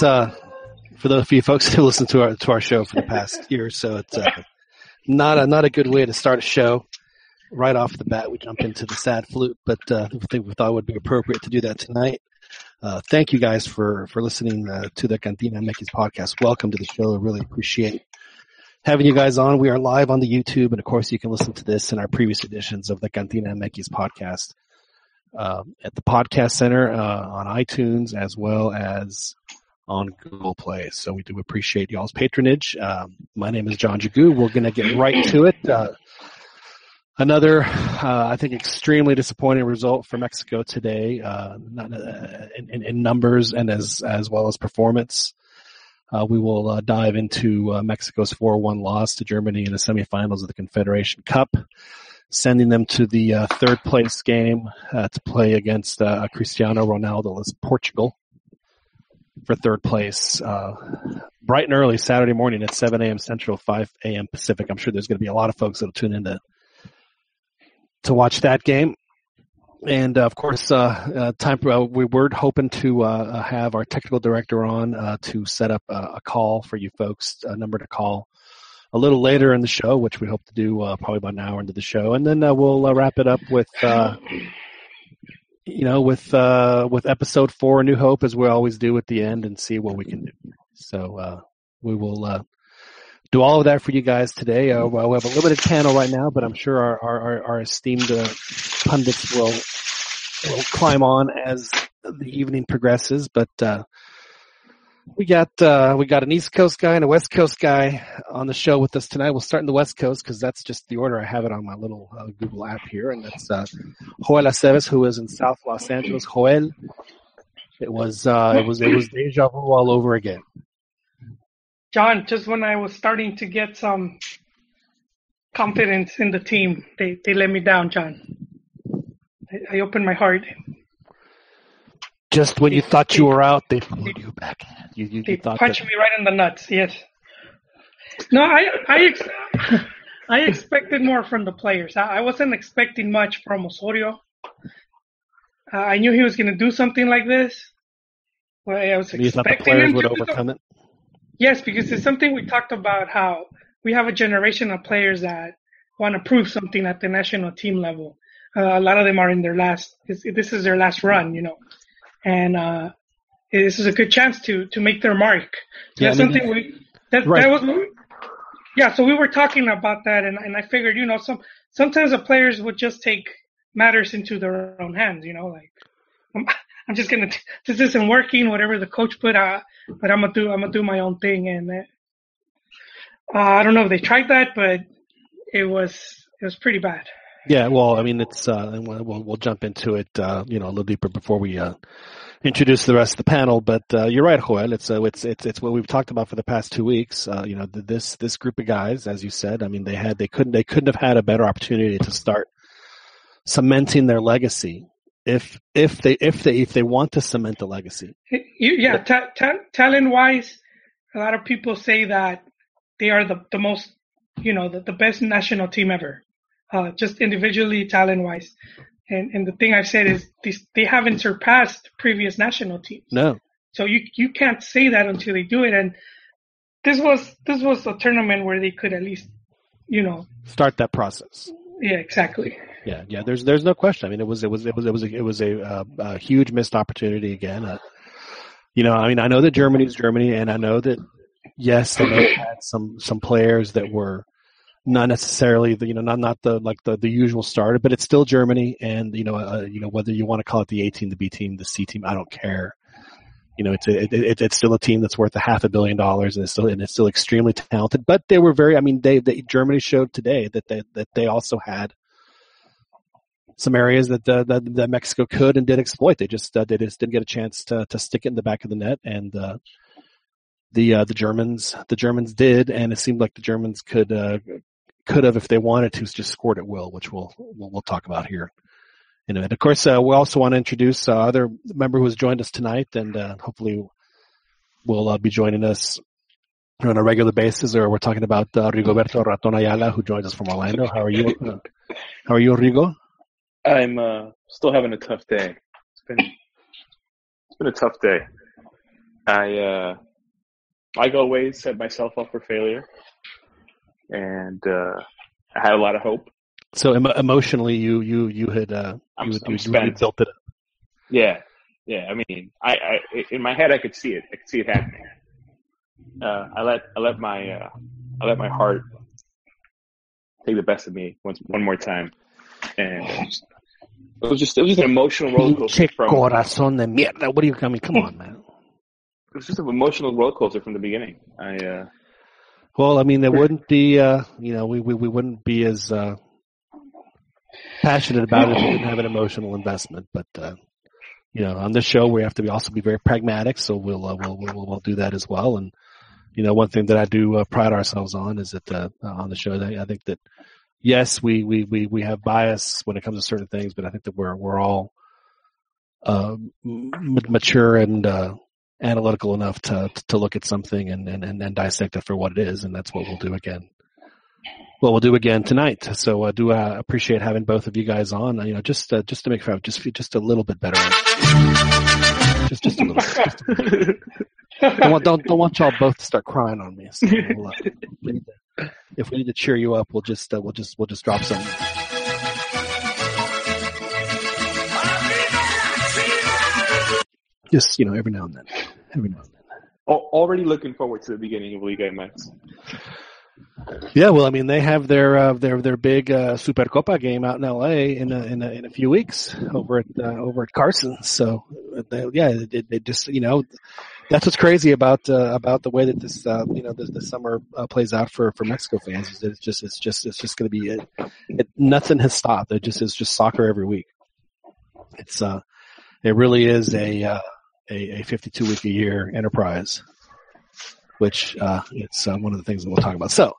Uh, for the few folks who listen to our to our show for the past year or so, it's uh, not a not a good way to start a show. Right off the bat, we jump into the sad flute, but uh, I think we thought it would be appropriate to do that tonight. Uh, thank you guys for for listening uh, to the Cantina MX podcast. Welcome to the show. I really appreciate having you guys on. We are live on the YouTube, and of course, you can listen to this in our previous editions of the Cantina MX podcast uh, at the Podcast Center uh, on iTunes as well as on Google Play. So we do appreciate y'all's patronage. Um, my name is John Jagu. We're going to get right to it. Uh, another, uh, I think, extremely disappointing result for Mexico today, uh, not, uh, in, in, numbers and as as well as performance. Uh, we will uh, dive into Mexico's 4-1 loss to Germany in the semifinals of the Confederation Cup, sending them to the third place game to play against Cristiano Ronaldo's Portugal for third place. Uh, bright and early Saturday morning at 7 a.m. Central, 5 a.m. Pacific. I'm sure there's going to be a lot of folks that'll tune in to, to watch that game. And uh, of course, uh, uh time uh, we were hoping to uh, have our technical director on to set up a, call for you folks, a number to call a little later in the show, which we hope to do probably about an hour into the show, and then we'll wrap it up with you know, with uh, with episode four, New Hope, as we always do at the end, and see what we can do. So uh, we will uh, do all of that for you guys today. Uh, well, we have a limited panel right now, but I'm sure our our, our esteemed uh, pundits will will climb on as the evening progresses. But uh, we got uh, we got an East Coast guy and a West Coast guy on the show with us tonight. We'll start in the West Coast because that's just the order I have it on my little uh, Google app here, and that's uh, Joel Aceves, who is in South Los Angeles. Joel, it was uh, it was it was deja vu all over again. John, just when I was starting to get some confidence in the team, they they let me down, John. I, I opened my heart just when you thought you were out, they pulled you back You, you, they you punched that... me right in the nuts. Yes. No, I I ex- I expected more from the players. I, I wasn't expecting much from Osorio. Uh, I knew he was going to do something like this. Well, I was you expecting thought the players would overcome it. Yes, because it's something we talked about how we have a generation of players that want to prove something at the national team level. Uh, a lot of them are in their last. This, this is their last run, you know and uh, this is a good chance to to make their mark. So yeah, that's I mean, something we that right. that was yeah. So we were talking about that, and and I figured you know some sometimes the players would just take matters into their own hands. You know, like I'm, I'm just gonna this isn't working. Whatever the coach put out, but I'm gonna do I'm gonna do my own thing, and uh, I don't know if they tried that, but it was it was pretty bad. Yeah, well, I mean, it's uh, we'll we'll jump into it, uh, you know, a little deeper before we uh, introduce the rest of the panel. But uh, you're right, Joel. It's uh, it's it's it's what we've talked about for the past two weeks. Uh, you know, this this group of guys, as you said, I mean, they had they couldn't they couldn't have had a better opportunity to start cementing their legacy if if they if they if they want to cement the legacy. Yeah, ta- ta- talent wise, a lot of people say that they are the the most, you know, the, the best national team ever uh, just individually, talent wise. And and the thing I've said is these, they haven't surpassed previous national teams. No. So you you can't say that until they do it. And this was this was a tournament where they could at least, you know, start that process. Yeah, exactly. Yeah, yeah. There's there's no question. I mean, it was it was it was it was a, it was a, uh, a huge missed opportunity again. Uh, you know, I mean, I know that Germany is Germany, and I know that yes, they had some some players that were not necessarily the you know not not the like the the usual starter, but it's still Germany, and you know uh, you know whether you want to call it the A team, the B team, the C team, I don't care. You know, it's a, it, it, it's still a team that's worth a half a billion dollars, and it's still and it's still extremely talented. But they were very, I mean, they, they Germany showed today that they that they also had some areas that, uh, that that Mexico could and did exploit. They just uh, they just didn't get a chance to to stick it in the back of the net, and uh, the uh, the Germans the Germans did, and it seemed like the Germans could uh, could have, if they wanted to, just scored at will, which we'll we'll, we'll talk about here in a minute. Of course, uh, we also want to introduce uh, other member who has joined us tonight, and uh, hopefully will uh, be joining us on a regular basis. Or we're talking about uh, Rigoberto Raton Ayala, who joins us from Orlando. How are you? how are you, Rigo? I'm uh, still having a tough day. It's been it's been a tough day. I uh, I always set myself up for failure, and uh, I had a lot of hope. So em- emotionally, you you you had uh, I'm, you, I'm you, spent. you built it up. Yeah, yeah. I mean, I, I in my head I could see it. I could see it happening. Uh, I let I let my uh, I let my heart take the best of me once one more time, and it was just it was just, it was just an emotional roller coaster Pinche from corazón de mierda. What are you? I mean, come on, man. it was just an emotional roller coaster from the beginning. I uh, Well, I mean, there wouldn't be, uh, you know, we, we, we wouldn't be as, uh, passionate about it if we didn't have an emotional investment. But, uh, you know, on this show, we have to be also be very pragmatic. So we'll, uh, we'll, we'll, we'll do that as well. And, you know, one thing that I do uh, pride ourselves on is that, uh, on the show, that I think that, yes, we, we, we, we have bias when it comes to certain things, but I think that we're, we're all, uh, m- mature and, uh, analytical enough to to look at something and, and, and, and dissect it for what it is, and that's what we'll do again. What we'll do again tonight. So I do uh, appreciate having both of you guys on. You know, just uh, just to make sure just just a little bit better. Just just a little. Bit, just a little. Don't want don't don't want y'all both to start crying on me. So we'll, uh, if we need to cheer you up, we'll just uh, we'll just we'll just drop some. Just you know, every now and then, every now and then. already looking forward to the beginning of Liga MX. Yeah, well, I mean, they have their uh, their their big uh, Supercopa game out in L.A. in a, in a, in a few weeks over at uh, over at Carson. So, uh, they, yeah, it, it just you know that's what's crazy about uh, about the way that this uh, you know this, this summer uh, plays out for for Mexico fans is that it's just it's just it's just going to be it, it, nothing has stopped. It just is just soccer every week. It's uh, it really is a uh, a, a 52 week a year enterprise, which uh, it's uh, one of the things that we'll talk about. So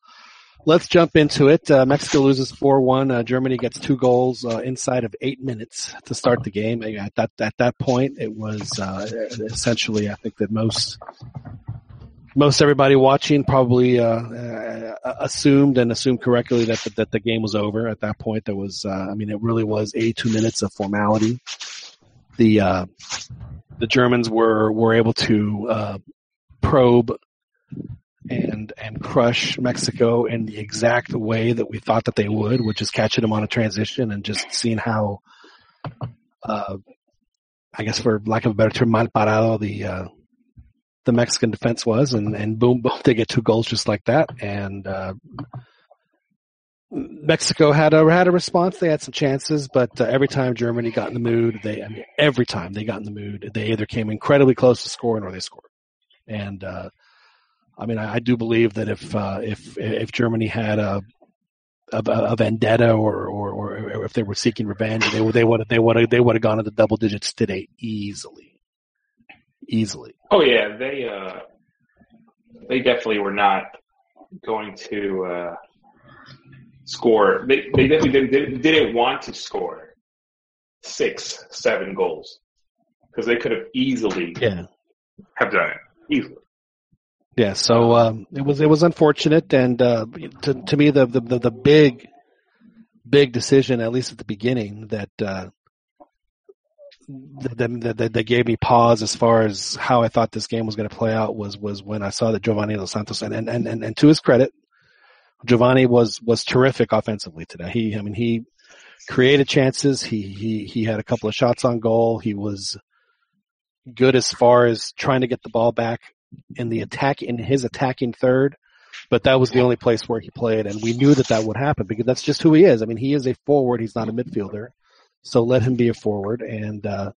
let's jump into it. Uh, Mexico loses 4-1. Uh, Germany gets two goals uh, inside of eight minutes to start the game. At that at that point, it was uh, essentially, I think that most most everybody watching probably uh, assumed and assumed correctly that the, that the game was over. At that point, there was, uh, I mean, it really was 82 minutes of formality. The uh, the Germans were were able to uh, probe and and crush Mexico in the exact way that we thought that they would, which is catching them on a transition and just seeing how, uh, I guess for lack of a better term, mal parado the uh, the Mexican defense was, and and boom, boom, they get two goals just like that, and uh, Mexico had a had a response. They had some chances, but uh, every time Germany got in the mood, they I mean, every time they got in the mood, they either came incredibly close to scoring or they scored. And uh, I mean, I, I do believe that if uh, if if Germany had a a, a vendetta or, or or if they were seeking revenge, they would they would they would they would have gone into the double digits today easily, easily. Oh yeah, they uh, they definitely were not going to uh, score. They they didn't, didn't want to score six, seven goals because they could have easily Yeah. have done it easily. Yeah, so um, it was it was unfortunate, and uh, to to me the, the the big big decision, at least at the beginning, that uh, that, that, that gave me pause as far as how I thought this game was going to play out was was when I saw that Giovanni Dos Santos and, and and and to his credit, Giovanni was was terrific offensively today. He I mean he created chances. He he he had a couple of shots on goal. He was good as far as trying to get the ball back in the attack in his attacking third, but that was the only place where he played, and we knew that that would happen because that's just who he is. I mean, he is a forward; he's not a midfielder, so let him be a forward. And uh,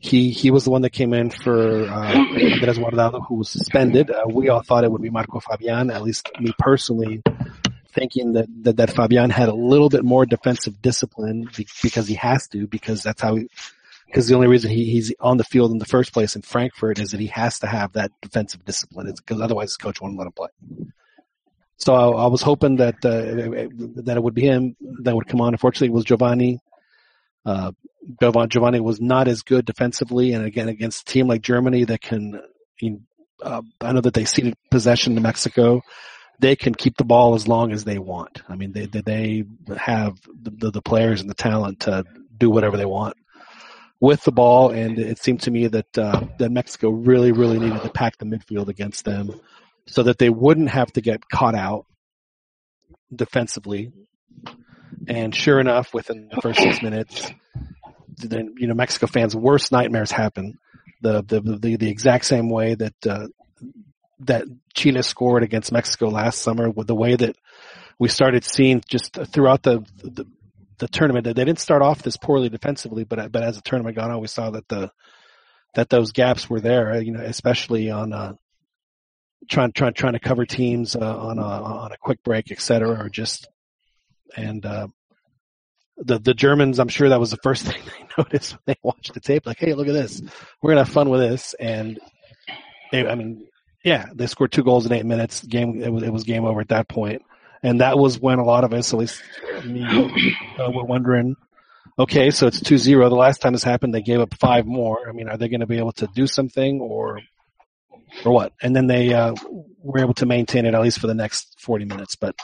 he he was the one that came in for uh, Andres Guardado, who was suspended. Uh, we all thought it would be Marco Fabian, at least me personally. Thinking that, that that Fabian had a little bit more defensive discipline because he has to, because that's how he, because the only reason he, he's on the field in the first place in Frankfurt is that he has to have that defensive discipline because otherwise his coach won't let him play. So I, I was hoping that uh, that it would be him that would come on. Unfortunately, it was Giovanni. Uh, Giovanni was not as good defensively, and again against a team like Germany that can. Uh, I know that they ceded possession to Mexico. They can keep the ball as long as they want. I mean, they they have the, the, the players and the talent to do whatever they want with the ball, and it seemed to me that uh, that Mexico really, really needed to pack the midfield against them, so that they wouldn't have to get caught out defensively. And sure enough, within the first six minutes, then you know Mexico fans' worst nightmares happen. The the the, the exact same way that uh, that Chile scored against Mexico last summer, with the way that we started seeing just throughout the, the the tournament. They didn't start off this poorly defensively, but but as the tournament got on, we saw that the that those gaps were there. You know, especially on uh, trying trying trying to cover teams uh, on a on a quick break, et cetera, or just and uh, the the Germans. I'm sure that was the first thing they noticed when they watched the tape. Like, hey, look at this. We're gonna have fun with this. And they, I mean, yeah, they scored two goals in eight minutes. Game it was it was game over at that point. and that was when a lot of us, at least me, uh, were wondering, okay, so it's 2-0. The last time this happened, they gave up five more. I mean, are they going to be able to do something or, or what? And then they, uh, were able to maintain it at least for the next 40 minutes. But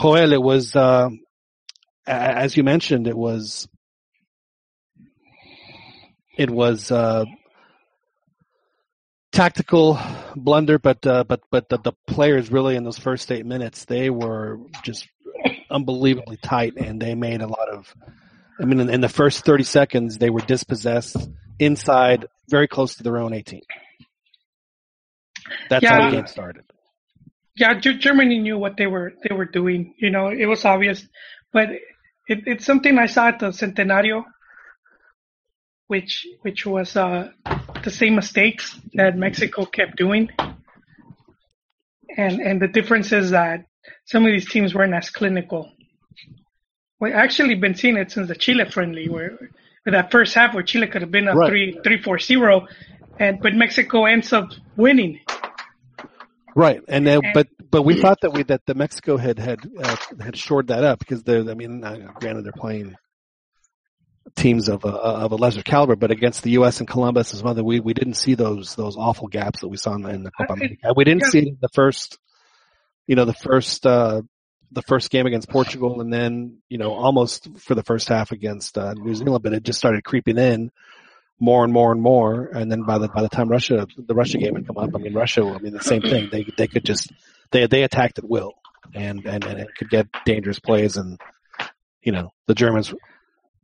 Joel, it was, uh, as you mentioned, it was, it was, uh, tactical blunder, but uh, but but the, the players really in those first eight minutes they were just unbelievably tight, and they made a lot of. I mean, in, in the first thirty seconds, they were dispossessed inside, very close to their own eighteen. That's yeah. how the game started. Yeah, Germany knew what they were they were doing. You know, it was obvious, but it, it's something I saw at the Centenario, which which was uh, the same mistakes that Mexico kept doing. And and the difference is that some of these teams weren't as clinical. We actually been seeing it since the Chile friendly, where with that first half where Chile could have been up right. three three four zero, and but Mexico ends up winning. Right, and, uh, but but we thought that we that the Mexico had had uh, had shored that up because they're I mean uh, granted they're playing teams of a, of a lesser caliber, but against the U.S. and Columbus as well, we we didn't see those those awful gaps that we saw in the, in the Copa America. We didn't see the first, you know, the first uh, the first game against Portugal, and then you know almost for the first half against uh, New Zealand, but it just started creeping in more and more and more, and then by the by the time Russia the Russia game had come up, I mean Russia, I mean the same thing. They they could just they they attacked at will, and and and it could get dangerous plays, and you know the Germans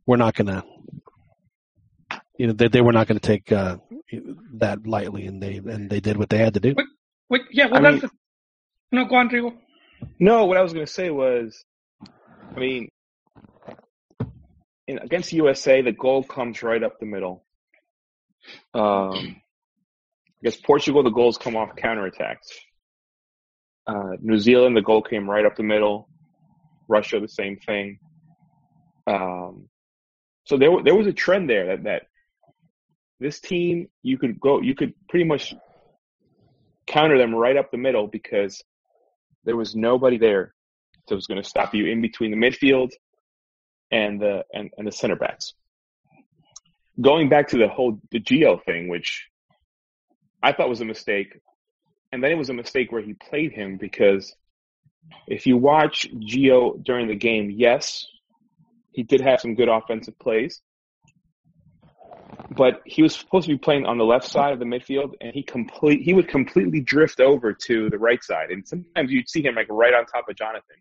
we're not going to, you know, they, they were not going to take uh, that lightly, and they and they did what they had to do. What, what, yeah, well, I that's mean, the, no, go on, Rigo. No, what I was going to say was, I mean, in, against USA, the goal comes right up the middle. Um, guess Portugal, the goals come off counterattacks. Uh, New Zealand, the goal came right up the middle. Russia, the same thing. Um, so there, there was a trend there that, that this team, you could go, you could pretty much counter them right up the middle because there was nobody there that was going to stop you in between the midfield and the and, and the center backs. Going back to the whole the Gio thing, which I thought was a mistake, and then it was a mistake where he played him because if you watch Gio during the game, yes, he did have some good offensive plays, but he was supposed to be playing on the left side of the midfield, and he complete he would completely drift over to the right side, and sometimes you'd see him like right on top of Jonathan.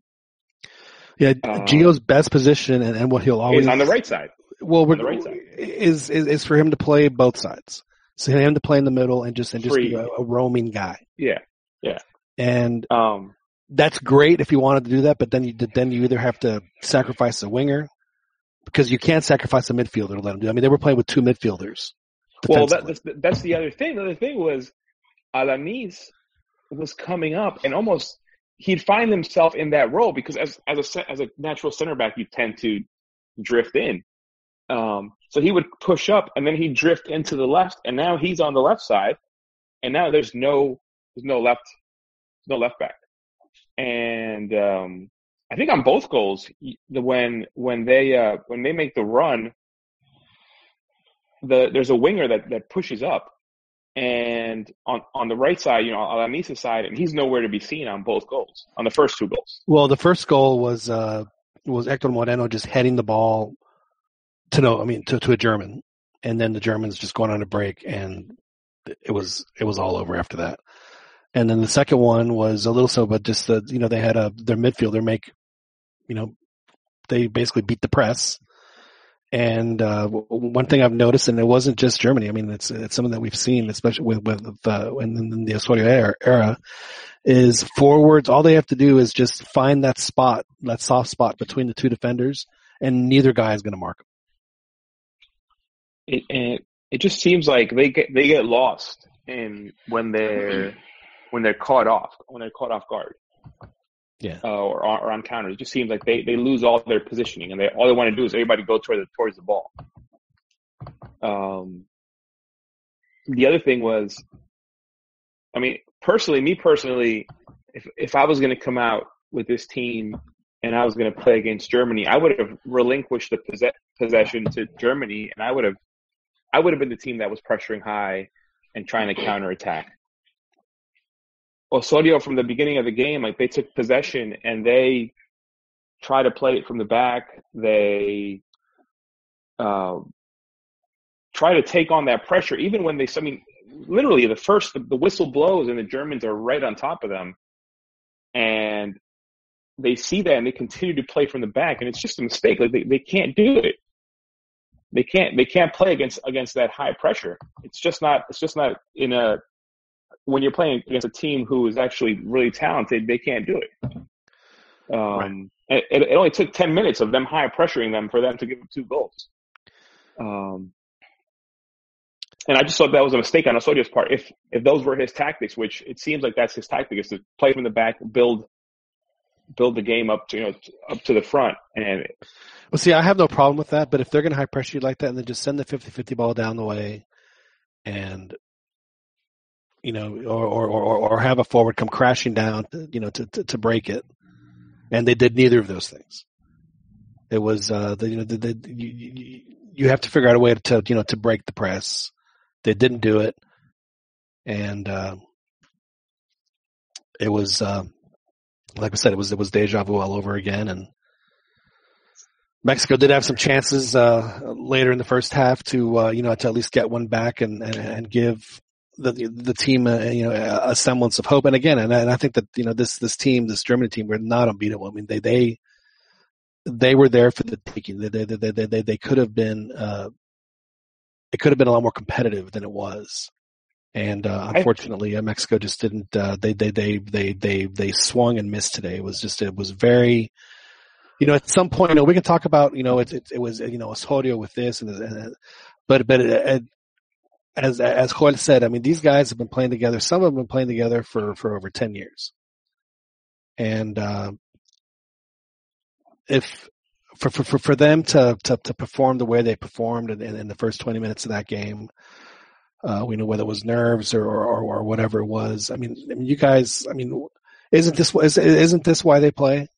Yeah, um, Gio's best position and, and what he'll always on the right side. Well, we're, right side. Is, is is for him to play both sides. So him to play in the middle and just and just Free. be a, a roaming guy. Yeah, yeah. And um, that's great if you wanted to do that, but then you then you either have to sacrifice a winger because you can't sacrifice a midfielder to let them do. I mean, they were playing with two midfielders. Well, that, that's, that's the other thing. The other thing was Alanis was coming up and almost he'd find himself in that role because as as a as a natural center back, you tend to drift in. Um, So he would push up and then he'd drift into the left and now he's on the left side and now there's no there's no left no left back. And um I think on both goals the when when they uh when they make the run the there's a winger that that pushes up and on on the right side, you know, Alanis's side, and he's nowhere to be seen on both goals, on the first two goals. Well, the first goal was uh, was Hector Moreno just heading the ball to no, I mean to to a German, and then the Germans just going on a break, and it was it was all over after that. And then the second one was a little so, but just the you know they had a their midfielder make, you know, they basically beat the press and uh, one thing I've noticed, and it wasn't just Germany. I mean, it's it's something that we've seen, especially with with uh, in, in the Osorio era, era, is forwards. All they have to do is just find that spot, that soft spot between the two defenders, and neither guy is going to mark them. It, it it just seems like they get they get lost in when they're when they're caught off when they're caught off guard yeah, uh, or, or on counters. It just seems like they, they lose all their positioning, and they all they want to do is everybody go toward the, towards the ball. Um, the other thing was, I mean, personally, me personally, if if I was going to come out with this team and I was going to play against Germany, I would have relinquished the possess- possession to Germany, and I would have I would have been the team that was pressuring high and trying to counterattack. Osorio from the beginning of the game, like they took possession and they try to play it from the back. They uh, try to take on that pressure, even when they. I mean, literally, the first the, the whistle blows and the Germans are right on top of them, and they see that and they continue to play from the back, and it's just a mistake. Like they, they can't do it. They can't they can't play against against that high pressure. It's just not it's just not in a when you're playing against a team who is actually really talented, they can't do it. Um, right. it, it, only took 10 minutes of them high pressuring them for them to give them two goals. Um, and I just thought that was a mistake on Osorio's part. If if those were his tactics, which it seems like that's his tactic, is to play from the back, build build the game up to you know up to the front. And well, see, I have no problem with that. But if they're going to high pressure you like that, and then just send the 50-50 ball down the way, and you know, or, or, or, or have a forward come crashing down, to, you know, to, to, to break it. And they did neither of those things. It was, uh, the, you know, the, the, you, you have to figure out a way to, you know, to break the press. They didn't do it. And, uh, it was, uh, like I said, it was, it was deja vu all over again. And Mexico did have some chances, uh, later in the first half to, uh, you know, to at least get one back and, and, and give the the team, you know, a semblance of hope. And again, and I, and I think that you know this this team, this Germany team, were not unbeatable. I mean, they they they were there for the taking. They they they they, they, they could have been. Uh, it could have been a lot more competitive than it was, and uh, unfortunately, uh, Mexico just didn't. Uh, they they they they they they swung and missed today. It was just it was very. You know, at some point, you know, we can talk about, you know, it, it, it was, you know, Osorio with this and, and but, but it, as as Joel said, I mean, these guys have been playing together. Some of them have been playing together for for over ten years, and uh, if for, for for them to, to to perform the way they performed in, in the first twenty minutes of that game, uh, we know whether it was nerves or, or or whatever it was. I mean, I mean, you guys. I mean, isn't this isn't this why they play?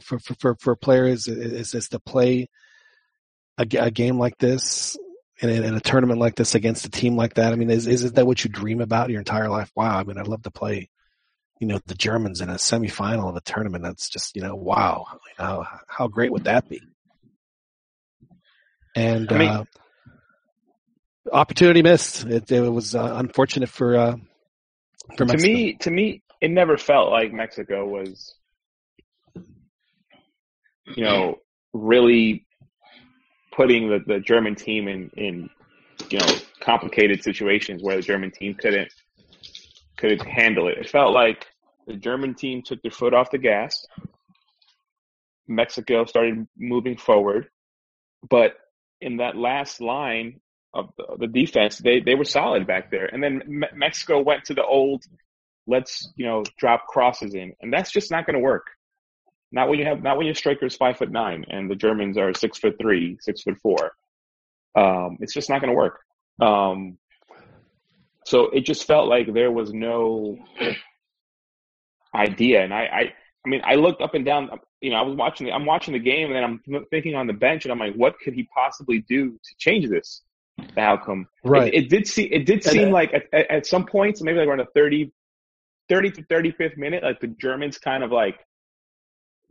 For for for, for players, is is to play a, a game like this in a, in a tournament like this against a team like that? I mean, is is that what you dream about your entire life? Wow, I mean, I'd love to play, you know, the Germans in a semifinal of a tournament. That's just, you know, wow. You know, how great would that be? And I mean, uh, opportunity missed. It, it was uh, unfortunate for uh, for Mexico. To me, to me, it never felt like Mexico was, you know, really putting the, the German team in, in, you know, complicated situations where the German team couldn't, couldn't handle it. It felt like the German team took their foot off the gas. Mexico started moving forward, but in that last line of the, the defense, they, they were solid back there. And then Me- Mexico went to the old, let's, you know, drop crosses in. And that's just not going to work. Not when you have not when your striker is five foot nine and the Germans are six foot three, six foot four. Um, it's just not going to work. Um, so it just felt like there was no idea, and I, I, I mean, I looked up and down. You know, I was watching. I'm watching the game, and I'm thinking on the bench, and I'm like, what could he possibly do to change this? The outcome, Right. It, it did see. It did seem uh, like at, at, some points, maybe like around the 30, 30 to 35th minute, like the Germans kind of like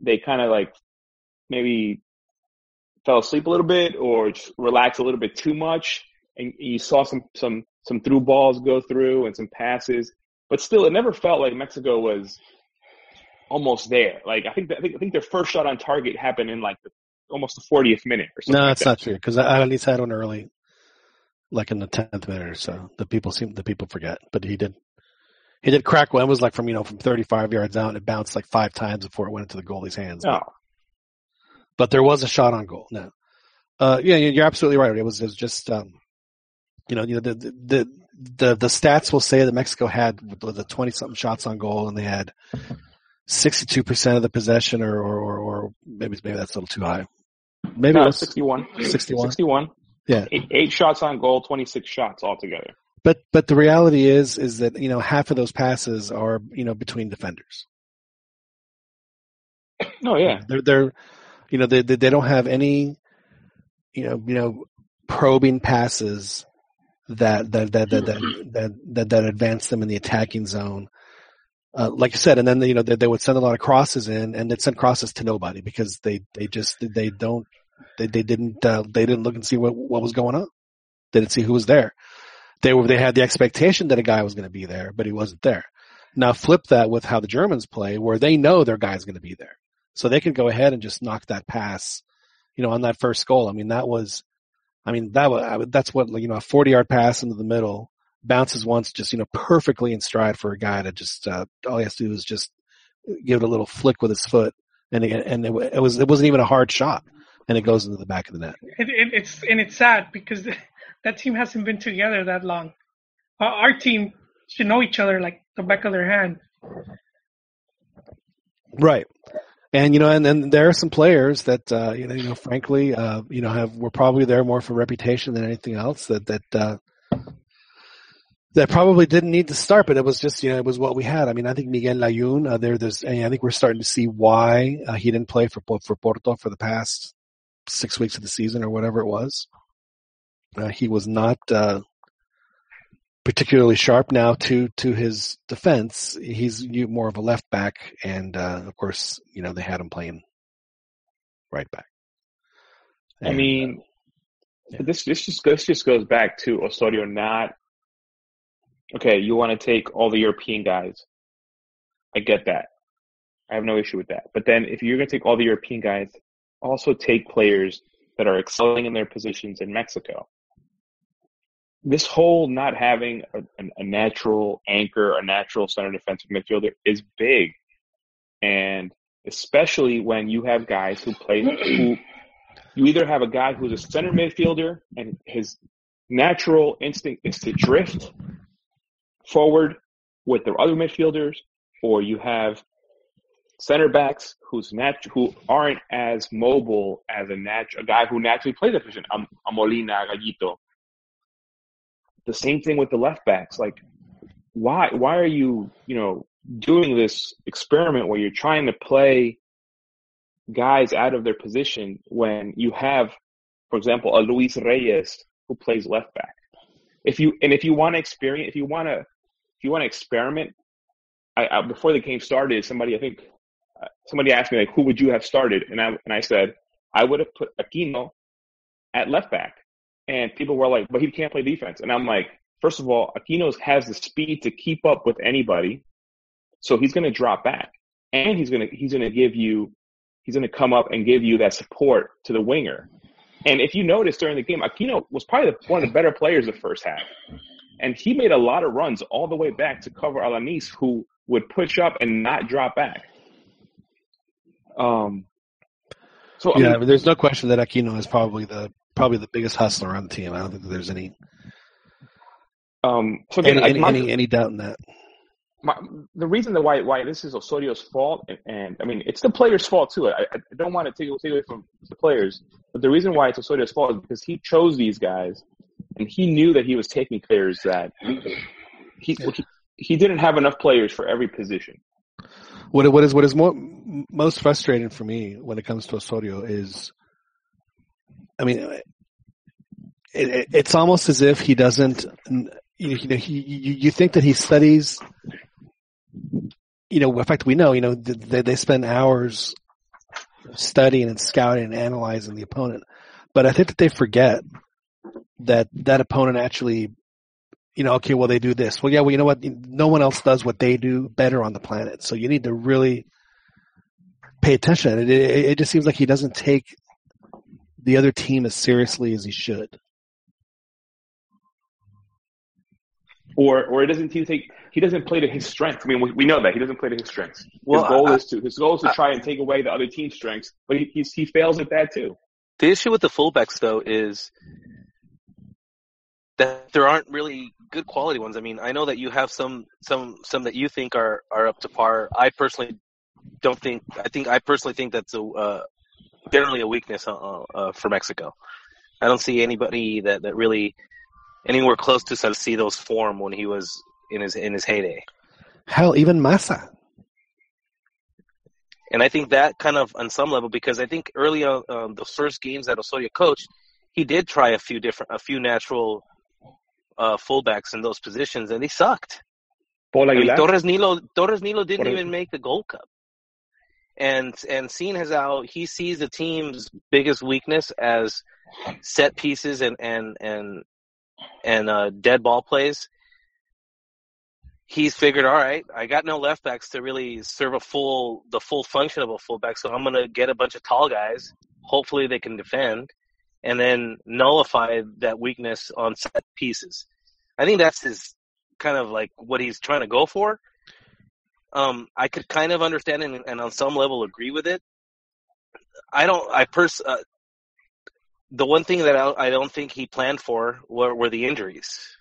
they kind of like maybe fell asleep a little bit or just relaxed a little bit too much, and you saw some some some through balls go through and some passes, but still, it never felt like Mexico was almost there. Like I think I think I think their first shot on target happened in like the, almost the 40th minute or something. No, like that's that. not true because I at least had one early, like in the tenth minute or so. The people seem the people forget, but he did. He did crack one. It was like from you know from 35 yards out, and it bounced like five times before it went into the goalie's hands. No, But there was a shot on goal. No, uh, yeah, you- you're absolutely right. It was, it was just, um, you know, you know the, the the the stats will say that Mexico had the 20 something shots on goal, and they had 62 percent of the possession, or or, or, maybe maybe that's a little too high. Maybe it was 61. 61. 61. Yeah. Eight, eight shots on goal, 26 shots altogether. But but the reality is is that you know half of those passes are you know between defenders. No, yeah. They're they're you know they they, don't have any you know you know probing passes that that that that that that, that, that advance them in the attacking zone. Uh, like you said, and then you know they, they would send a lot of crosses in, and they'd send crosses to nobody because they they just they don't they they didn't uh, they didn't look and see what what was going on. They didn't see who was there. They were they had the expectation that a guy was going to be there, but he wasn't there. Now flip that with how the Germans play, where they know their guy's going to be there, so they could go ahead and just knock that pass, you know, on that first goal. I mean, that was, I mean, that was that's what you know a forty yard pass into the middle bounces once, just you know, perfectly in stride for a guy to just uh, all he has to do is just give it a little flick with his foot, and and it, it was it wasn't even a hard shot, and it goes into the back of the net. It, it, it's and it's sad because that team hasn't been together that long. Our, our team should know each other like the back of their hand. Right. And you know, and then there are some players that uh, you know, you know, frankly, uh, you know, have were probably there more for reputation than anything else. That that uh, that probably didn't need to start, but it was just you know, it was what we had. I mean, I think Miguel Layun, uh, there, there's, I think we're starting to see why uh, he didn't play for for Porto for the past six weeks of the season or whatever it was. Uh, he was not uh, particularly sharp now to to his defense. He's more of a left back, and uh, of course, you know they had him playing right back. I And, mean, yeah. this this just this just goes back to Osorio not. Okay, you want to take all the European guys. I get that. I have no issue with that. But then if you're going to take all the European guys, also take players that are excelling in their positions in Mexico. This whole not having a, a, natural anchor, a natural center defensive midfielder is big. And especially when you have guys who play, who you either have a guy who's a center midfielder and his natural instinct is to drift forward with the other midfielders, or you have center backs who's nat- who aren't as mobile as a nat- a guy who naturally plays that position, a, a Molina, a Gallito. The same thing with the left backs. Like, why why are you you know doing this experiment where you're trying to play guys out of their position when you have, for example, a Luis Reyes who plays left back. If you and if you want to experience, if you want to, if you want to experiment, I, I, before the game started, somebody I think Uh, somebody asked me like, who would you have started? And I and I said I would have put Aquino at left back, and people were like, but he can't play defense. And I'm like, first of all, Aquino has the speed to keep up with anybody, so he's going to drop back, and he's going to he's going to give you he's going to come up and give you that support to the winger. And if you notice during the game, Aquino was probably one of the better players the first half. And he made a lot of runs all the way back to cover Alanis, who would push up and not drop back. Um, so I yeah, I mean, there's no question that Aquino is probably the probably the biggest hustler on the team. I don't think that there's any um, so again, any any, my- any, any doubt in that. my, the reason that why why this is Osorio's fault, and, and I mean it's the players' fault too. I, I don't want to take, take away from the players, but the reason why it's Osorio's fault is because he chose these guys, and he knew that he was taking players that he he, he didn't have enough players for every position. What what is what is more most frustrating for me when it comes to Osorio is, I mean, it, it, it's almost as if he doesn't. You know, he you, you think that he studies. You know, in fact, we know. You know, they they spend hours studying and scouting and analyzing the opponent, but I think that they forget that that opponent actually you know, okay, well they do this. Well, yeah, well you know what? No one else does what they do better on the planet. So you need to really pay attention. It, it, it just seems like he doesn't take the other team as seriously as he should. Or, or it doesn't he take he doesn't play to his strengths. I mean, we, we know that he doesn't play to his strengths. Well, his goal I, is to his goal is to try and take away the other team's strengths, but he he fails at that too. The issue with the fullbacks though is that there aren't really good quality ones. I mean, I know that you have some some some that you think are are up to par. I personally don't think. I think I personally think that's a uh, generally a weakness uh, uh, for Mexico. I don't see anybody that that really anywhere close to Salcido's form when he was in his in his heyday. Hell, even Massa. And I think that kind of on some level because I think early on um, the first games that Osorio coached, he did try a few different a few natural uh, fullbacks in those positions, and they sucked. Paul I mean, Torres Nilo Torres Nilo didn't even make the Gold Cup. And and seeing as how he sees the team's biggest weakness as set pieces and and and and uh, dead ball plays, he's figured, all right, I got no left backs to really serve a full the full function of a fullback, so I'm gonna get a bunch of tall guys. Hopefully, they can defend and then nullify that weakness on set pieces. I think that's his kind of like what he's trying to go for. Um, I could kind of understand and, and, on some level agree with it. I don't. I pers. Uh, the one thing that I, I, don't think he planned for were, were the injuries,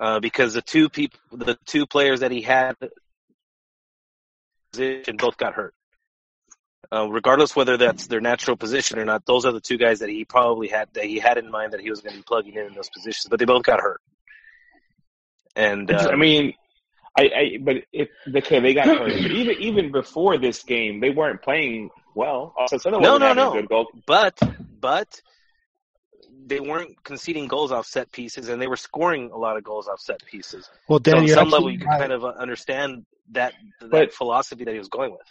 uh, because the two people, the two players that he had, both got hurt. Uh, regardless whether that's their natural position or not, those are the two guys that he probably had that he had in mind that he was going to be plugging in in those positions. But they both got hurt. And uh, I mean, I, I but if okay, they got hurt. But even even before this game, they weren't playing well. Also, no, no, no. But but they weren't conceding goals off set pieces, and they were scoring a lot of goals off set pieces. Well, Dan, so on some level, you can right. kind of understand that that but, philosophy that he was going with.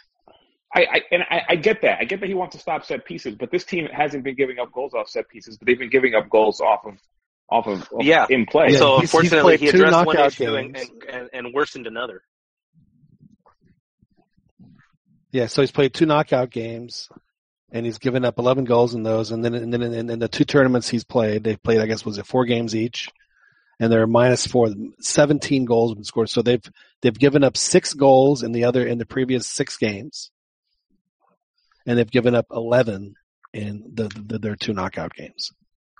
I, I and I, I, get that. I get that he wants to stop set pieces, but this team hasn't been giving up goals off set pieces, but they've been giving up goals off of off of, of yeah in play. Yeah, so unfortunately, he addressed one issue and, and, and, worsened another. Yeah, so he's played two knockout games, and he's given up 11 goals in those. And then, and then in, in the two tournaments he's played, they've played, I guess, was it four games each, and they're minus four. 17 goals have been scored. So they've they've given up six goals in the other in the previous six games and they've given up 11 in the, the, their two knockout games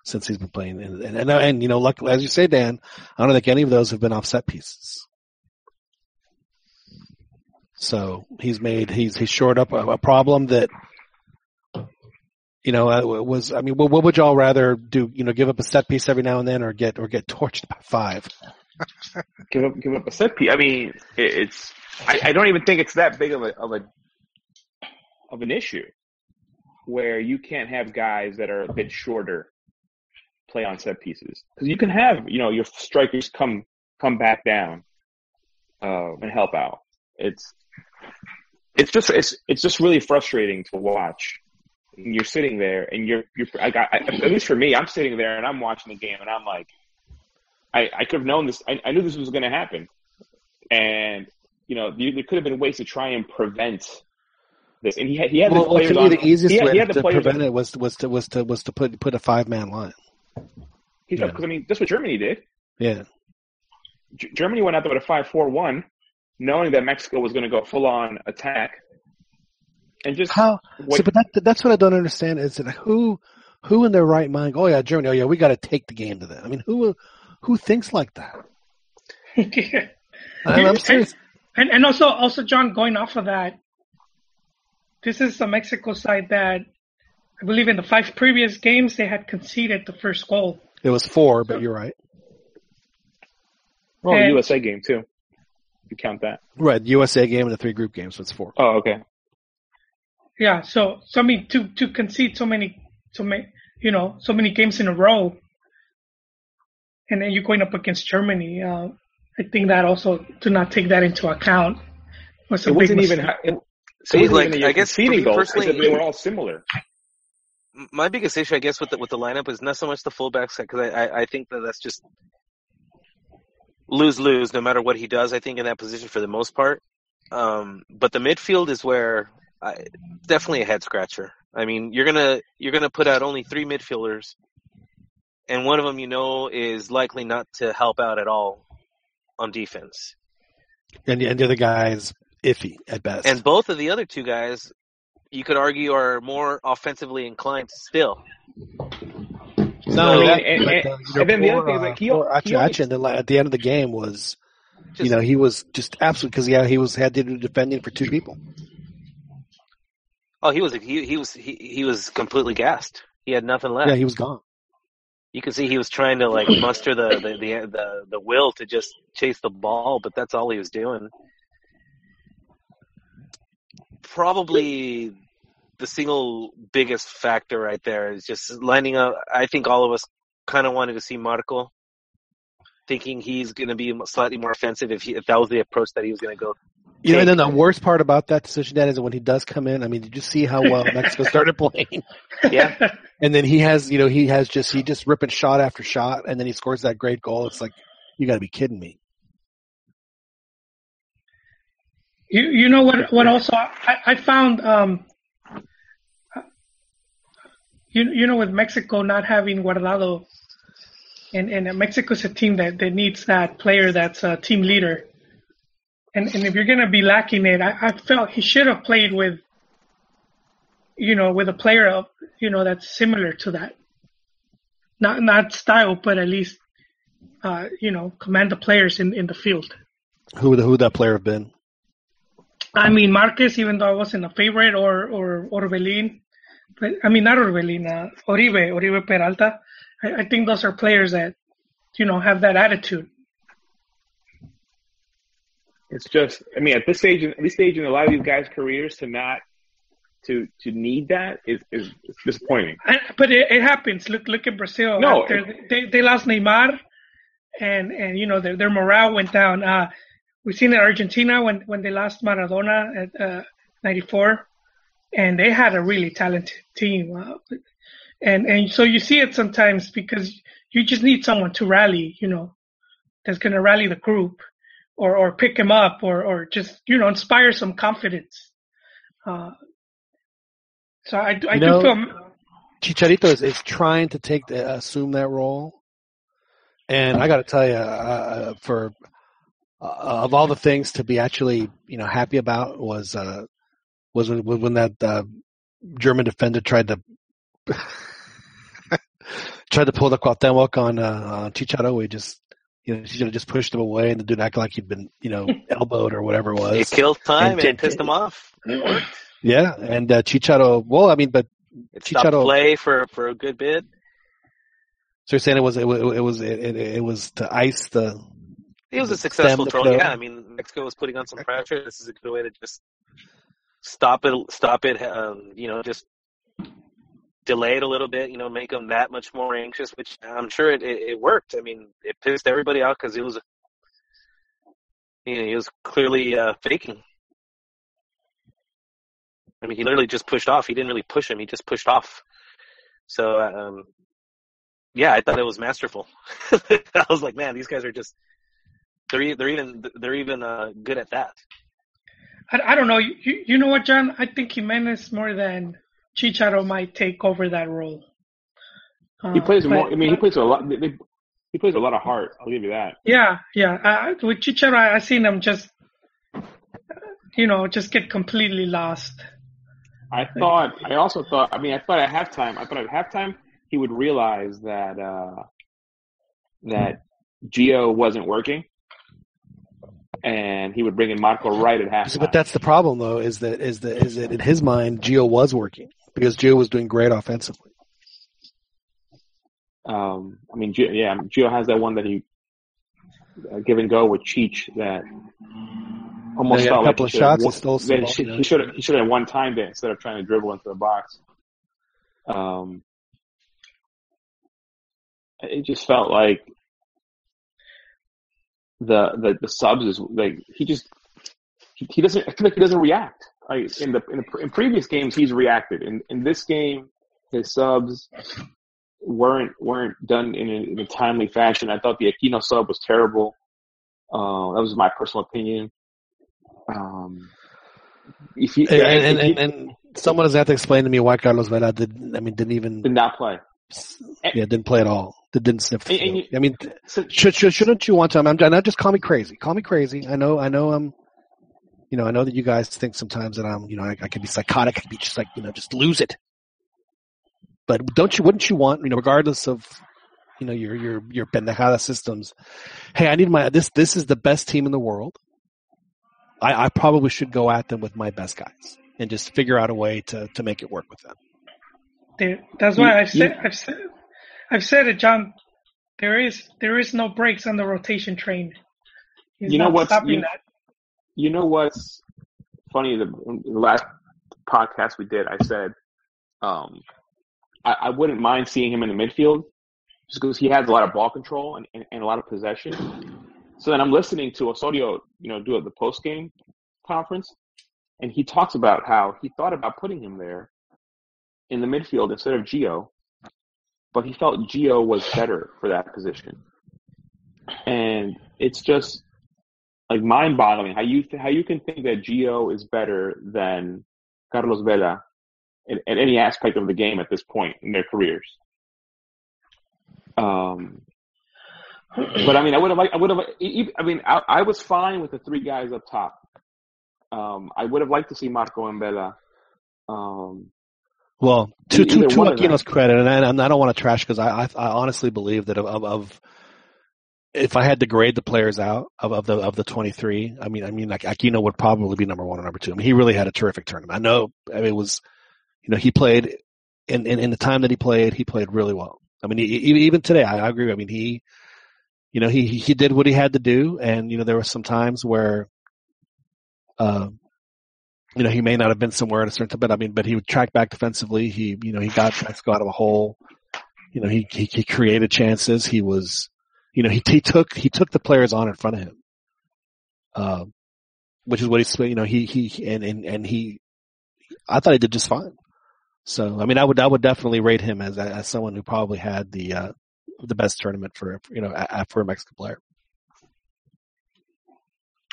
since he's been playing. And, and, and, you know, luckily, as you say, Dan, I don't think any of those have been offset pieces. So he's made, he's, he's shored up a, a problem that, you know, uh, was, I mean, what, what would y'all rather do? You know, give up a set piece every now and then or get, or get torched by five? give up, give up a set piece. I mean, it, it's, I, I don't even think it's that big of a, of a of an issue where you can't have guys that are a bit shorter play on set pieces because you can have you know your strikers come come back down uh, and help out. It's it's just it's it's just really frustrating to watch. You're sitting there and you're you're I got I, at least for me, I'm sitting there and I'm watching the game and I'm like, I I could have known this. I, I knew this was going to happen, and you know there could have been ways to try and prevent this, and he had he had well, well, to me, the easiest he, way he to prevent on. it was was to was to was to put put a five man line. He's because I mean that's what Germany did. Yeah, G- Germany went out there with a five four one, knowing that Mexico was going to go full on attack, and just how. What, but that that's what I don't understand is that who who in their right mind? Oh yeah, Germany. Oh yeah, we got to take the game to them. I mean, who who thinks like that? I'm serious. And and also also John, going off of that, this is the Mexico side that I believe in the five previous games they had conceded the first goal. It was four, but you're right. Well, And- USA game too. If you count that. Right, USA game and the three group games, so it's four. Oh, okay. Yeah, so so I mean to to concede so many so many you know so many games in a row, and then you're going up against Germany. Uh, I think that also to not take that into account was a It big wasn't even. ha- It, See, it like, even that you're I guess for conceding me goals. It's personally- they were all similar. my biggest issue, I guess, with the with the lineup is not so much the fullbacks because I, I I think that that's just lose lose no matter what he does. I think in that position for the most part, um, but the midfield is where I, definitely a head scratcher. I mean, you're gonna you're gonna put out only three midfielders, and one of them you know is likely not to help out at all on defense, And, the, and the other guy is iffy at best. and both of the other two guys. You could argue are more offensively inclined still. Not only I that, mean, and- but, uh, you know, and then the other thing is, uh, like, he- poor he Achi and then, like, at the end of the game was, Just, you know, he was just absolute because yeah, he was had to do defending for two people. Oh, he was he he was he, he was completely gassed. He had nothing left. Yeah, he was gone. you could see he was trying to like muster the the, the the the will to just chase the ball, but that's all he was doing. Probably the single biggest factor right there is just lining up. I think all of us kind of wanted to see Marco, thinking he's going to be slightly more offensive if he, if that was the approach that he was going to go. You know, and then the worst part about that decision, Dad, is that when he does come in. I mean, did you see how well Mexico started playing? Yeah, And then he has, you know, he has just he just ripping shot after shot, and then he scores that great goal. It's like you got to be kidding me. You you know what what also I, I found um you you know with Mexico not having Guardado and and Mexico's a team that, that needs that player that's a team leader. And and if you're gonna be lacking it, I, I felt he should have played with you know, with a player of you know that's similar to that. Not not style, but at least uh, you know, command the players in, in the field. Who who would that player have been? I mean, Marquez, even though I wasn't a favorite, or or Orbelin, but I mean not Orbelin, uh, Oribe, Oribe Peralta. I, I think those are players that you know have that attitude. It's just, I mean, at this stage, at this stage in a lot of these guys' careers, to not to to need that is is disappointing. And, but it, it happens. Look look at Brazil. No, After they they lost Neymar, and and you know their their morale went down. Uh, we've seen in Argentina when when they lost Maradona at uh, '94, and they had a really talented team. Uh, and and so you see it sometimes because you just need someone to rally. You know, that's going to rally the group, or or pick him up, or or just you know inspire some confidence. Uh, so I, I You do know- feel Chicharito is, is trying to take the, assume that role, and I got to tell you, uh, for uh, of all the things to be actually you know happy about was uh, was when, when that uh, German defender tried to tried to pull the Cuauhtemoc on uh, on Chicharito. He just you know Chicharito just pushed him away, and the dude acted like he'd been you know elbowed or whatever it was. it killed time And and, did- pissed him off. It. Yeah, and uh, Chicharito. Well, I mean, but It stopped Chicharito- play for for a good bit. so you're saying it was it, was- it was it, it, it was to ice the It was a successful the throw. Yeah, I mean Mexico was putting on some pressure. This is a good way to just stop it. Stop it. Um, you know, just delay it a little bit. You know, make them that much more anxious. Which I'm sure it it, it worked. I mean, it pissed everybody out because it was, you know, he was clearly uh, faking. I mean, he literally just pushed off. He didn't really push him. He just pushed off. So, um, yeah, I thought it was masterful. I was like, man, these guys are just they're e- they're even they're even uh, good at that. I, I don't know. You, you know what, John? I think Jimenez more than Chicharo might take over that role. Uh, He plays but- more. I mean, he plays a lot. They, they, he plays a lot of heart. I'll give you that. Yeah, yeah. Uh, with Chicharo, I, I seen him just, you know, just get completely lost. I thought. I also thought. I mean, I thought at halftime. I thought at halftime he would realize that uh, that Gio wasn't working, and he would bring in Marco right at half. But that's the problem, though, is that is that is that in his mind, Gio was working because Gio was doing great offensively. Um, I mean, Gio, yeah, Gio has that one that he uh, give and go with Cheech that almost Yeah, he a felt couple like of shots, he should have he should have he should have one time there instead of trying to dribble into the box. Um, it just felt like the the the subs is like he just he, he doesn't I feel like he doesn't react. Like in the in the in previous games he's reacted. In in this game his subs weren't weren't done in a, in a timely fashion. I thought the Aquino sub was terrible. Uh, that was my personal opinion. Um, if you And and, and, and someone has had to explain to me why Carlos Vela did. I mean, didn't even did not play, yeah, didn't play at all. Did- Didn't sniff the And- and field. you- I mean, so, should, should shouldn't you want to? I'm not just call me crazy. Call me crazy. I know. I know. I'm. You know. I know that you guys think sometimes that I'm. You know. I, I could be psychotic. I could be just like you know, just lose it. But don't you? Wouldn't you want? You know, regardless of. You know your your your pendejada systems. Hey, I need my this. This is the best team in the world. I, I probably should go at them with my best guys and just figure out a way to to make it work with them. There, that's why I've said, I've said, I've said it, John. There is, there is no brakes on the rotation train. He's You know what's- you- that. you know what's funny? The, the last podcast we did, I said um, I, I wouldn't mind seeing him in the midfield just because he has a lot of ball control and, and, and a lot of possession. So then I'm listening to Osorio, you know, do the post game conference, and he talks about how he thought about putting him there in the midfield instead of Gio, but he felt Gio was better for that position. And it's just like mind-boggling how you th- how you can think that Gio is better than Carlos Vela in, in any aspect of the game at this point in their careers. Um, but I mean, I would have liked, I would have, I mean, I, I was fine with the three guys up top. Um, I would have liked to see Marco and Vela. Um, Well, to to, to one of them. Aquino's credit, and I, and I don't want to trash because I, I I honestly believe that of, of of if I had to grade the players out of, of the of the twenty three, I mean I mean like Aquino would probably be number one or number two. I mean he really had a terrific tournament. I know I mean, it was you know he played in, in in the time that he played, he played really well. I mean he, even today, I, I agree. I mean he you know he he he did what he had to do, and you know there were some times where. Uh, you know, he may not have been somewhere at a certain time, but I mean, but he would track back defensively. He, you know, he got Mexico out of a hole. You know, he, he, he created chances. He was, you know, he, he took, he took the players on in front of him. Um, which is what he's, you know, he, he, and, and, and he, I thought he did just fine. So, I mean, I would, I would definitely rate him as, as someone who probably had the, uh, the best tournament for, you know, for a Mexican player.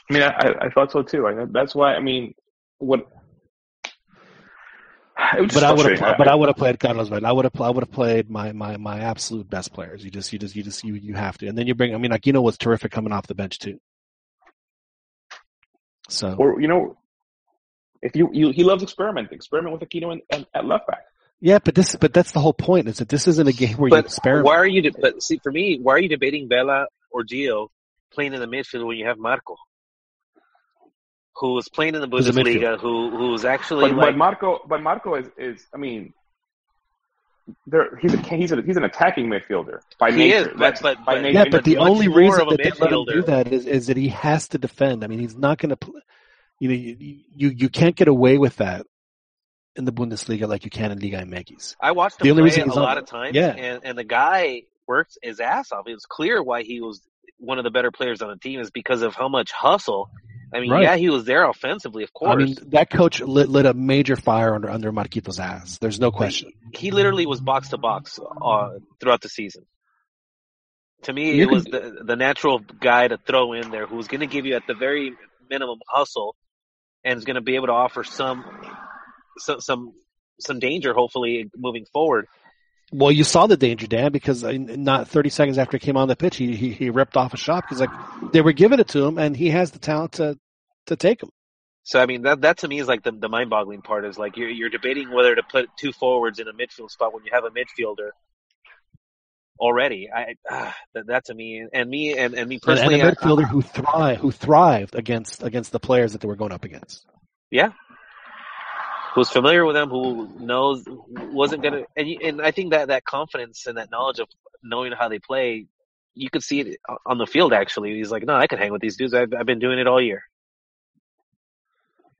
I mean, I, I thought so too. I, that's why. I mean, what? It was just But I would have, but I would have played Carlos Vela. I would have, I would have played my, my, my absolute best players. You just, you just, you just, you, you have to. And then you bring, I mean, like, Aquino was terrific coming off the bench too. So, or you know, if you, you he loves experimenting. Experiment with Aquino and, and, at left back. yeah, but this, but that's the whole point is that this isn't a game where you But experiment. why are you? De- but see, for me, why are you debating Vela or Gio playing in the midfield when you have Marco, who was playing in the Who's a midfield. Bundesliga, who who's actually But, like but Marco, but Marco is, is I mean, there he's a he's a he's an attacking midfielder by He nature. is, but- That's but- by but- nature. yeah, but the only reason of a that they let him do that is, is that he has to defend. I mean, he's not going to, pl- you know, you, you, you can't get away with that in the Bundesliga like you can in Liga MX. I watched The only play reason a he's on- lot of times, yeah. and and the guy worked his ass off. It was clear why he was one of the better players on the team is because of how much hustle. I mean, Right. yeah, he was there offensively, of course. I mean, that coach lit, lit a major fire under, under Marquito's ass. There's no question. he literally was box to box uh, throughout the season. To me, it was the the natural guy to throw in there who's going to give you at the very minimum hustle, and is going to be able to offer some some some some danger, hopefully moving forward. Well, you saw the danger, Dan, because not 30 seconds after he came on the pitch, he, he, he ripped off a shot because like they were giving it to him and he has the talent to, to take them. So I mean that that to me is like the the mind boggling part is like you're you're debating whether to put two forwards in a midfield spot when you have a midfielder already. I ah, that, that to me and me and, and me And, and personally. a I- midfielder who thrive who thrived against against the players that they were going up against. Yeah. Who's familiar with them, who knows, wasn't gonna, and and I think that that confidence and that knowledge of knowing how they play, you could see it on the field. Actually, he's like, no, I can hang with these dudes. I've I've been doing it all year.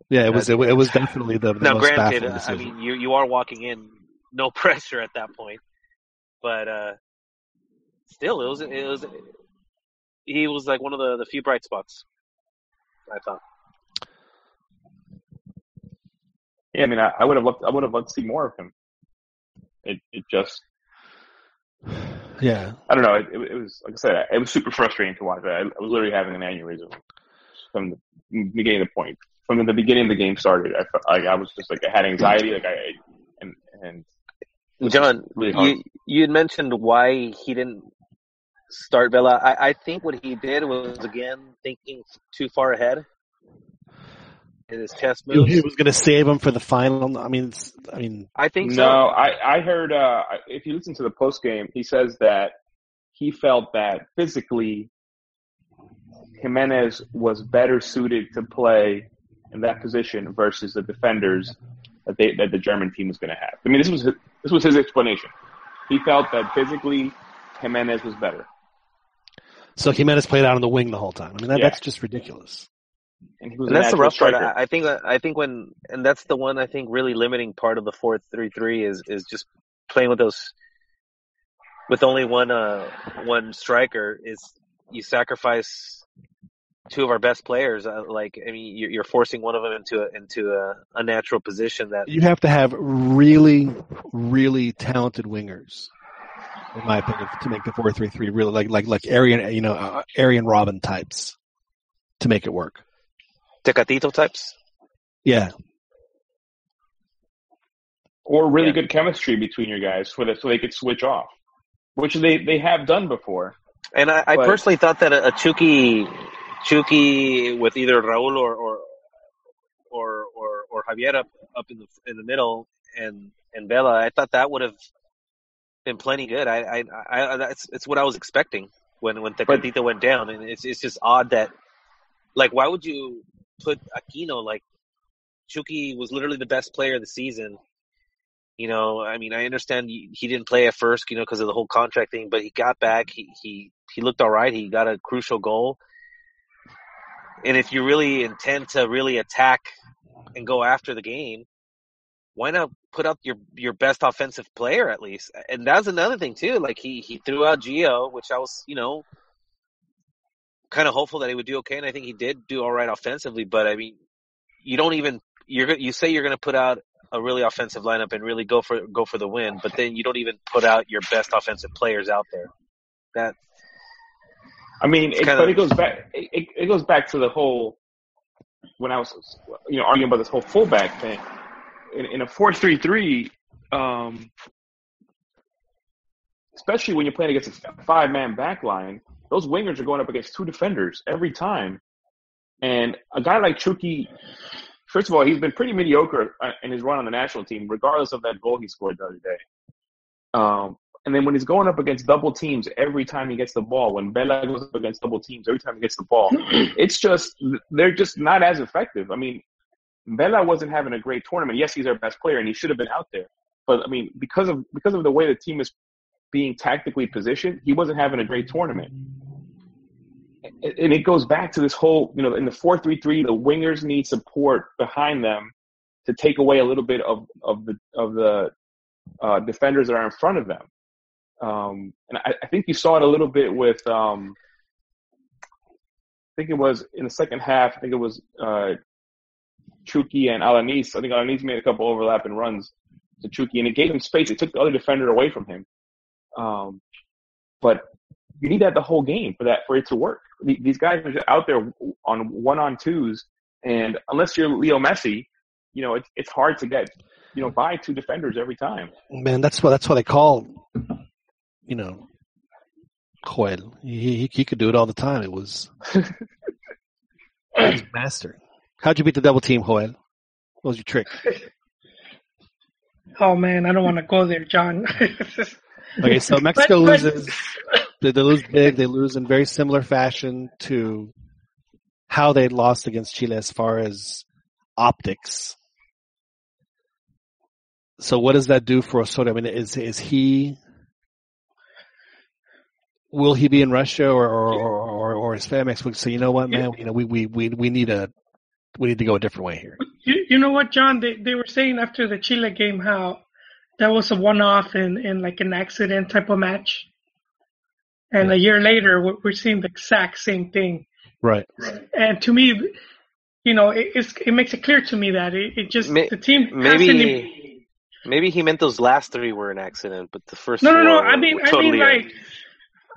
Yeah, it was it, was definitely the, the now, most granted, baffling I mean, you you are walking in, no pressure at that point, but uh still, it was it was he was like one of the the few bright spots. I thought. Yeah, I mean, I, I would have loved, I would have loved to see more of him. It, it just, yeah, I don't know. It, it, was, like I said, it was super frustrating to watch. I, I was literally having an aneurysm from the beginning of the point. From the beginning of the game started, I felt like I was just like I had anxiety, like I and and John, really you you had mentioned why he didn't start Vela. I, I think what he did was again thinking too far ahead in his chess he, moves. he was going to save him for the final. I mean, I mean, I think no, so. I I heard uh if you listen to the post game, he says that he felt that physically Jimenez was better suited to play in that position versus the defenders that they that the German team was going to have. I mean, this was his, this was his explanation. He felt that physically Jimenez was better, so Jimenez played out on the wing the whole time. I mean, that, Yeah. that's just ridiculous. and he was And that's the rough part. striker. I, I think I think when and that's the one I think really limiting part of the four three three is is just playing with those with only one uh one striker is you sacrifice two of our best players. Uh, like I mean, you're, you're forcing one of them into a, into a, a natural position that You have to have really, really talented wingers, in my opinion, to make the four three three really like like like Arian, you know, uh, Arian Robben types to make it work. Tecatito types. Yeah, or really Yeah. good chemistry between your guys so that so they could switch off, which they they have done before. And I, I personally thought that a, a Chucky, Chucky with either Raul or or or or, or Javier up, up in the in the middle and and Vela, I thought that would have been plenty good. I I, I that's it's what I was expecting when when Tecatito went down, and it's it's just odd that like why would you put Aquino like Chucky was literally the best player of the season. You know, I mean, I understand he he didn't play at first, you know, because of the whole contract thing, but he got back. He he he looked all right. He got a crucial goal. And if you really intend to really attack and go after the game, why not put up your your best offensive player at least? And that's another thing too. Like he he threw out Gio, which I was, you know, kind of hopeful that he would do okay, and I think he did do all right offensively. But I mean, you don't even you're you say you're going to put out a really offensive lineup and really go for go for the win, but then you don't even put out your best offensive players out there. That I mean, it, but it goes back. It, it- goes back to the whole when I was, you know, arguing about this whole fullback thing. In, in a four-three-three, um, especially when you're playing against a five-man back line, those wingers are going up against two defenders every time. And a guy like Chucky, first of all, he's been pretty mediocre uh, in his run on the national team, regardless of that goal he scored the other day. Um, and then when he's going up against double teams every time he gets the ball, when Vela goes up against double teams every time he gets the ball, it's just they're just not as effective. I mean, Vela wasn't having a great tournament. Yes, he's our best player, and he should have been out there. But I mean, because of because of the way the team is being tactically positioned, he wasn't having a great tournament. And it goes back to this whole, you know, in the four three three, the wingers need support behind them to take away a little bit of of the of the uh, defenders that are in front of them. Um, and I, I think you saw it a little bit with, um, I think it was in the second half. I think it was uh, and Alanis. I think Alanis made a couple overlapping runs to Chucky, and it gave him space. It took the other defender away from him. Um, but you need that the whole game for that for it to work. These guys are out there on one on twos, and unless you're Leo Messi, you know it's it's hard to get you know by two defenders every time. man, that's what that's what they call, you know, Joel. He, he he could do it all the time. It was a master. How'd you beat the double team, Joel? What was your trick? Oh man, I don't want to go there, John. Okay, so Mexico But- but- loses. They, they lose big. They lose in very similar fashion to how they lost against Chile as far as optics. So what does that do for Osorio? I mean, is is he? Will he be in Russia or or or, or, or is Famex would say, you know what, man, you know, we, we, we, we need a we need to go a different way here. You, you know what, John? They they were saying after the Chile game how that was a one-off and and like an accident type of match, and a year later we're, we're seeing the exact same thing. Right. And to me, you know, it, it's, it makes it clear to me that it, it just May- the team hasn't Maybe maybe he meant those last three were an accident, but the first No, no, no. I mean, were I mean, are. like,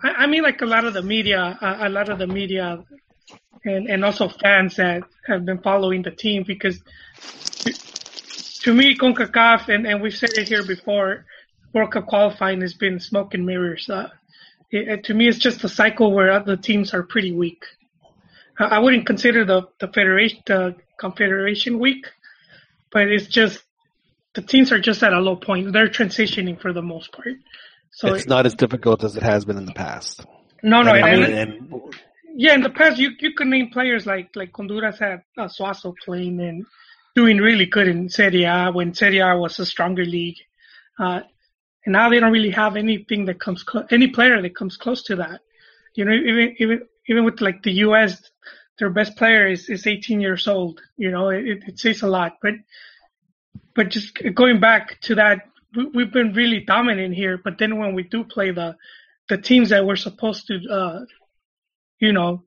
I, I mean, like a lot of the media, uh, a lot of the media, and and also fans that have been following the team because, to, me, Concacaf, and and we've said it here before, World Cup qualifying has been smoke and mirrors. Uh, it- to me, it's just a cycle where other teams are pretty weak. I, I wouldn't consider the the federation the confederation weak, but it's just the teams are just at a low point. They're transitioning for the most part. So it's not as difficult as it has been in the past. no, no, And, I mean, and- yeah, in the past you you could name players like like Honduras had uh, Suazo playing and doing really good in Serie A when Serie A was a stronger league, uh, and now they don't really have anything that comes clo- any player that comes close to that. You know, even even even with like the U.S., their best player is is 18 years old. You know, it it says a lot, but but just going back to that, we've been really dominant here. But then when we do play the the teams that we're supposed to, uh, you know,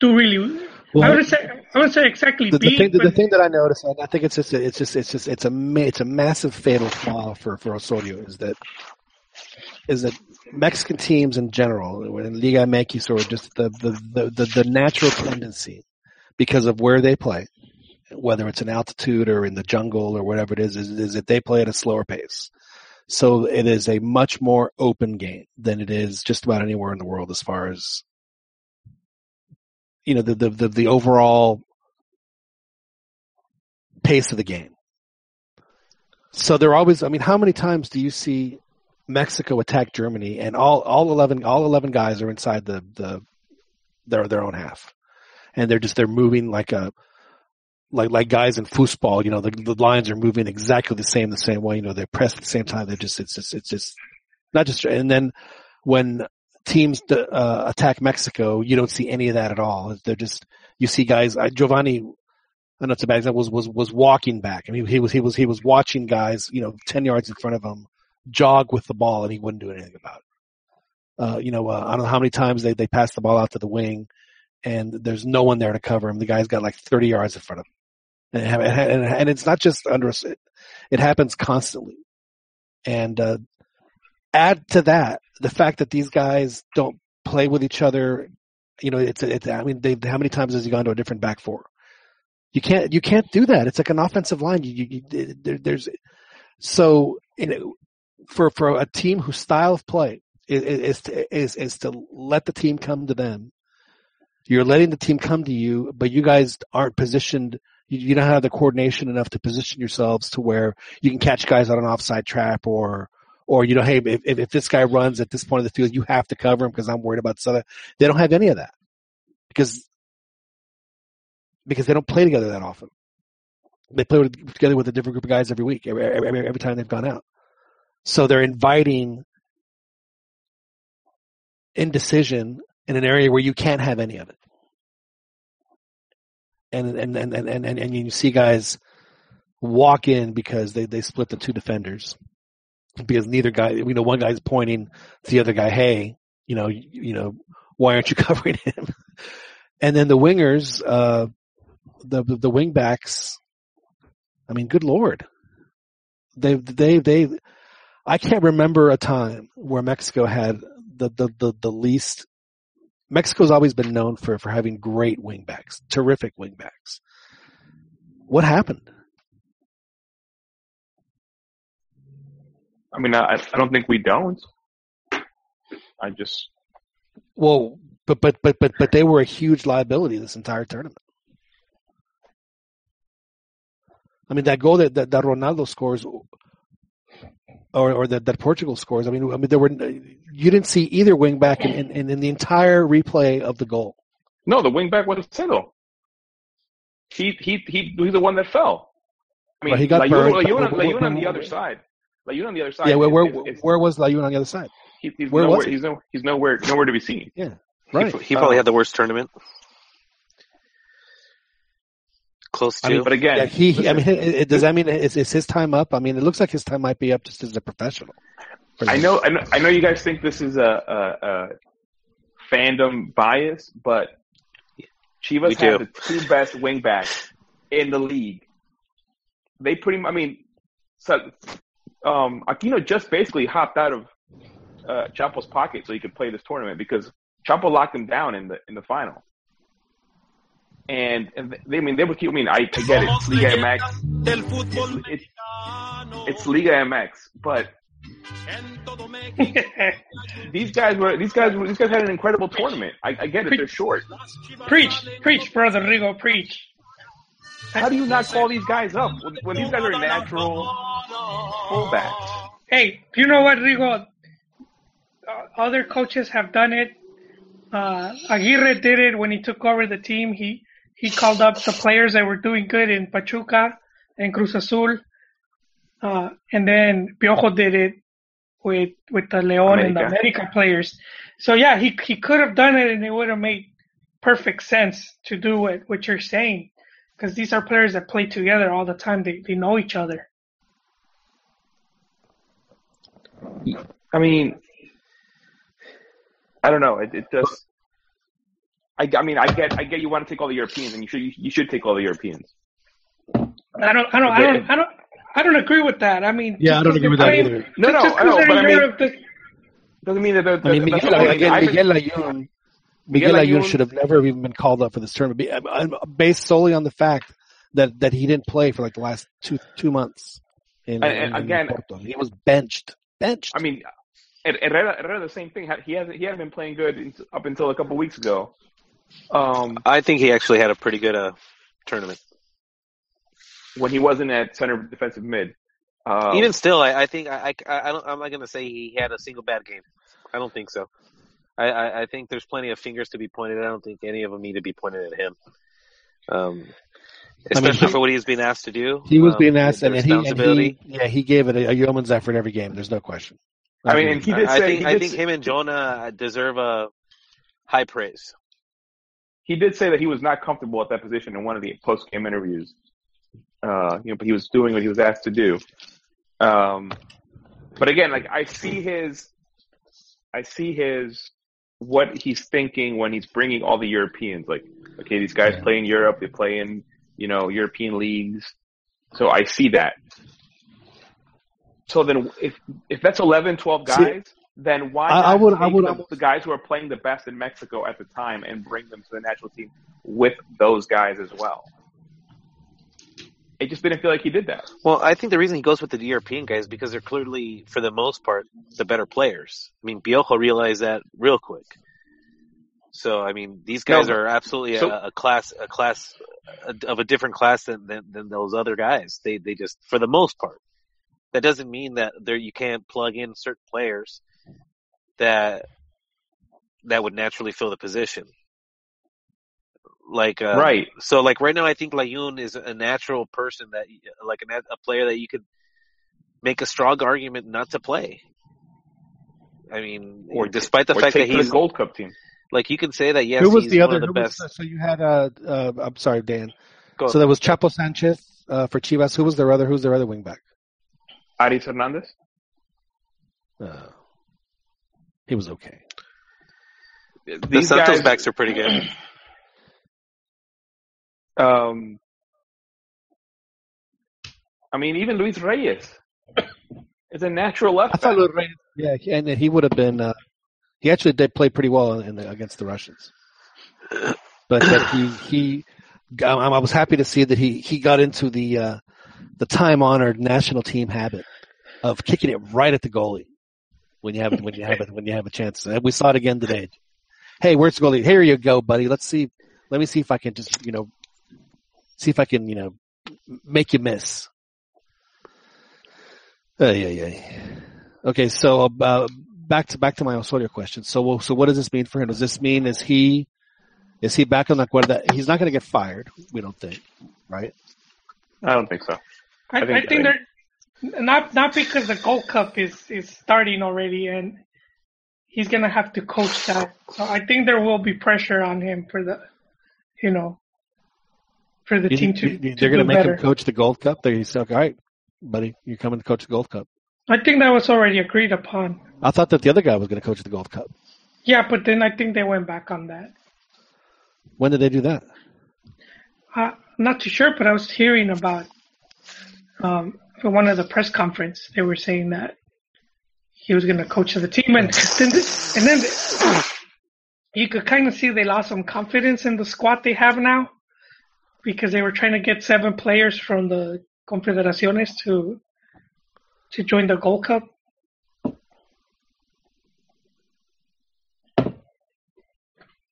do really. Well, I would say I would say exactly the, the thing, the, the thing that I noticed, and I think it's just, it's just, it's just, it's a, it's a massive fatal flaw for for Osorio is that, is that Mexican teams in general, in Liga MX or just the the, the the the natural tendency, because of where they play, whether it's in altitude or in the jungle or whatever it is, is, is that they play at a slower pace. So it is a much more open game than it is just about anywhere in the world as far as you know the the the, the overall pace of the game. So they're always. I mean, how many times do you see Mexico attack Germany and all all eleven all eleven guys are inside the the their their own half, and they're just they're moving like a like like guys in football. You know, the the lines are moving exactly the same the same way. You know, they're pressed at the same time. They're just it's just it's just not just and then when teams uh, attack Mexico, you don't see any of that at all. They're just you see guys. I, Giovanni, I know it's a bad example. Was was was walking back. I mean, he was he was he was watching guys, you know, ten yards in front of him, jog with the ball, and he wouldn't do anything about it. Uh, you know, uh, I don't know how many times they they pass the ball out to the wing, and there's no one there to cover him. The guy's got like thirty yards in front of him, and it's not just under. It, it happens constantly, and uh, add to that the fact that these guys don't play with each other. You know, it's, it's I mean, they, how many times has he gone to a different back four? You can't, you can't do that. It's like an offensive line. You, you, you there, there's, so, you know, for, for a team whose style of play is, is, is, is to let the team come to them. You're letting the team come to you, but you guys aren't positioned. You, you don't have the coordination enough to position yourselves to where you can catch guys on an offside trap or, or you know, hey, if, if, if this guy runs at this point of the field, you have to cover him because I'm worried about Southern. They don't have any of that because because they don't play together that often. They play with, together with a different group of guys every week, every, every, every time they've gone out. So they're inviting indecision in an area where you can't have any of it. And and and and and, and you see guys walk in because they, they split the two defenders because neither guy, you know, one guy's pointing to the other guy, hey, you know, you, you know, why aren't you covering him? and then the wingers, uh, the, the, the wing backs, I mean, good Lord. They, they, they, I can't remember a time where Mexico had the, the, the, the least, Mexico's always been known for, for having great wingbacks, terrific wingbacks. What happened? I mean, I, I don't think we don't. I just Well, but but but but but they were a huge liability this entire tournament. I mean, that goal that that, that Ronaldo scores, or, or that, that Portugal scores. I mean, I mean, there were you didn't see either wing back in, in, in the entire replay of the goal. No, the wing back was Cero. He he he he's the one that fell. I mean, Well, he got Layun, burned. Layun, on, Where- Layun on the other side. Layun on the other side. yeah, where is- where, is- is- where was Layun on the other side? he- he's where nowhere, was he? he's no, he's nowhere nowhere to be seen. Yeah, right. He, he probably uh, had the worst tournament. Close to. I mean, but again, Yeah, he. he- I mean, it, it- does that mean is, is his time up? I mean, it looks like his time might be up just as a professional. I know, I know, I know you guys think this is a, a, a fandom bias, but Chivas We have do. the two best wing backs in the league. They pretty, I mean, so um, Aquino just basically hopped out of uh, Chapo's pocket so he could play this tournament because Chapo locked him down in the in the final. And, and they, I mean, they would keep. I mean, I, I get it. It's Liga MX. It's, it's Liga MX, but these guys were these guys were these guys had an incredible tournament. I, I get it; they're short. preach, preach, brother Rigo, preach. How do you not call these guys up when, when these guys are natural fullbacks? Hey, you know what, Rigo? Other coaches have done it. Uh, Aguirre did it when he took over the team. He he called up the players that were doing good in Pachuca and Cruz Azul, uh, and then Piojo did it with with the Leon and the America. Players. So yeah, he he could have done it, and it would have made perfect sense to do what what you're saying, because these are players that play together all the time. They they know each other. I mean, I don't know. It, it just. I, I mean, I get, I get. You want to take all the Europeans, and you should, you should take all the Europeans. I don't, I don't, I don't, I don't, I don't agree with that. I mean, Yeah, I don't agree with that either. playing- No, no, just I know, because but I mean- the- Doesn't mean that. they're- I mean, Miguel, the only- again, Miguel been- Layun, Miguel Miguel Layun Layun- should have never even been called up for this tournament, be- I'm- I'm based solely on the fact that that he didn't play for like the last two two months. In, And- and in- in again- Porto. he was benched, benched. I mean, Her- Herrera, Herrera, the same thing. He hasn't, he hasn't been playing good up until a couple weeks ago. Um, I think he actually had a pretty good uh, tournament. when he wasn't at center defensive mid. Um, Even still, I, I think I, I, I don't, I'm not going to say he had a single bad game. I don't think so. I, I, I think there's plenty of fingers to be pointed. I don't think any of them need to be pointed at him. Um, especially he- for what he's being asked to do. he was um, being asked, and, and he, and he, yeah, he gave it a, a yeoman's effort every game. There's no question. I mean, and he did I say think he I think say- him and Jonah deserve a high praise. He did say that he was not comfortable at that position in one of the post game interviews. Uh, you know, but he was doing what he was asked to do. Um, but again, like I see his, I see his what he's thinking when he's bringing all the Europeans. Like, okay, these guys Yeah. play in Europe, they play in you know European leagues. So I see that. So then, if if that's 11, 12 See, guys, then why I- I not would- I would the, almost- the guys who are playing the best in Mexico at the time and bring them to the national team with those guys as well? It just didn't feel like he did that. Well, I think the reason he goes with the European guys is because they're clearly, for the most part, the better players. I mean, Piojo realized that real quick. So, I mean, these guys No, are absolutely so- a, a class, a class of a different class than, than than those other guys. They they just, for the most part, that doesn't mean that there you can't plug in certain players that that would naturally fill the position. Like uh, right. so, like right now, I think Layun is a natural person that, like a, a player that you could make a strong argument not to play. I mean, Or despite the or fact take that he's the Gold Cup team. like, you can say that yes, who was he's the other? the who best. Was, so you had uh, uh, I'm sorry, Dan. Go. So there was Chapo Sanchez uh, for Chivas. Who was their other? Who's their other wingback? Aris Hernandez. Uh, he was okay. the these Santos guys- backs are pretty good. Um, I mean, even Luis Reyes is a natural left I thought back. Lou Reyes, yeah, and he would have been. Uh, he actually did play pretty well in the, against the Russians, but, but he he. I, I was happy to see that he he got into the uh, the time honored national team habit of kicking it right at the goalie when you have when you have it when you have a chance. And we saw it again today. Hey, where's the goalie? Here you go, buddy. Let's see. Let me see if I can just you know see if I can you know make you miss. Uh, yeah, yeah. Okay, so uh, back to back to my Osorio question. So, so what does this mean for him? Does this mean is he is he back on the cuerda? He's not going to get fired. We don't think, right? I don't think so. I, I I think, think- they're not not because the Gold Cup is is starting already and he's gonna have to coach that. So I think there will be pressure on him for the, you know, for the You team to, you- they're going to do make better. him coach the Gold Cup. They he's like, all right, buddy, you're coming to coach the Gold Cup. I think that was already agreed upon. I thought that the other guy was going to coach the Gold Cup. Yeah, but then I think they went back on that. When did they do that? Uh, I'm not too sure, but I was hearing about um, for one of the press conference they were saying that he was going to coach the team, and then the, and then the, you could kind of see they lost some confidence in the squad they have now because they were trying to get seven players from the Confederaciones to to join the Gold Cup.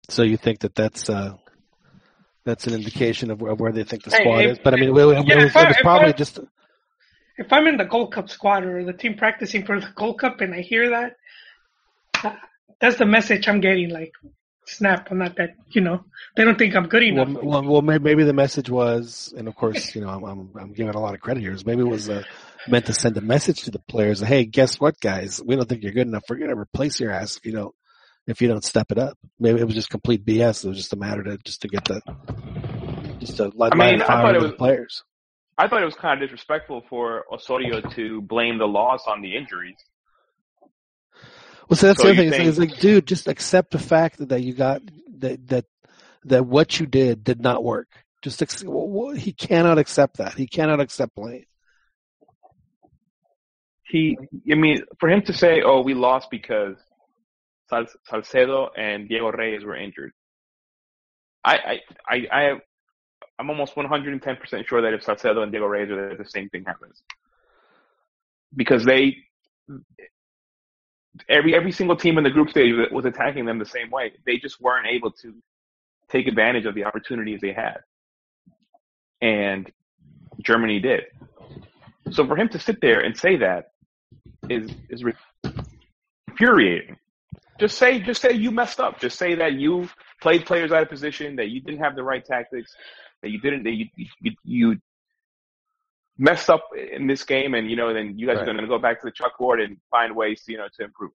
So you think that that's uh, that's an indication of where, where they think the Hey, squad if- is? But I mean, it, was- it Yeah, was, I- it was probably I- just If I'm in the Gold Cup squad or the team practicing for the Gold Cup and I hear that, that- that's the message I'm getting. Like, snap! I'm not that. You know, they don't think I'm good enough. well, well maybe, maybe the message was, and of course, you know, I'm I'm, I'm giving a lot of credit here. is Maybe it was uh, meant to send a message to the players. Hey, guess what, guys? We don't think you're good enough. We're going to replace your ass if you don't if you don't step it up. Maybe it was just complete BS. It was just a matter to just to get the just to light, I mean, light a I fire thought it under the players. I thought it was kind of disrespectful for Osorio to blame the loss on the injuries. Well, so that's So the other thing. It's, think- it's like, dude, just accept the fact that you got that that that what you did did not work. Just ex- well, well, he cannot accept that. He cannot accept blame. He, I mean, for him to say, "Oh, we lost because Sal- Salcedo and Diego Reyes were injured," I, I, I, I have, I'm almost 110 percent sure that if Salcedo and Diego Reyes are there, the same thing happens because they, every every single team in the group stage was attacking them the same way. They just weren't able to take advantage of the opportunities they had, and Germany did. So for him to sit there and say that is is infuriating. Just say just say you messed up. Just say that you played players out of position, that you didn't have the right tactics, that you didn't that you you, you messed up in this game, and you know then you guys Right. are going to go back to the chalkboard and find ways you know to improve.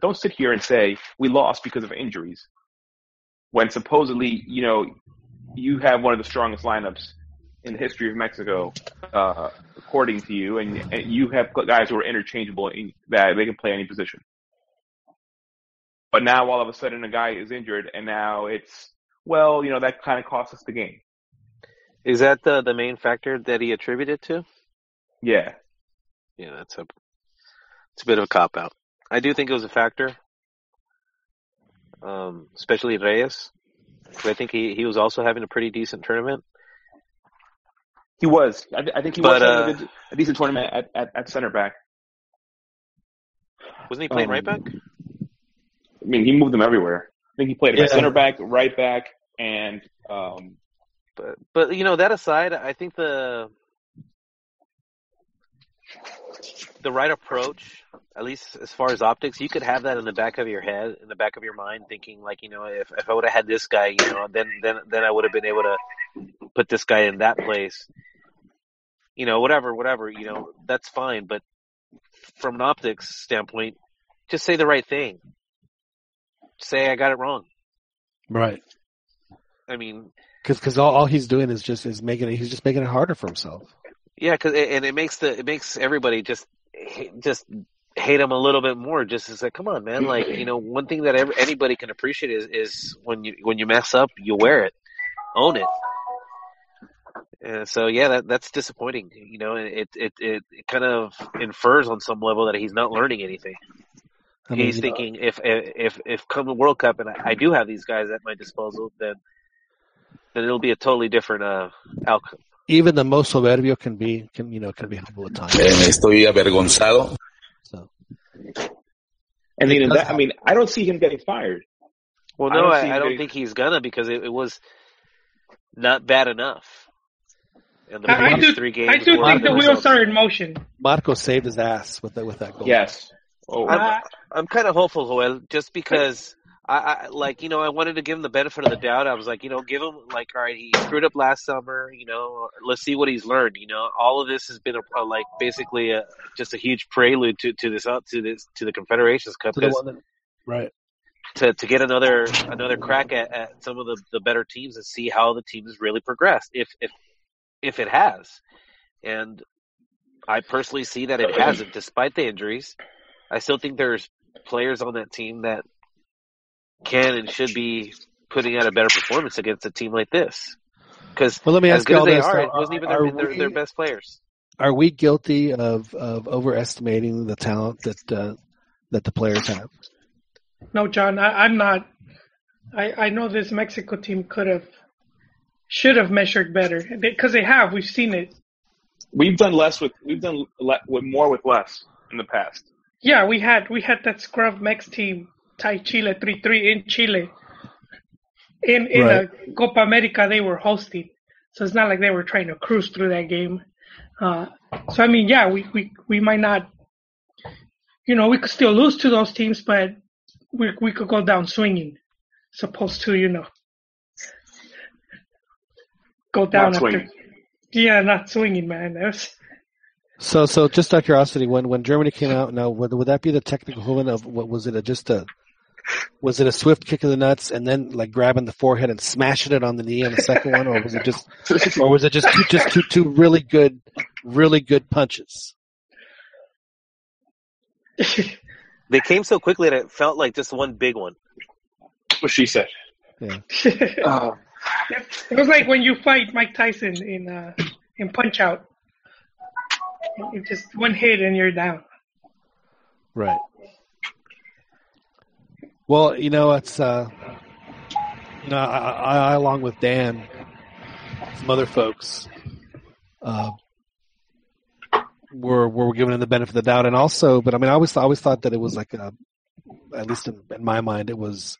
Don't sit here and say we lost because of injuries, when supposedly you know you have one of the strongest lineups in the history of Mexico, uh, according to you, and, and you have guys who are interchangeable in, that they can play any position. But now all of a sudden a guy is injured, and now it's well, you know that kind of cost us the game. Is that the the main factor that he attributed to? Yeah, Yeah, that's a it's a bit of a cop out. I do think it was a factor, um, especially Reyes. I think he he was also having a pretty decent tournament. he was. I, th- I think he But, was having uh, a, good- a decent tournament at, at, at center back. Wasn't he playing Um, right back? I mean, he moved them everywhere. I think he played Yeah. center back, right back, and um, But but you know that aside, I think the the right approach, at least as far as optics, you could have that in the back of your head, in the back of your mind, thinking like, you know, if if I would have had this guy, you know, then then then I would have been able to put this guy in that place. You know, whatever, whatever, you know, that's fine. But from an optics standpoint, just say the right thing. Say I got it wrong. Right. I mean, Because cause all, all he's doing is just is making it. He's just making it harder for himself. Yeah, cause it, and it makes the it makes everybody just just hate him a little bit more. Just as like, come on, man! Like you know, one thing that ever, anybody can appreciate is is when you when you mess up, you wear it, own it. And so yeah, that that's disappointing. You know, it it it, it kind of infers on some level that he's not learning anything. I mean, he's you know, thinking if if if come the World Cup and I, I do have these guys at my disposal, then then it'll be a totally different uh outcome. even the most soberbio can be can you know can be humble at times. Eh, estoy avergonzado. So and then It in does that, I mean, I don't see him getting fired. Well, I no, don't I, I, don't getting- think he's gonna because it, it was not bad enough. And the I, I do. three games I do think the the wheels are in motion. Marco saved his ass with that with that goal. Yes, Oh, I'm, Uh, I'm kind of hopeful, Joel, just because I, I like you know I wanted to give him the benefit of the doubt. I was like, you know, give him like, all right, he screwed up last summer. You know, let's see what he's learned. You know, all of this has been a, a, like basically a, just a huge prelude to to this up to this to the Confederations Cup To that, right. to to get another another crack at, at some of the, the better teams and see how the team has really progressed if if if it has. And I personally see that it hasn't, despite the injuries. I still think there's players on that team that can and should be putting out a better performance against a team like this. Because Well, let me ask you all they this. are, though. it wasn't even their, their, we- their best players. Are we guilty of, of overestimating the talent that uh, that the players have? No, John, I, I'm not. I, I know this Mexico team could have, should have measured better because they have. We've seen it. we've done less with we've done le- with more with less in the past. Yeah, we had we had that scrub Mex team tie Chile three three in Chile. In in Right. a Copa America they were hosting, so it's not like they were trying to cruise through that game. Uh, so I mean, yeah, we, we we might not, you know, we could still lose to those teams, but we we could go down swinging, supposed to, you know, go down after. swinging. Yeah, not swinging, man. That was, So, so just out of curiosity, when when Germany came out, now would, would that be the technical equivalent of what was it? A, just a was it a swift kick of the nuts and then like grabbing the forehead and smashing it on the knee on the second one, or was it just or was it just two, just two two really good really good punches? They came so quickly that it felt like just one big one. What she said. it Uh, was like when you fight Mike Tyson in uh, in Punch Out. You just one hit and you're down. Right. Well, you know, it's uh, you know, I, I, I along with Dan, some other folks, uh, were were given the benefit of the doubt, and also, but I mean, I always I always thought that it was like a, at least in, in my mind, it was,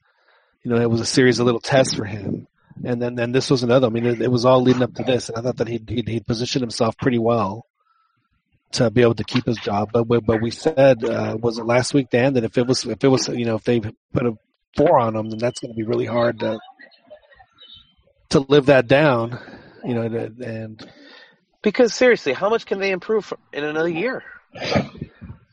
you know, it was a series of little tests for him, and then then this was another. I mean, it, it was all leading up to this, and I thought that he'd, he'd positioned himself pretty well to be able to keep his job. But but, but we said uh, was it last week, Dan, that if it was if it was you know if they put a four on him, then that's going to be really hard to to live that down. You know, to, and Because seriously, how much can they improve in another year?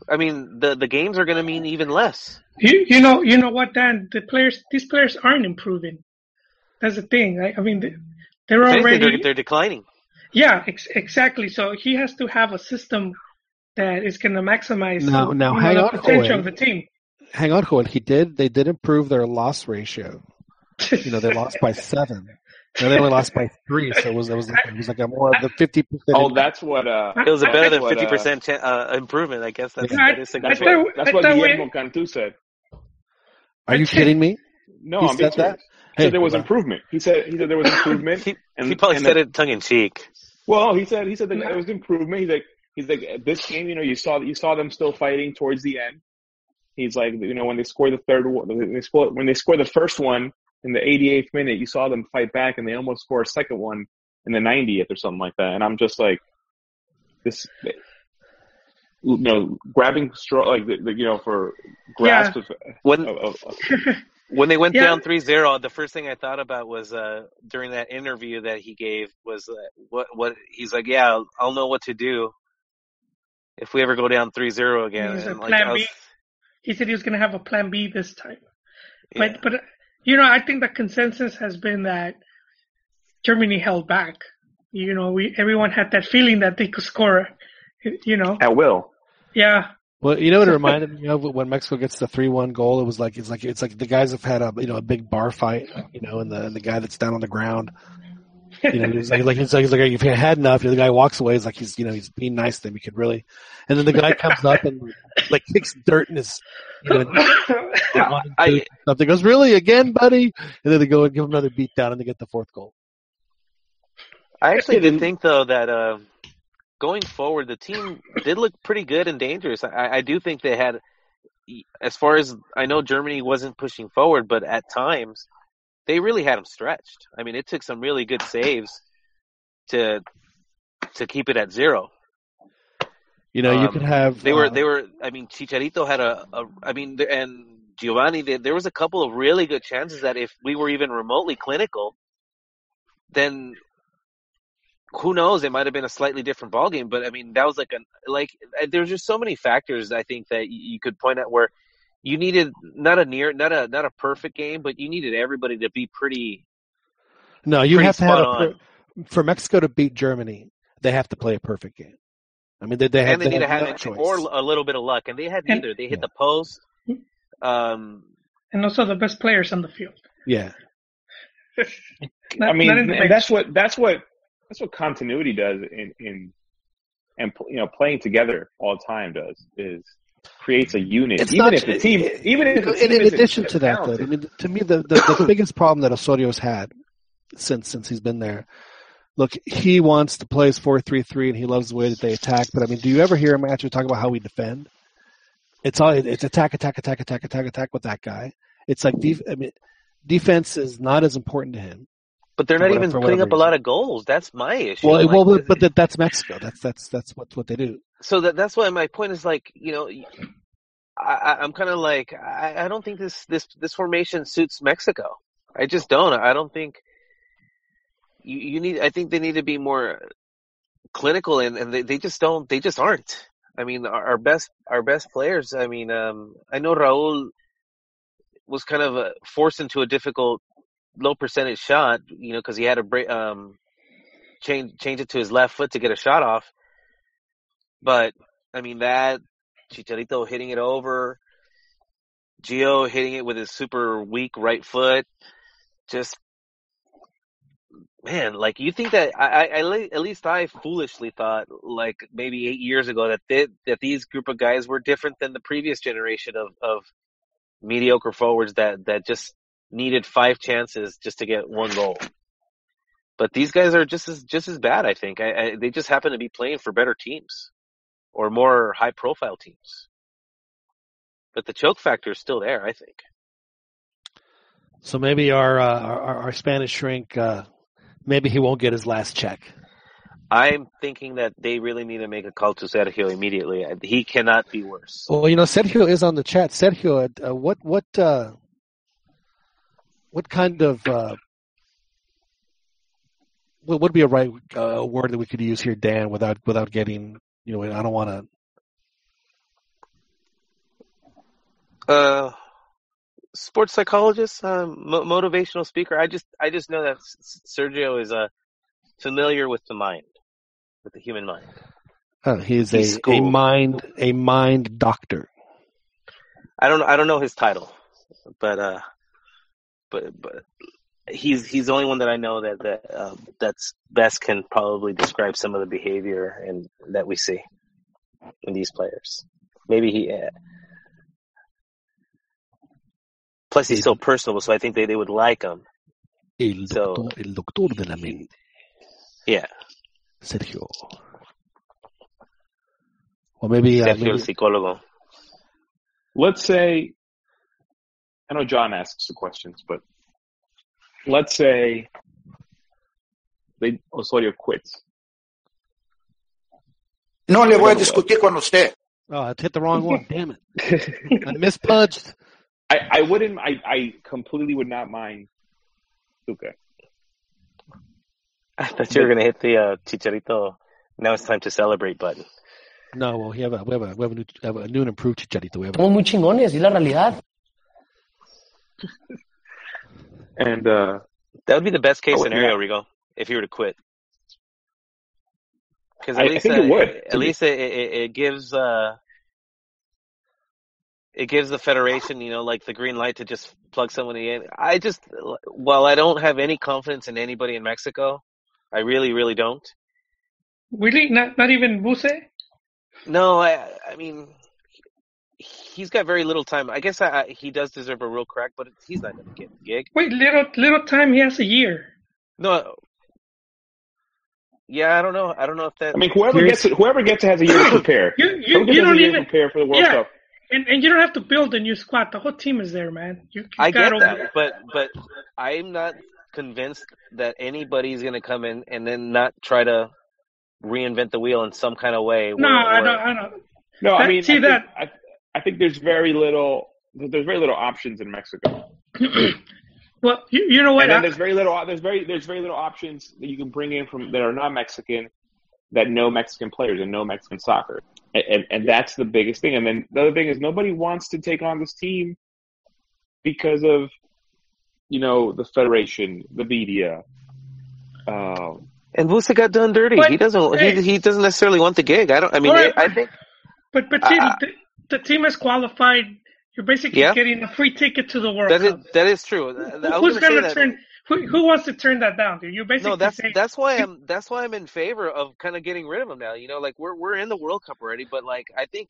I mean, the the games are going to mean even less. You you know you know what Dan the players these players aren't improving. That's the thing. Right? I mean they- they're If anything, already they're, they're declining. Yeah ex- exactly. So he has to have a system that is going to maximize Now- now you know, hang the on, potential Joel. of the team. hang on, Cohen. He did. They did improve their loss ratio. You know, they lost by seven. No, they only lost by three, so it was it was like, it was like a more of the fifty percent. oh, that's what. Uh, It was a better than uh, fifty percent uh, improvement. I guess that's, I- that is I that's what, that's what thought we- Guillermo Cantu said. Are you kidding me? No, He I'm being said that? Serious. He said there was improvement. He said he said there was improvement. He, and, he probably and said that- it tongue in cheek. Well, he said he said that there was improvement. He's like he's like this game, you know, you saw you saw them still fighting towards the end. He's like, you know, when they score the third one, when they score when they score the first one in the 88th minute, you saw them fight back, and they almost score a second one in the 90th or something like that. And I'm just like, this, you know, grabbing straw like the, the, you know for grasp of, When of, of, of when they went Yeah. down 3-0, the first thing I thought about was uh during that interview that he gave was uh, what what he's like, yeah, I'll, I'll know what to do if we ever go down 3-0 again. He said And, like, plan was- B. he said he was going to have a plan B this time. yeah. But but you know, I think the consensus has been that Germany held back. You know, we everyone had that feeling that they could score. You know, at will. yeah, Well, you know what it reminded me of when Mexico gets the three-one goal. It was like it's like it's like the guys have had a you know a big bar fight, you know, and the and the guy that's down on the ground, you know, he's like like he's like, he's like if you had enough, the guy walks away. He's like he's you know he's being nice to him. He could really, and then the guy comes up and like kicks dirt in his, you know, on I- boot or something. Goes really again, buddy, and then they go and give him another beat down and they get the fourth goal. I actually did then- think though that uh, going forward, the team did look pretty good and dangerous. I, I do think they had, as far as I know, Germany wasn't pushing forward, but at times they really had them stretched. I mean, it took some really good saves to to keep it at zero. You know, you Um, could have They were uh, they were. I mean, Chicharito had a. a I mean, and Giovanni. There there was a couple of really good chances that if we were even remotely clinical, then who knows? It might have been a slightly different ballgame. But I mean, that was like a like. There's just so many factors I think that you could point out where you needed not a near, not a not a perfect game, but you needed everybody to be pretty no. You pretty have to have a, per- for Mexico to beat Germany. They have to play a perfect game. I mean, they, they have, and they need to have have no it, choice. or a little bit of luck, and they had neither. They hit Yeah. the post. Um, and also the best players on the field. yeah, Not- I mean, not in the and that's what that's what that's what continuity does in in and you know playing together all the time does is creates a unit. It's even not- if the team, even if the in, team in addition to that, though, I mean, to me, the, the, the biggest problem that Osorio's had since since he's been there, look, he wants to play his four three three, and he loves the way that they attack. But I mean, do you ever hear him actually talk about how we defend? It's all it's attack, attack, attack, attack, attack, attack with that guy. It's like def- I mean, defense is not as important to him. But they're not whatever- even putting whatever up a lot of goals. That's my issue. Well, Like, well, but, but that's Mexico. That's that's that's what what they do. so that that's why my point is like you know, I, I- I'm kind of like I, I don't think this this this formation suits Mexico. I just don't. I don't think you, you need. I think they need to be more clinical, and, and they, they just don't. They just aren't. I mean, our, our best our best players. I mean, um, I know Raúl was kind of uh forced into a difficult low percentage shot, you know, because he had to break um change change it to his left foot to get a shot off. But I mean that Chicharito hitting it over, Gio hitting it with his super weak right foot, just man, like you think that I, I, at least I foolishly thought like maybe eight years ago that they, that these group of guys were different than the previous generation of of mediocre forwards that that just needed five chances just to get one goal. But these guys are just as just as bad. I think I, I, they just happen to be playing for better teams or more high profile teams. But the choke factor is still there. I think. So maybe our uh, our, our Spanish shrink, uh, maybe he won't get his last check. I'm thinking that they really need to make a call to Sergio immediately. He cannot be worse. Well, you know, Sergio is on the chat. Sergio, uh, what what uh, what kind of uh, what would be a right uh, word that we could use here, Dan, without without getting you know? I don't want to. Uh, sports psychologist, um, mo- motivational speaker. I just I just know that S- Sergio is uh, familiar with the mind, with the human mind. Uh, he's, He's a, a mind a mind doctor. I don't I don't know his title, but uh, but but he's he's the only one that I know that that um, that's best can probably describe some of the behavior and that we see in these players. Maybe he. Uh, plus, he's so personable, so I think they, they would like him. El So- doctor, el doctor de la mente, Yeah, Sergio. Well, maybe, uh, Sergio el maybe psicólogo. let's say I know John asks the questions, but let's say they Osorio quits. No le voy a discutir con usted. oh, I hit the wrong one. Damn it! I mispunched. I, I wouldn't I, I completely would not mind Tuca. I thought you were gonna hit the uh, Chicharito. Now it's time to celebrate button. No, well, we have a we have a we have a new, have a new and improved chicharito. We have a, Somos muy chingones, y la realidad. And uh That would be the best case Oh, scenario, yeah. Rigo, if you were to quit. Because I- at I least think uh, it would, At least it, it, it gives uh, it gives the federation, you know, like the green light to just plug somebody in. I just, while I don't have any confidence in anybody in Mexico, I really, really don't. Really? Not not even Vuce? No, I, I mean, he's got very little time. I guess I, I, he does deserve a real crack, but he's not going to get the gig. Wait, little little time. He has a year. No. Uh, yeah, I don't know. I don't know if that. I mean whoever Here's- gets it whoever gets it has a year to prepare. You you, you don't even. prepare for the World Yeah. Cup. And and you don't have to build a new squad. The whole team is there, man. You, you I got get all that, but but I'm not convinced that anybody's going to come in and then not try to reinvent the wheel in some kind of way. No, where- I where- don't. I don't. No, I mean, see I think, that- I, I think there's very little. There's very little options in Mexico, Well, you, you know what? and then I- there's very little. There's very there's very little options that you can bring in from that are not Mexican, that know Mexican players and know Mexican soccer, and, and and that's the biggest thing. And then the other thing is nobody wants to take on this team because of, you know, the federation, the media. Um, And Vuce got done dirty. But, he doesn't. hey. he he doesn't necessarily want the gig. I don't. I mean, All right, I but- think but but see, Uh, the, team is qualified. You're basically Yeah. getting a free ticket to the World that is Cup. that is true. Was Who's gonna going to turn? Who, who wants to turn that down? Dude? You're basically No, that's saying, that's why I'm that's why I'm in favor of kind of getting rid of him now. You know, like we're we're in the World Cup already, but like I think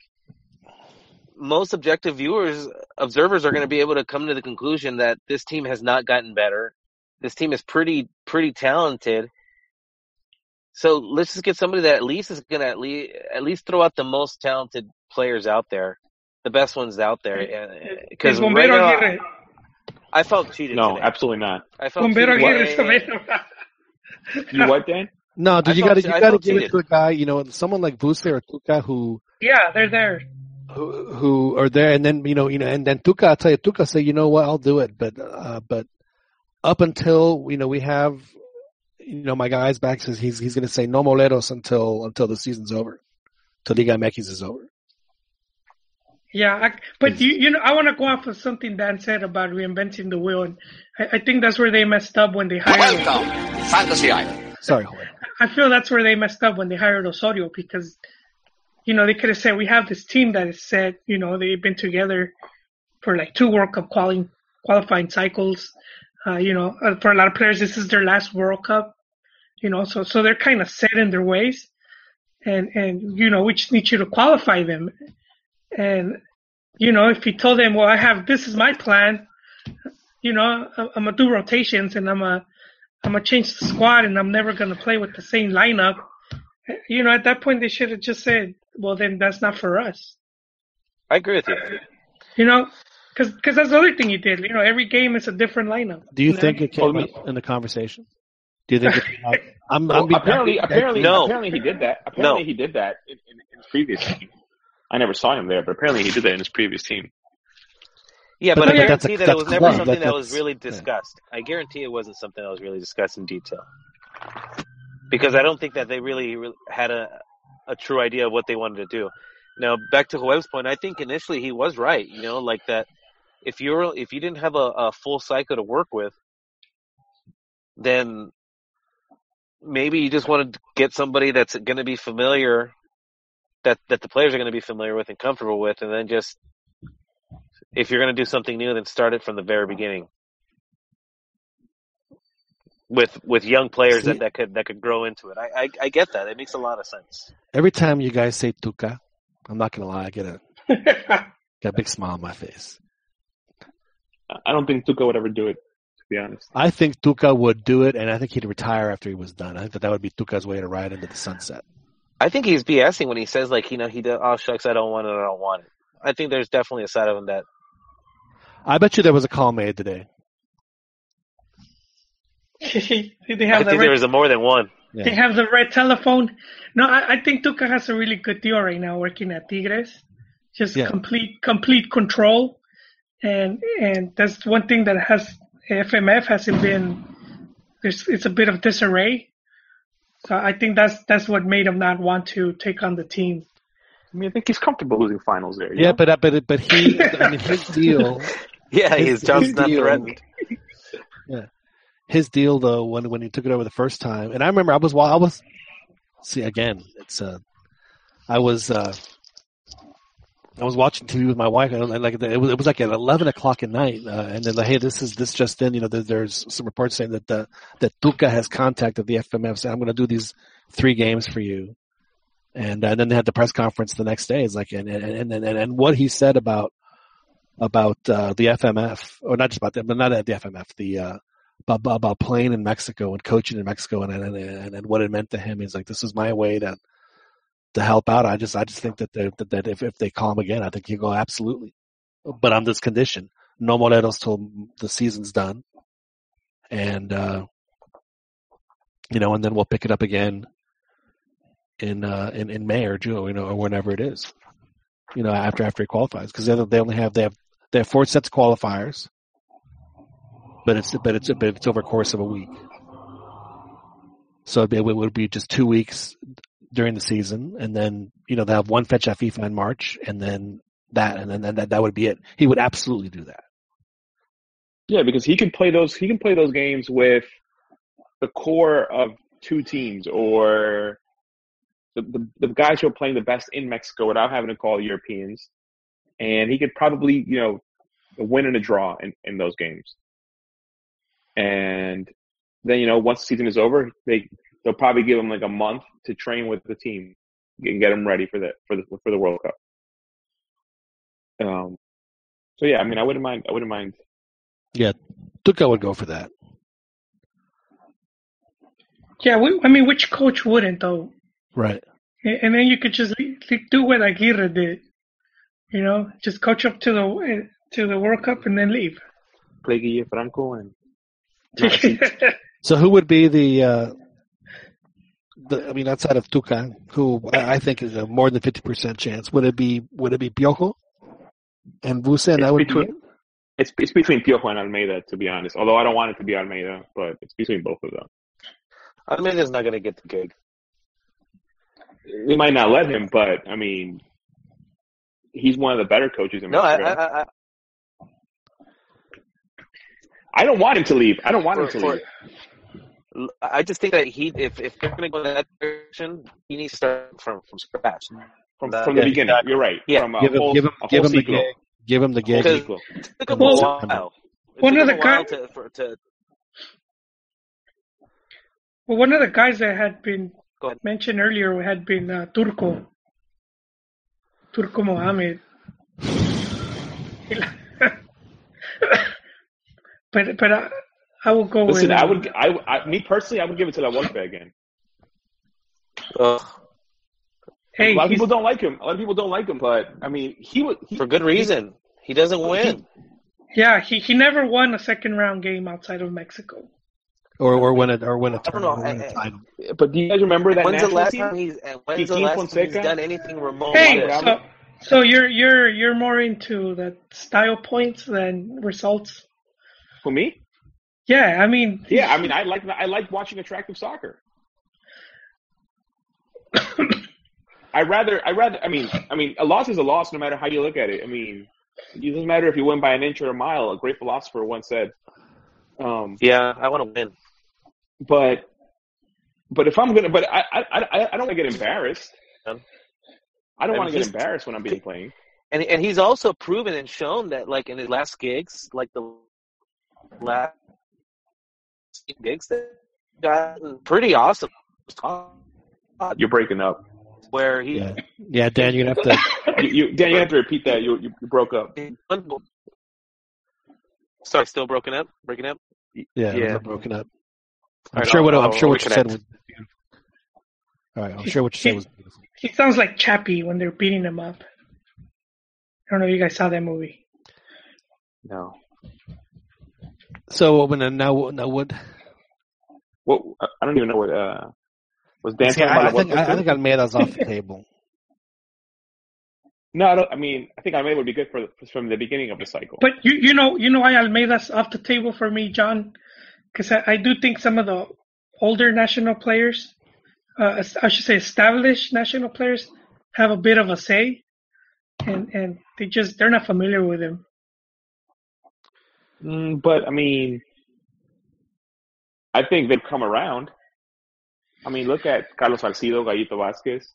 most objective viewers, observers are going to be able to come to the conclusion that this team has not gotten better. This team is pretty pretty talented. So let's just get somebody that at least is going to at least at least throw out the most talented players out there, the best ones out there. Because is right now, Aguirre. I felt cheated. no, today. absolutely not. I felt Bombero cheated. Aguirre. Way- You what, Dan? No, dude, I you got to you got to felt give it to a guy, you know, someone like Vuce or Tuca who yeah, they're there. who who are there, and then you know, you know, and then Tuca, I tell you, Tuca say, you know what, I'll do it, but uh, but up until you know we have, you know, my guy's back says he's he's going to say no moleros until until the season's over, till Liga MX is over. Yeah, I, but you you know I want to go off of something Dan said about reinventing the wheel, and I, I think that's where they messed up when they hired. Welcome, Fantasy Island. Sorry, Jorge. I feel that's where they messed up when they hired Osorio because, you know, they could have said we have this team that is set. You know, they've been together for like two World Cup qualifying qualifying cycles. Uh, you know, uh, for a lot of players, this is their last World Cup. You know, so so they're kind of set in their ways, and and you know we just need you to qualify them. And you know, if you told them, well, I have this is my plan. You know, I'm I'm gonna do rotations and I'm a I'm gonna change the squad and I'm never gonna play with the same lineup. You know, at that point they should have just said, "Well, then that's not for us." I agree with you. You know, because because that's the other thing you did. You know, every game is a different lineup. Do you know? think it came Well, up in the conversation? Do you think? It came? I'm, Well, I'm being- apparently, apparently, No. apparently he did that. Apparently No. he did that in, in, in his previous team. I never saw him there, but apparently he did that in his previous team. Yeah, But but, I that- that's a- guarantee that it was never club. something That- that was that's- really yeah. discussed. I guarantee it wasn't something that was really discussed in detail. Because I don't think that they really, really had a a true idea of what they wanted to do. Now, back to Joel's point, I think initially he was right. You know, like that. If you're if you didn't have a, a full cycle to work with, then maybe you just want to get somebody that's going to be familiar, that that the players are going to be familiar with and comfortable with, and then just if you're going to do something new, then start it from the very beginning with with young players See- that, that could that could grow into it. I, I I get that. It makes a lot of sense. every time you guys say Tuca, I'm not gonna lie, I get a get a big smile on my face. I don't think Tuca would ever do it, to be honest. I think Tuca would do it, and I think he'd retire after he was done. I think that that would be Tuca's way to ride into the sunset. I think he's BSing when he says like you know he does, oh shucks I don't want it I don't want it. I think there's definitely a side of him that I bet you there was a call made today. they I the think there was a more than one. they have the red telephone. No, I, I think Tuca has a really good deal right now working at Tigres. Just Yeah. complete complete control, and and that's one thing that has FMF hasn't been. There's it's a bit of disarray. So I think that's that's what made him not want to take on the team. I mean, I think he's comfortable losing finals there. Yeah, know? but but but he, I mean, his deal, Yeah, His- his job's his not deal- threatened. Yeah, his deal though when when he took it over the first time, and I remember I was while I was see again, it's uh, I was uh, I was watching TV with my wife, and like it was it was like at eleven o'clock at night, uh, and then like, hey, this is this just in, you know, there, there's some reports saying that the that Tuca has contacted the FMF, saying I'm going to do these three games for you, and, uh, and then they had the press conference the next day. It's like and and and and, and what he said about about uh, the FMF, or not just about them, but not at the FMF, the uh, about, about playing in Mexico and coaching in Mexico and, and and and what it meant to him. He's like, this is my way to to help out. I just I just think that that, if if they call him again, I think he'll go absolutely, but on this condition, no moleros till the season's done, and uh, you know, and then we'll pick it up again in uh, in in May or June, you know, or whenever it is. You know, after after he qualifies, because they only have they have they have four sets of qualifiers, but it's but it's but it's over course of a week. So it would be just two weeks during the season, and then you know they have one fetch at FIFA in March, and then that, and then that that would be it. He would absolutely do that. Yeah, because he can play those. He can play those games with the core of two teams, or the, the the guys who are playing the best in Mexico without having to call Europeans, and he could probably you know win and a draw in, in those games. And then you know once the season is over, they they'll probably give him like a month to train with the team and get him ready for the for the for the World Cup. Um. So yeah, I mean, I wouldn't mind. I wouldn't mind Yeah, Tuca would go for that. Yeah, we, I mean, which coach wouldn't though? Right. And and then you could just do what Aguirre did. You know, just coach up to the to the World Cup and then leave. play Guille Franco and So who would be the, uh, the I mean, outside of Tuca, who I I think is a more than fifty percent chance? Would it be would it be Piojo and Vuce? And that would between- be it? it's it's between Piojo and Almeyda, to be honest. Although I don't want it to be Almeyda, but it's between both of them. Almeyda's not going to get the gig. They might not let him, but I mean, he's one of the better coaches in No, I, Mexico. I, I, I don't want him to leave. I don't want him to for, leave. I just think that he, if if they're going to go in that direction, he needs to start from from scratch. From, that- from the yeah, beginning. exactly. You're right. Yeah. From a Give him whole, give him a give whole him the gig. Give him the gig. Because- It took him Well, a while. It one of the a while guy- to, for, to Well, one of the guys that had been mentioned earlier had been uh, Turco, Turco Mohamed. but but I, I will go Listen, with. I would, I, I, me personally, I would give it to La Volpe again. ugh, Hey, a lot of people don't like him. A lot of people don't like him, but I mean, he would. For good reason. He doesn't win. yeah, he he never won a second round game outside of Mexico. Or or win a or win a I don't know. win a I- I- title. But do you guys remember that When's the last team? time he's when's the Kiki last time he's done anything remote? Hey, so so you're you're you're more into the style points than results. For me? Yeah, I mean, Yeah, I mean, I like I like watching attractive soccer. I rather I rather I mean I mean a loss is a loss no matter how you look at it. I mean, it doesn't matter if you win by an inch or a mile. A great philosopher once said. Um, Yeah, I want to win. but but if I'm gonna, but I I I, I don't want to get embarrassed. I don't want to get embarrassed when I'm being playing. And and he's also proven and shown that like in his last gigs, like the last gigs that got pretty awesome. You're breaking up. Where he Yeah, yeah, Dan, you're gonna have to. You, you Dan, you have to repeat that. You you, you broke up. Sorry, still broken up, breaking up. Yeah, Yeah. broken up. I'm Alright, sure I'll- what I'm I'll sure what you said was beautiful. All right, I'm sure what you said was beautiful. he sounds like Chappie when they're beating him up. I don't know if you guys saw that movie. No. So when uh, now now what? What I don't even know what uh was Dan See, talking I, I think I, I think Almeyda's off the table. no, I don't. I mean, I think Almeyda would be good for from the beginning of the cycle. But you you know you know why Almeyda's off the table for me, John? Because I, I do think some of the older national players, uh, I should say established national players, have a bit of a say, and and they just they're not familiar with him. Mm, but I mean, I think they've come around. I mean, look at Carlos Salcido, Gallito Vázquez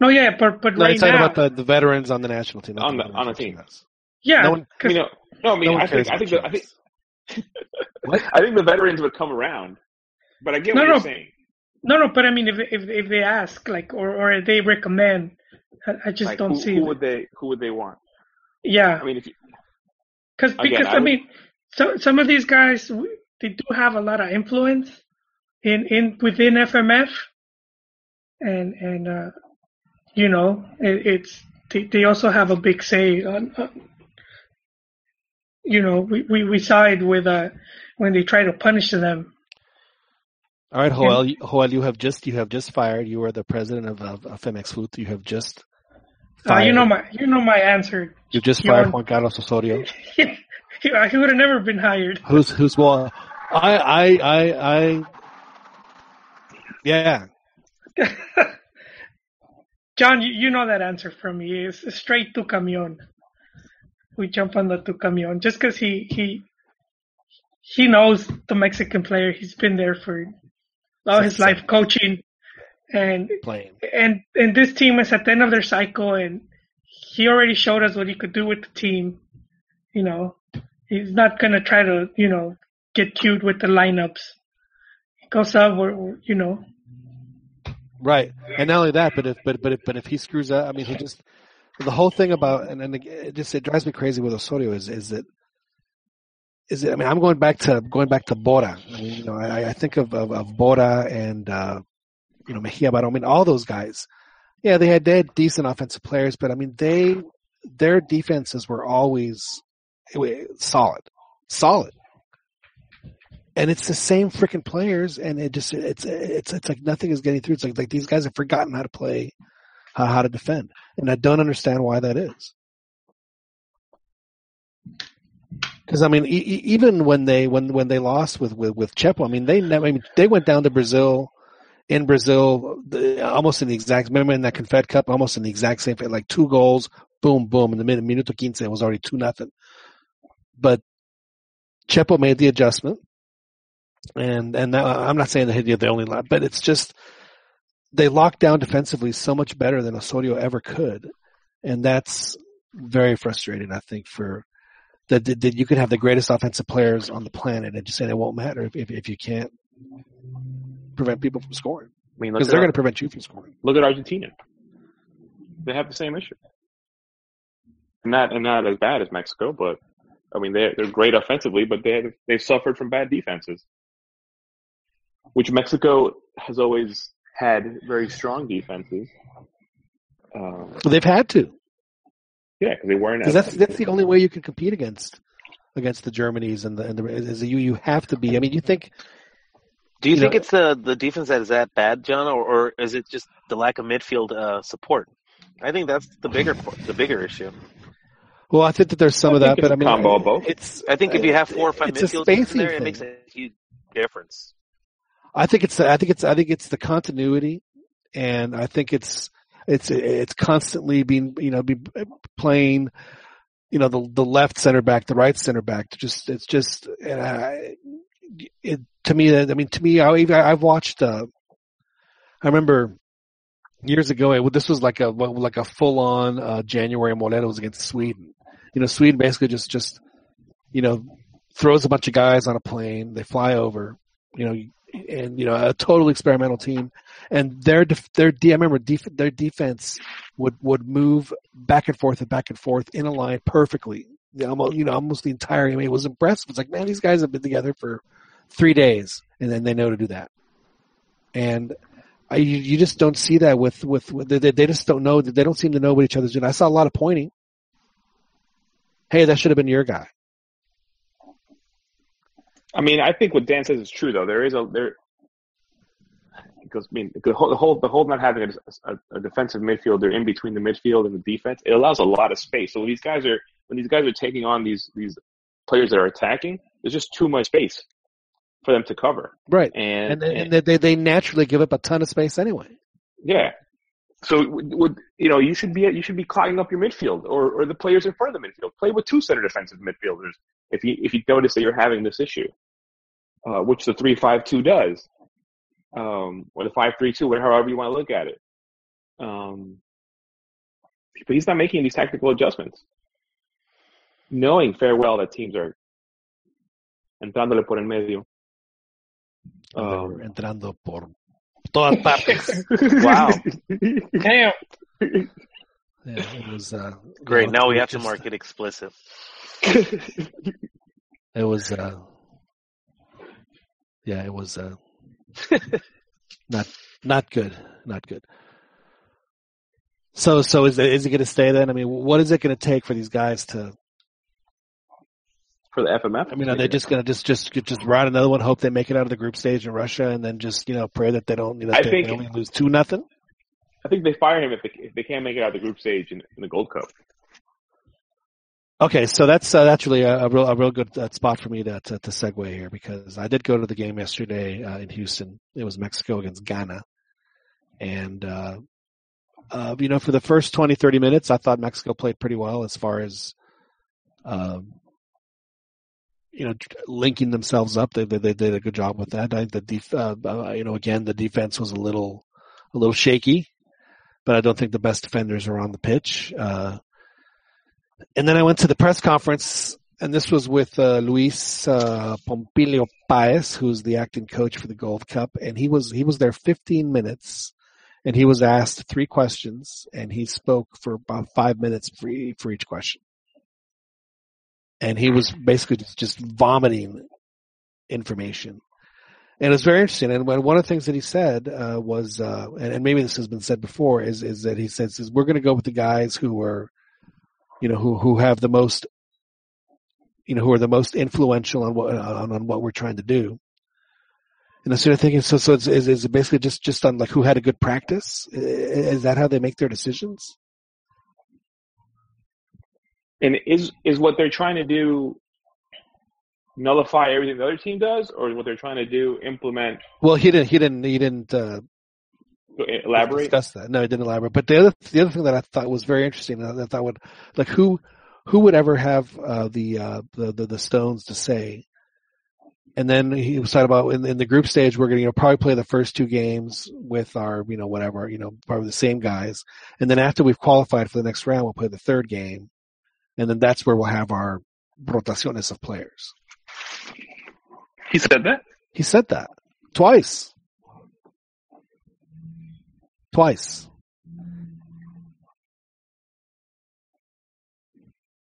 No, yeah, but but No, right he's talking now, about the, the veterans on the national team. On the- national on the team. yes. yeah, no one- I 'cause- mean, no, no, I mean, No I think I think the, I think I think the veterans would come around. But I get No, what you're saying. no, no, but I mean, if if if they ask like or or they recommend, I, I just Like, don't who, see. who would they who would they want? yeah, I mean, if you, Cause, Again, because I I, would- mean, some some of these guys they do have a lot of influence in in within FMF, and and uh, you know it, it's they, they also have a big say on. on you know, we, we, we side with uh when they try to punish them. All right, Joel. you- Joel, you have just you have just fired. You are the president of, of, of Femexfut. You have just Uh, you know my you know my answer. You just You're fired Juan Carlos Osorio. he would have never been hired. Who's who's well? I I I I. Yeah, John, you, you know that answer from me. It's straight to camion. We jump on the to camion just because he he he knows the Mexican player. He's been there for all his life coaching, and playing. and and this team is at the end of their cycle, and he already showed us what he could do with the team. You know, he's not gonna try to you know get cute with the lineups. Goes up, or, or you know, Right, and not only that, but if but but if, but if he screws up, I mean, he just the whole thing about and and it just it drives me crazy with Osorio is is that is it? I mean, I'm going back to going back to Bora. I mean, you know, I, I think of of, of Bora and uh, you know Mejia, but I mean, all those guys. Yeah, they had they had decent offensive players, but I mean, they their defenses were always eh, solid, solid and it's the same freaking players, and it just it's it's it's like nothing is getting through. It's like like these guys have forgotten how to play, how how to defend, and I don't understand why that is. Because I mean, e- even when they when when they lost with with with Chepo, I mean they I mean they went down to Brazil, in Brazil, the, almost in the exact remember in that Confed Cup, almost in the exact same like two goals, boom boom, in the minute minuto quince it was already two nothing, but Chepo made the adjustment and and that, I'm not saying that they're the only lot, but it's just they lock down defensively so much better than Osorio ever could, and that's very frustrating. I think for that, that, you can have the greatest offensive players on the planet and just say it won't matter if if, if you can't prevent people from scoring I mean, because they're going to prevent you from scoring. look at Argentina. They have the same issue. Not and not as bad as Mexico, but I mean they're they're great offensively, but they they've suffered from bad defenses, which Mexico has always had very strong defenses. Um, So they've had to yeah, because they weren't. because that's that's the only way you can compete against against the Germanys and the and the is you you have to be. I mean, you think Do you, You think know- it's the the defense that is that bad, John, or, or is it just the lack of midfield uh, support? I think that's the bigger the bigger issue. Well, I think that there's some I of that, but it's I a mean, combo both. it's. I think if you have four or five it's a midfielders spacing in it makes a huge difference. I think it's. I think it's. I think it's the continuity, and I think it's. It's. It's constantly being. You know, be playing. You know, the the left center back, the right center back. Just. It's just. And I. It to me. I mean, to me, I, I've watched. Uh, I remember years ago. It, this was like a like a full on uh, January Morelos against Sweden. You know, Sweden basically just just you know throws a bunch of guys on a plane. They fly over. You know, and you know a total experimental team, and their their I remember def- their defense would would move back and forth and back and forth in a line perfectly. Almost you know almost the entire. It was impressive. It's like man, these guys have been together for three days, and then they know to do that. And I, you, you just don't see that with with, with they, they just don't know they don't seem to know what each other's doing. I saw a lot of pointing. Hey, that should have been your guy. I mean, I think what Dan says is true though. There is a there because I mean the whole the whole, the whole not having a, a, a defensive midfielder in between the midfield and the defense it allows a lot of space. So these guys are when these guys are taking on these these players that are attacking, there's just too much space for them to cover. Right. And, And, and they, they naturally give up a ton of space anyway. yeah, so would, would you know you should be you should be clogging up your midfield or or the players in front of the midfield. Play with two center defensive midfielders if you if you notice that you're having this issue, uh, which the three five two does, um, or the five three two, however you want to look at it. Um, but he's not making these tactical adjustments, knowing fair well that teams are entrándole por el medio. They Um, entrando por todas partes. wow. Damn. Yeah, it was uh, Great. you know, Now we have to mark it explicit. It was uh, yeah, it was uh, not not good, not good. So so is it, is it going to stay then? I mean, what is it going to take for these guys to for the FMF. I mean, are they just gonna just just just ride another one, hope they make it out of the group stage in Russia, and then just you know pray that they don't, you know, I they, think- they only lose two nothing? I think they fire him if they, if they can't make it out of the group stage in, in the Gold Cup. Okay, so that's uh, that's really a, a real a real good uh, spot for me to, to to segue here because I did go to the game yesterday uh, in Houston. It was Mexico against Ghana, and uh, uh, you know for the first 20, 30 minutes, I thought Mexico played pretty well as far as um, you know linking themselves up. They, they they did a good job with that. I the def- uh, uh, you know again the defense was a little a little shaky, but I don't think the best defenders are on the pitch. Uh, and then I went to the press conference, and this was with uh, Luis uh, Pompilio Paez, who's the acting coach for the Gold Cup, and he was he was there 15 minutes, and he was asked three questions, and he spoke for about five minutes for for each question, and he was basically just, just vomiting information. And it's very interesting. And one of the things that he said uh, was, uh, and, and maybe this has been said before, is is that he says we're going to go with the guys who are you know, who who have the most, you know, who are the most influential on what on, on what we're trying to do. And I started thinking, so so it's, is is basically just just on like who had a good practice? Is that how they make their decisions? And is is what they're trying to do nullify everything the other team does, or is what they're trying to do implement? Well, he didn't he didn't he didn't uh, Elaborate. discuss that. No, he didn't elaborate. But the other the other thing that I thought was very interesting, that I thought would like who who would ever have uh, the, uh, the the the stones to say. And then he was talking about in, in the group stage, we're going to you know, probably play the first two games with our, you know, whatever, you know, probably the same guys. And then after we've qualified for the next round, we'll play the third game. And then that's where we'll have our rotaciones of players. He said that. He said that twice. Twice.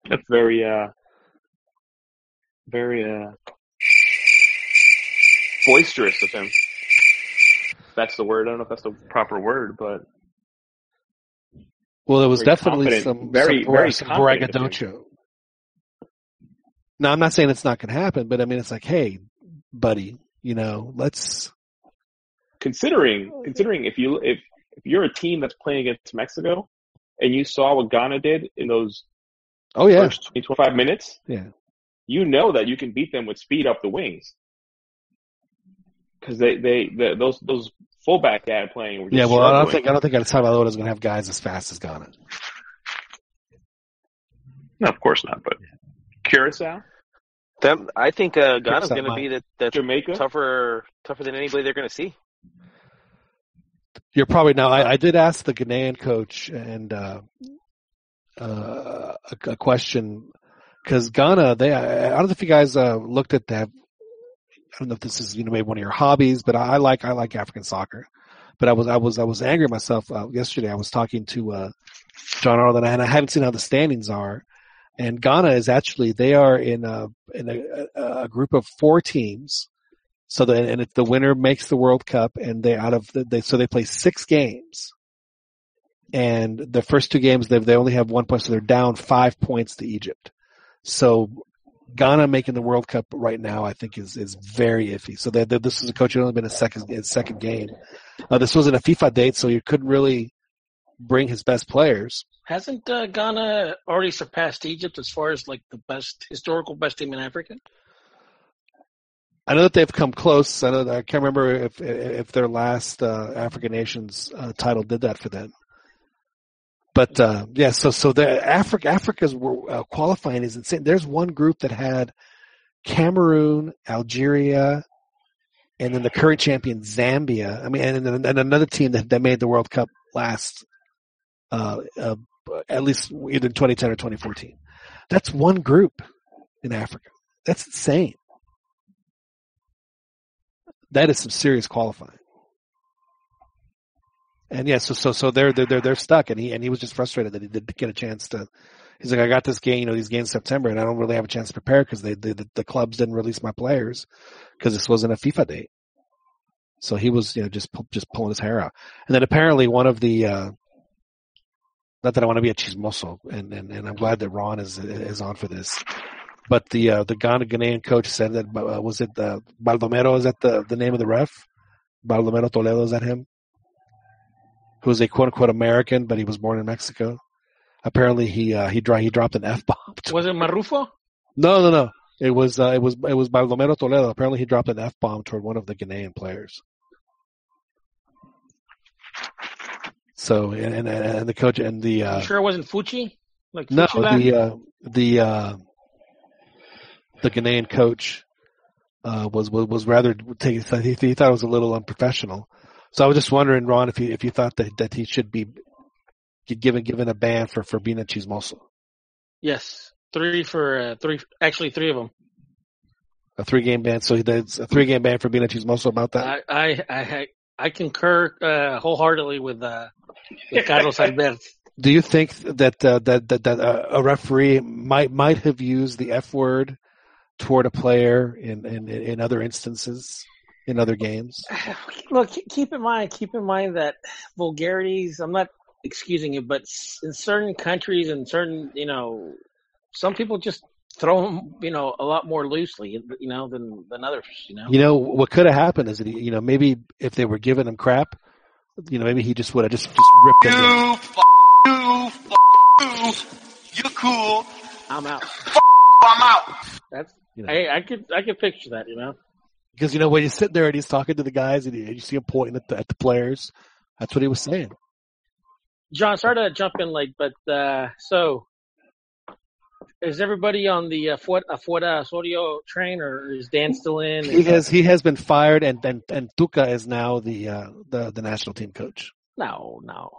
That's very uh very uh boisterous of him. That's the word. I don't know if that's the proper word, but Well, there was Very definitely some Very- some, very some confident of him. braggadocio. Now, I'm not saying it's not going to happen, but I mean, it's like, hey, buddy, you know, let's. considering considering if you if if you're a team that's playing against Mexico and you saw what Ghana did in those Oh yeah, first 20, 25 minutes, yeah. you know that you can beat them with speed up the wings. Because they, they, the, those, those fullback guy playing were just Yeah, well, I don't think I don't think El Salvador is going to have guys as fast as Ghana. No, of course not, but Curacao, Them, I think uh, Ghana's going to be the, the Jamaica. tougher tougher than anybody they're going to see. You're probably now. I, I did ask the Ghanaian coach and uh, uh, a, a question because Ghana. They. I, I don't know if you guys uh, looked at that. I don't know if this is you know maybe one of your hobbies, but I, like I like African soccer. But I was I was I was angry at myself uh, yesterday. I was talking to uh, John Arlen, and I haven't seen how the standings are. And Ghana is actually they are in a in a, a, group of four teams. So the and the winner makes the World Cup, and they out of the, they so they play six games, and the first two games they they only have one point, so they're down five points to Egypt. So Ghana making the World Cup right now, I think is is very iffy. So they, they, this is a coach who only been a second his second game. Uh, this wasn't a FIFA date, so you couldn't really bring his best players. Hasn't uh, Ghana already surpassed Egypt as far as like the best historical best team in Africa? I know that they've come close. I know I can't remember if if their last uh, African nations uh, title did that for them. But uh, yeah, so so the Africa Africa's uh, qualifying is insane. There's one group that had Cameroon, Algeria, and then the current champion Zambia. I mean, and, and, and another team that, that made the World Cup last, uh, uh, at least either 2010 or 2014. That's one group in Africa. That's insane that is some serious qualifying. And yeah, so so so they're they're they're, they're stuck, and he and he was just frustrated that he didn't get a chance to. He's like, I got this game, you know, these games in September, and I don't really have a chance to prepare because they, they the, the clubs didn't release my players because this wasn't a FIFA date. So he was, you know, just just pulling his hair out. And then apparently one of the, uh, not that I want to be a chismoso, and, and, and I'm glad that Ron is is on for this. but the uh, the Ghana Ghanaian coach said that uh, was it uh, Baldomero? Is that the the name of the ref? Baldomero Toledo is that him? Who was a quote unquote American, but he was born in Mexico. Apparently, he uh, he dro- he dropped an f bomb. Was it Marrufo? No, no, no. It was uh, it was it was Baldomero Toledo. Apparently, he dropped an f bomb toward one of the Ghanaian players. So and and, and the coach and the uh, sure it wasn't Fuchi? Like no the uh, the uh, the Ghanaian coach uh, was, was was rather he thought it was a little unprofessional. So I was just wondering, Ron, if you if you thought that that he should be given given a ban for for being a chismoso, Yes, three for uh, three. Actually, three of them. a three game ban. So that's a three game ban for being a chismoso about that. I I I, I concur uh, wholeheartedly with uh, with Carlos Albert. Do you think that uh, that that, that uh, a referee might might have used the F word toward a player in in, in other instances in other games? Look, keep in mind, keep in mind that vulgarities. I'm not excusing it, but in certain countries and certain, you know, some people just throw them, you know, a lot more loosely, you know, than than others. You know. You know what could have happened is that you know maybe if they were giving him crap, you know maybe he just would have just just ripped them. You, f- you, f- you. You cool. I'm out. I'm out. That's. You know. Hey, I could I could picture that. You know. Because you know when you sit there and he's talking to the guys and you, you see him pointing at the, at the players, that's what he was saying. John, sorry to jump in late, but uh, so is everybody on the uh, Fuera, uh, Fuera Osorio train, or is Dan still in? He has he has been fired and and, and Tuca is now the uh, the the national team coach. No, no.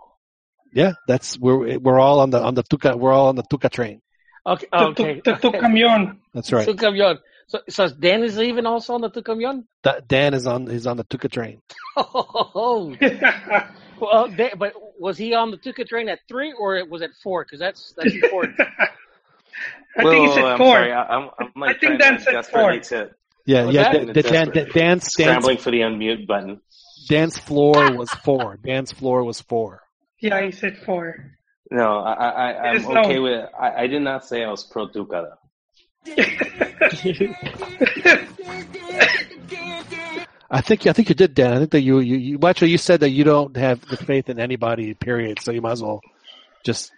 Yeah, that's we're we're all on the on the Tuca we're all on the Tuca train. Okay, The, okay. the, the camion. That's right. Tu camión. So, so Dan is leaving also on the tu camión? Da- Dan is on is on the Tuca train. Oh, well, uh, Dan, but was he on the Tuca train at three or it was at four? Because that's that's important. I think he Whoa, said I'm four. sorry. I, I'm, I'm I think trying Dan said four. to Yeah, Was yeah. that- Dan, Dan, Dan, Dan's, Dan's scrambling for the unmute button. Dan's floor was four. Dan's floor was four. Yeah, he said four. No, I, I, I- It is I'm okay known. with. I, I did not say I was pro Tuca though. I think I think you did, Dan. I think that you you, you well, actually you said that you don't have the faith in anybody. Period. So you might as well just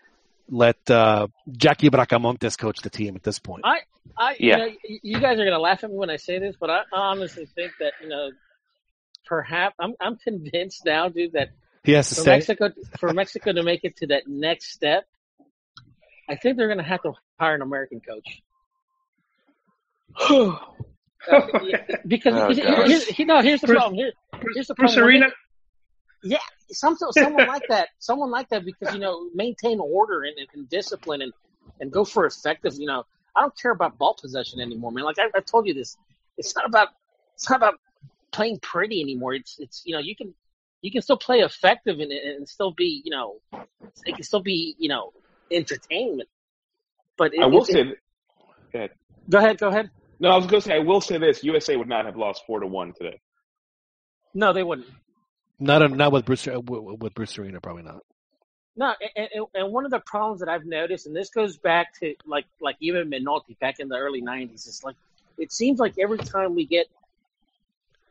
let uh, Jackie Bracamontes coach the team at this point. I, I, Yeah. you know, you guys are gonna laugh at me when I say this, but I honestly think that you know, perhaps I'm I'm convinced now, dude, that He has to for stay. Mexico for Mexico to make it to that next step, I think they're gonna have to hire an American coach. Uh, yeah, because Oh, here- gosh. here's, here- no, here's the Bruce- problem. Here, here's the Bruce problem. Arena. some someone like that, someone like that, because you know, maintain order and, and discipline and and go for effective. You know, I don't care about ball possession anymore, man. Like I, I told you this, it's not about it's not about playing pretty anymore. It's it's you know you can you can still play effective and and still be you know it can still be you know entertainment. But it, I will it- say. it- go ahead, go ahead. No, I was going to say. I will say this: USA would not have lost four to one today. No, they wouldn't. Not a, not with Bruce uh, with with Bruce Arena, probably not. No, and, and, and one of the problems that I've noticed, and this goes back to like like even Menotti back in the early '90s, it's like it seems like every time we get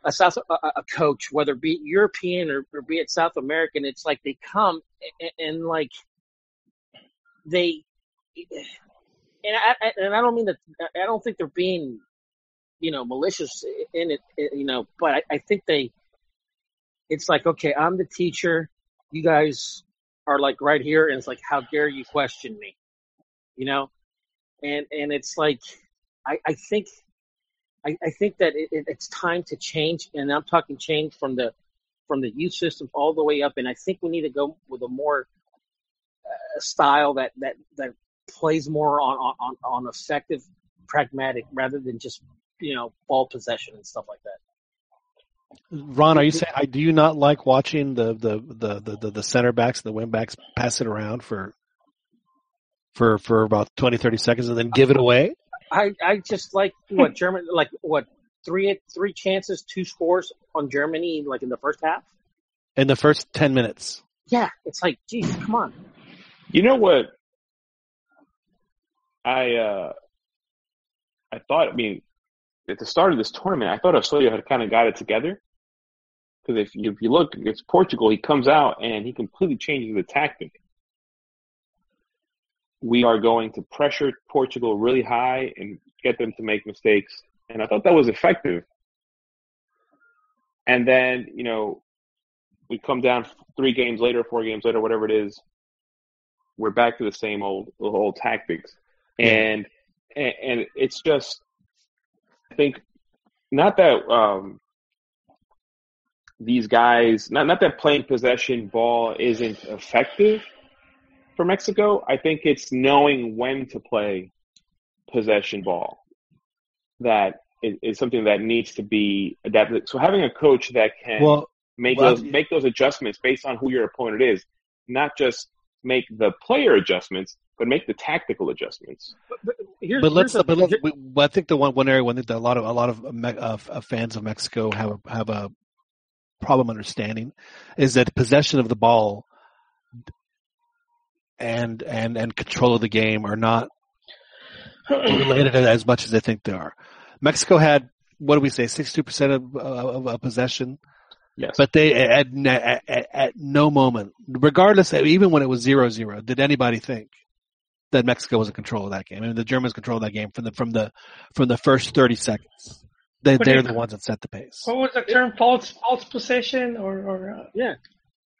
a South a, a coach, whether it be European or, or be it South American, it's like they come and, and like they and I and I don't mean that I don't think they're being you know malicious in it, you know, but I, I think they it's like okay, I'm the teacher, you guys are like right here and it's like how dare you question me? You know? And and it's like i i think i, I think that it, it, it's time to change and i'm talking change from the from the youth system all the way up and i think we need to go with a more uh, style that that that plays more on on on on effective pragmatic rather than just you know ball possession and stuff like that Ron, are you saying I do you not like watching the the the the, the, the center backs and the wing backs pass it around for for for about 20, 30 seconds and then give it away? I I just like what German like what three three chances, two scores on Germany like in the first half. in the first 10 minutes. Yeah, it's like, geez, come on. You know what? I uh, I thought, I mean, at the start of this tournament, I thought Osorio had kind of got it together. Because if you, if you look against Portugal, he comes out and he completely changes the tactic. We are going to pressure Portugal really high and get them to make mistakes. And I thought that was effective. And then, you know, we come down three games later, four games later, whatever it is. We're back to the same old old tactics, and and, and it's just I think not that um, these guys not not that playing possession ball isn't effective for Mexico. I think it's knowing when to play possession ball that is, is something that needs to be adapted. So having a coach that can Well, make well, those make those adjustments based on who your opponent is, not just make the player adjustments, but make the tactical adjustments. But, but here's, but let's here's the- but let's, we, I think the one one area one that a lot of a lot of, uh, Me- uh, of, of uh, fans of Mexico have a, have a problem understanding is that possession of the ball and and and control of the game are not related as much as they think they are. Mexico had what do we say sixty two percent of, of, of possession, Yes. but they at, at at at no moment, regardless, even when it was zero zero, did anybody think that Mexico was in control of that game? I mean, the Germans controlled that game from the from the from the first thirty seconds. They they're the ones that set the pace. What was the term? False false possession, or, or uh, yeah,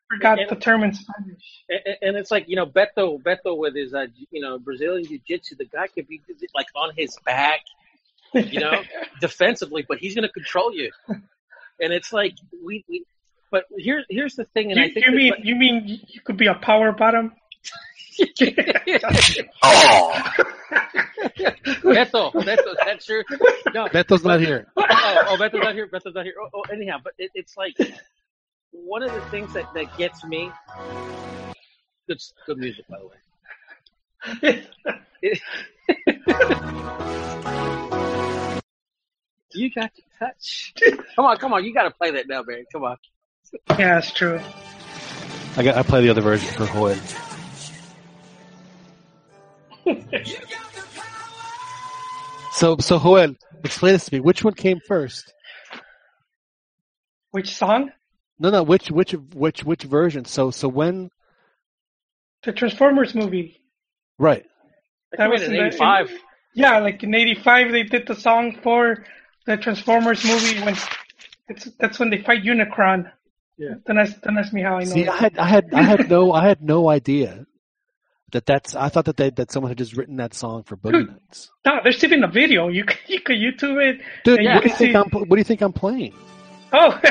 forgot And- the term in Spanish. and, and it's like you know Beto, Beto with his uh, you know Brazilian jiu-jitsu, the guy could be like on his back, you know, defensively, but he's going to control you. And it's like we, we but here's here's the thing, and you, I think you that- mean you mean you could be a power bottom? Oh, Beto, Beto, that's true. No, Beto's not here. oh, oh, Beto's not here. Beto's not here. Oh, oh, anyhow, but it, it's like one of the things that, that gets me. Good, good music, by the way. You got to touch. Come on, come on. You got to play that now, man. Come on. yeah, that's true. I got I play the other version for Hoy. So so Joel, explain this to me. Which one came first? Which song? No, no. Which which which which version? So so when? The Transformers movie. Right. That That was in in '85. Yeah, like in '85 they did the song for the Transformers movie when it's that's when they fight Unicron. Yeah. Don't ask, don't ask me how I know. See, that. I had I had I had no I had no idea that that's. I thought that they that someone had just written that song for Boogie Nights. No, there's even a video. You can, you could YouTube it. Dude, and what do can you think see- I'm? What do you think I'm playing? Oh,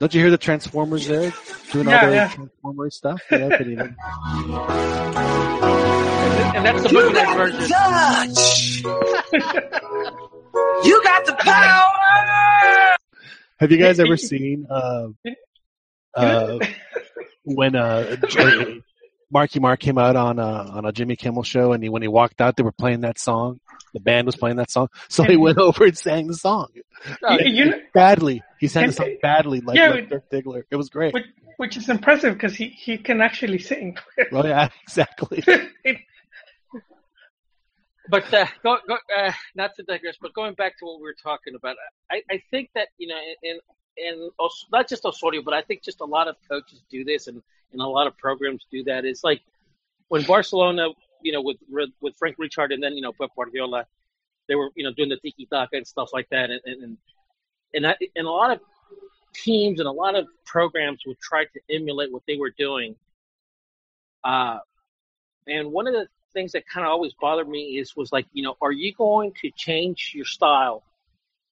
Don't you hear the Transformers there doing Yeah, all their yeah. Transformers stuff? Yeah, I could even- And that's the Boogie Nights version. touch. you got the power. Have you guys ever seen uh, uh, when uh, J- Marky Mark came out on a on a Jimmy Kimmel show, and he, when he walked out, they were playing that song. The band was playing that song, so he went over and sang the song Oh, you, you know, badly. He sang the song badly, like, Yeah, like Dirk Diggler. It was great. which, which is impressive because he, he can actually sing. Oh yeah, exactly. But uh, go, go, uh, not to digress, but going back to what we were talking about, I, I think that you know, in Os- not just Osorio, but I think just a lot of coaches do this, and, and a lot of programs do that. It's like when Barcelona, you know, with with Frank Rijkaard and then you know Pep Guardiola, they were you know doing the tiki taka and stuff like that, and and and and, and a lot of teams and a lot of programs would try to emulate what they were doing. Uh, and one of the things that kind of always bothered me is was like, you know, are you going to change your style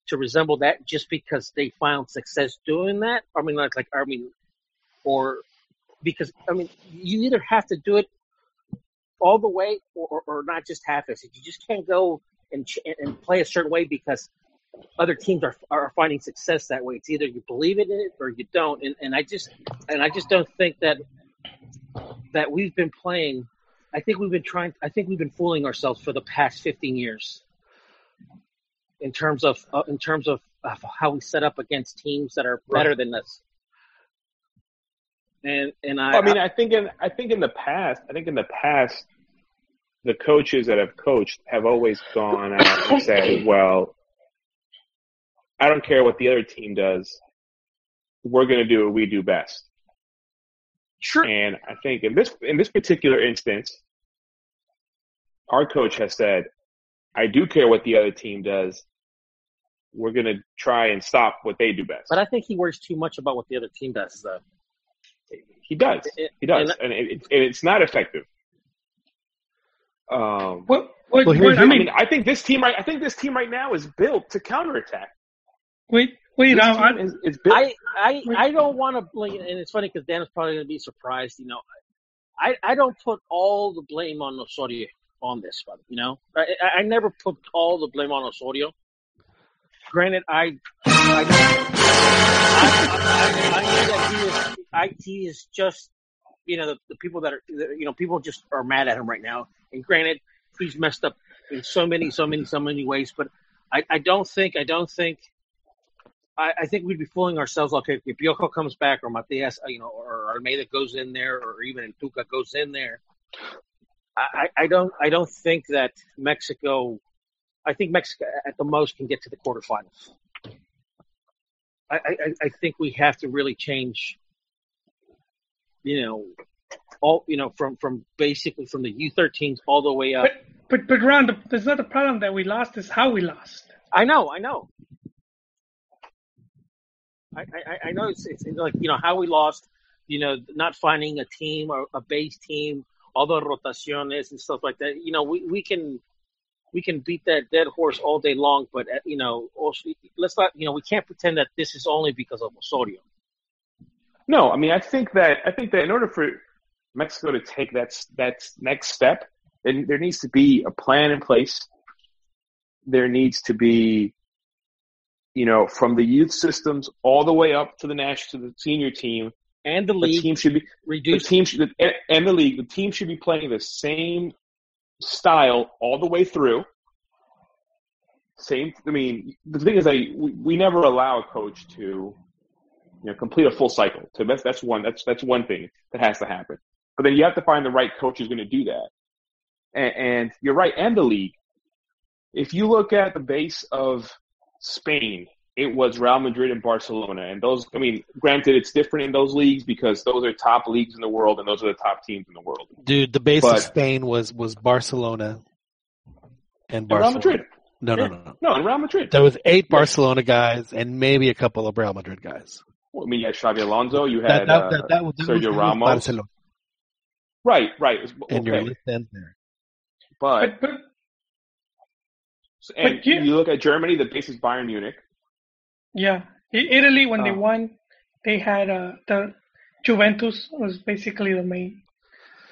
to resemble that just because they found success doing that? I mean, like, like I mean, or because I mean, you either have to do it all the way or, or, not just half as. You just can't go and and play a certain way because other teams are are finding success that way. It's either you believe in it or you don't. And and I just and I just don't think that that we've been playing. I think we've been trying. I think we've been fooling ourselves for the past 15 years. In terms of uh, in terms of, of how we set up against teams that are better than us. And and I, I mean, I think in I think in the past, I think in the past, the coaches that have coached have always gone out and said, "Well, I don't care what the other team does. We're going to do what we do best." Sure. And I think in this in this particular instance, our coach has said, "I do care what the other team does. We're going to try and stop what they do best." But I think he worries too much about what the other team does, though. he does. It- He does, and- and, it, it, and it's not effective. Um, What? What? Well, here- what- I I mean, mean, I think this team right. I think this team right now is built to counterattack. wait, wait. This I, team is, is built. I I I don't want to blame, and it's funny because Dan is probably going to be surprised. You know, I I don't put all the blame on Osorio on this one. You know, I I, I never put all the blame on Osorio. Granted, I I, I, I, I know that he is I, he is just you know the, the people that are you know people just are mad at him right now. And granted, he's messed up in so many so many so many ways, but I, I don't think I don't think I, I think we'd be fooling ourselves. Okay, if Piojo comes back, or Matias, you know, or Almeyda goes in there, or even Tuca goes in there, I I don't, I don't think that Mexico. I think Mexico at the most can get to the quarterfinals. I, I, I think we have to really change. You know, all you know from from basically from the U13s all the way up. but but but Ron, the, that's not the problem that we lost. Is how we lost. I know, I know. I, I, I know it's, it's like you know how we lost, you know, not finding a team or a base team, all the rotaciones and stuff like that. You know, we, we can we can beat that dead horse all day long, but uh, you know, also, let's not you know we can't pretend that this is only because of Osorio. No, I mean, I think that I think that in order for Mexico to take that that next step, then there needs to be a plan in place. There needs to be, you know, from the youth systems all the way up to the national, to the senior team. And the league. The team should be reduced. the team should, and- and the league. The team should be playing the same style all the way through. Same. I mean, the thing is, that we, we never allow a coach to, you know, complete a full cycle. So that's that's one that's that's one thing that has to happen. But then you have to find the right coach who's going to do that. And, and you're right, and the league. If you look at the base of Spain, it was Real Madrid and Barcelona, and those. I mean, granted, it's different in those leagues because those are top leagues in the world, and those are the top teams in the world. Dude, the base But- of Spain was was Barcelona and And Real Barcelona. Madrid, No, no, Yeah. no, no. no, and Real Madrid. There was eight Barcelona guys and maybe a couple of Real Madrid guys. I mean, you had Xabi Alonso, you had that, uh, that, that, was- that Sergio that was Ramos. Barcelona, right, right. It was- and your okay. list ends there. But But but and but you- you look at Germany, the base is Bayern Munich. Yeah, I- Italy when they Oh. won, they had uh, the Juventus was basically the main,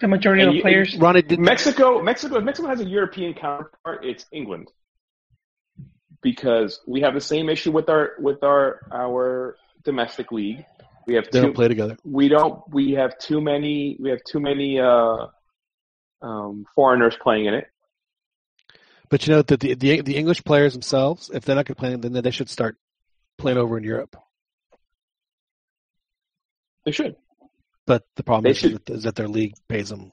the majority And of the you- players. Ronnie, did, Mexico, Mexico, if Mexico has a European counterpart. It's England because we have the same issue with our with our our domestic league. We have they two. don't play together. We don't. We have too many. We have too many uh, um, foreigners playing in it. But you know that the, the the English players themselves, if they're not going to play, then they should start playing over in Europe. They should But the problem is, should- that, is that their league pays them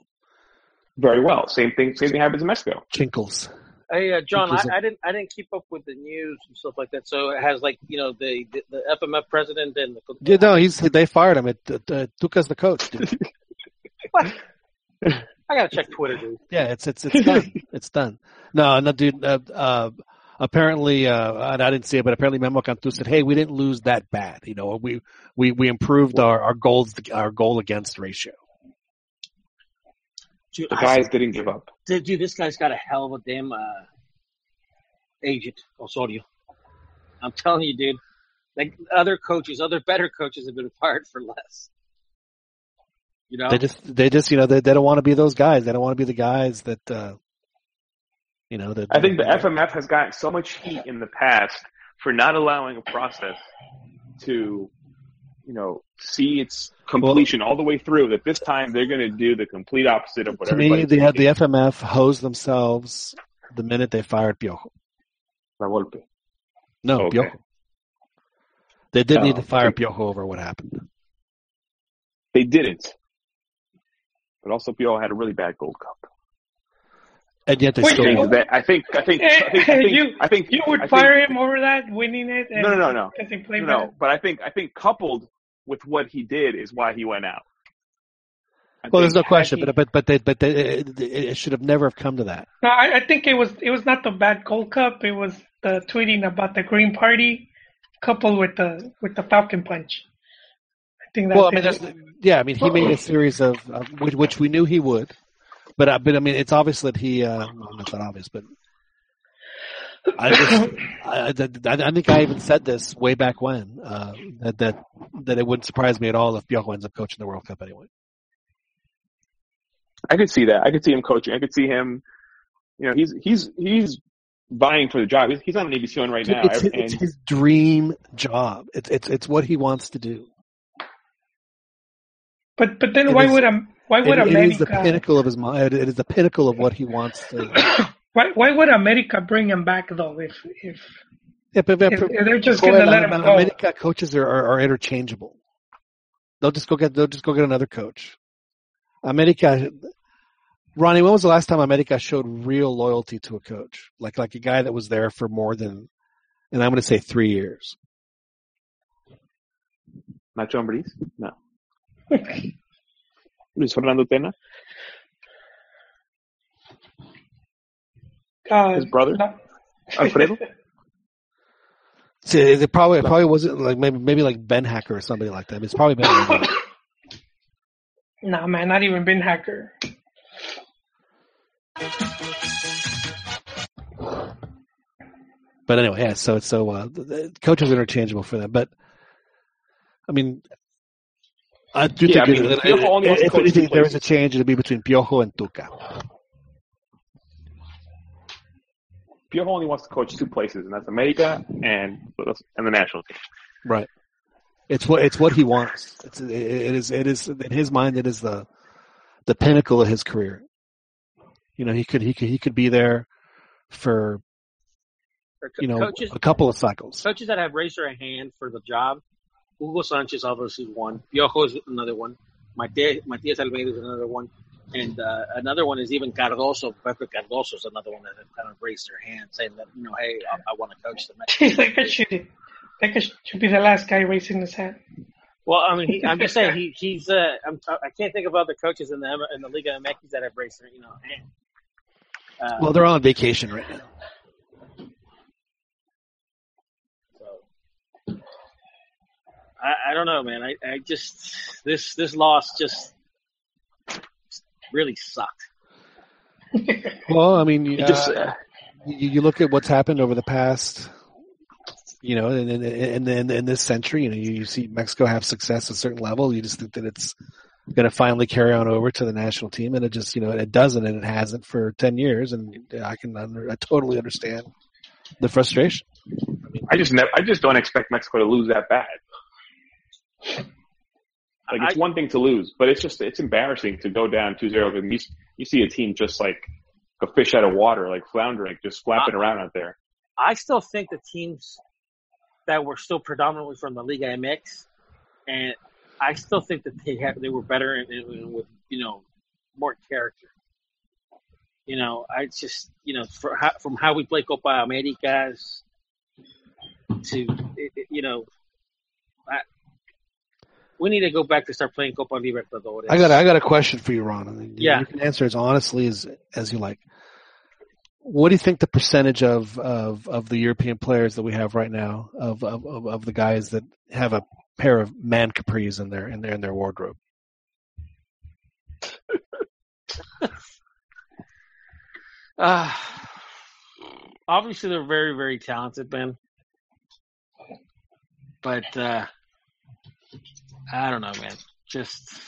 very well. Same thing. Same thing happens in Mexico. chinkles. Hey, uh, John, I, I didn't I didn't keep up with the news and stuff like that. So it has like you know the the, the FMF president and the Yeah, no, he's they fired him. It uh, Tuca's the coach. Dude. What? I gotta check Twitter, dude. Yeah, it's it's it's done. It's done. No, no, dude. Uh, uh, apparently, uh, and I didn't see it, but apparently Memo Cantu said, "Hey, we didn't lose that bad. You know, we we we improved our our goals our goal against ratio." Dude, The I- guys didn't give up. dude, dude, this guy's got a hell of a damn uh, agent, Osorio. I'm telling you, dude. Like other coaches, other better coaches have been fired for less. You know, They just they just you know they they don't want to be those guys. They don't want to be the guys that uh, you know that. I think the FMF has gotten so much heat in the past for not allowing a process to, you know, see its completion all the way through. That this time they're going to do the complete opposite of what to me, the the. FMF hosed themselves the minute they fired Piojo. La Volpe. No, Okay. Piojo. They didn't Oh, need to oh, fire okay. Piojo over what happened. They didn't. But also, Pio had a really bad Gold Cup. And yet they Wait, still you- won. that I think I think I think I think, you, I think you would I think- fire him over that, winning it? And, No, no, no, no. Because he played no, bad? but I think I think coupled with what he did is why he went out. I Well, there's no question, he- but but but they, but they, it, it should have never have come to that. No, I, I think it was it was not the bad Gold Cup. It was the tweeting about the Green Party, coupled with the with the Falcon Punch. I think that's Well, I mean, it. yeah, I mean, he made a series of, of which, which we knew he would, but uh, but I mean, it's obvious that he. Uh, well, it's not obvious, but I just, I, I, I think I even said this way back when uh, that that that it wouldn't surprise me at all if Piojo ends up coaching the World Cup anyway. I could see that. I could see him coaching. I could see him. You know, he's he's he's vying for the job. He's, he's on Univision right now, It's, his, and it's his dream job. It's it's it's what he wants to do. but but then it why is- would um why would It, it is the America pinnacle of his mind. It is the pinnacle of what he wants to. why why would America bring him back though if if, Yeah, but, but, if, if they're just gonna let Am- him go? America coaches are, are, are interchangeable. They'll just go get they'll just go get another coach. America, Ronnie, when was the last time America showed real loyalty to a coach? Like like a guy that was there for more than, and I'm going to say three years. Nacho Ambriz. No, Luis Fernando Tena, Uh, his brother no. Alfredo. See, it probably it probably wasn't like maybe maybe like Beenhakker or somebody like that. It's probably been. Nah, man, not even Beenhakker. But anyway, yeah. So so uh, the, the coaches interchangeable for them. But I mean, Uh, I do Yeah, think I mean, that- Piojo only wants if anything, there is a change. It'll be between Piojo and Tuca. Piojo only wants to coach two places, and that's America and and the national team. Right. It's what it's what he wants. It's it, it is it is in his mind. It is the the pinnacle of his career. You know, he could he could he could be there for For you know coaches, a couple of cycles. coaches that have raised their hand for the job. Hugo Sanchez obviously one. Piojo is another one. Matias, Matias Almeyda is another one. And uh, another one is even Cardozo. Pepe Cardozo is another one that kind of raised their hand, saying that you know, hey, I, I want to coach the Mexican. that guy should that guy should be the last guy raising his hand. Well, I mean, he, I'm just saying he, he's. Uh, I'm, I can't think of other coaches in the in the Liga MX that have raised their you know hand. Uh, Well, they're on vacation right now. I, I don't know, man. I, I just this this loss just really sucked. Well, I mean, you, just, uh, you, you look at what's happened over the past, you know, and in, in, in, in this century. You know, you, you see Mexico have success at a certain level. You just think that it's going to finally carry on over to the national team, and it just, you know, it doesn't, and it hasn't for ten years. And I can, under, I totally understand the frustration. I just never, I just don't expect Mexico to lose that bad. Like it's I- one thing to lose, but it's just it's embarrassing to go down 2-0 and you you see a team just like a fish out of water, like floundering, just flapping around out there. I still think the teams that were still predominantly from the Liga MX, and I still think that they had they were better and, and with you know more character. You know, I just you know for how, from how we play Copa Americas to it, it- you know, I, we need to go back to start playing Copa Libertadores. I got, I got a question for you, Ron. and Yeah. you can answer as honestly as as you like. What do you think the percentage of, of, of the European players that we have right now of, of, of, of the guys that have a pair of man capris in their in their in their wardrobe? Uh, obviously, they're very, very talented, Ben. But uh, I don't know, man. Just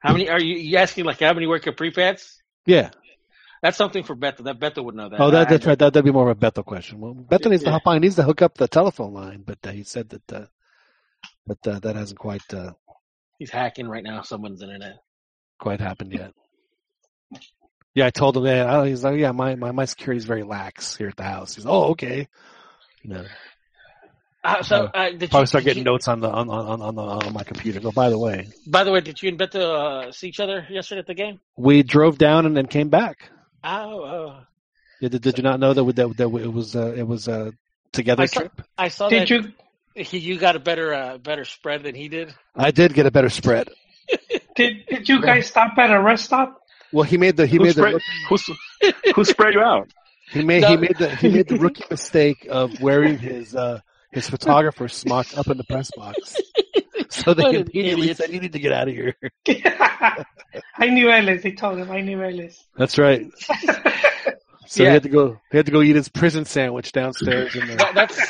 how many are you, you asking? Like how many wear capri pants? Yeah. That's something for Beto. That Beto would know that. Oh, that, that's right. That, that'd be more of a Beto question. Well, Beto needs to hop on. He needs to hook up the telephone line, but uh, he said that, uh, but uh, that hasn't quite uh, He's hacking right now someone's internet. quite happened yet. Yeah, I told him that. I, he's like, yeah, my, my my security is very lax here at the house. He's, oh, okay. You know, Uh, so, Uh, uh, did probably you, start did getting you- notes on the on on on, the, on my computer. Go, by the way, By the way, did you and Beto uh, see each other yesterday at the game? we drove down and then came back. Oh, oh. Yeah, Did, did you not know that that, that it was uh, it was a together I saw, trip? I saw Did that you he, you got a better uh, better spread than he did. I did get a better spread. did did you guys stop at a rest stop? Well, he made the he Who made spread, the who's, who spread you out? he made No. he made the he made the rookie mistake of wearing his uh, his photographer smock up in the press box. So they What immediately idiot. said, "You need to get out of here." I knew Ellis. They told him I knew Ellis. That's right. So he had to go. He had to go eat his prison sandwich downstairs in That, the. that's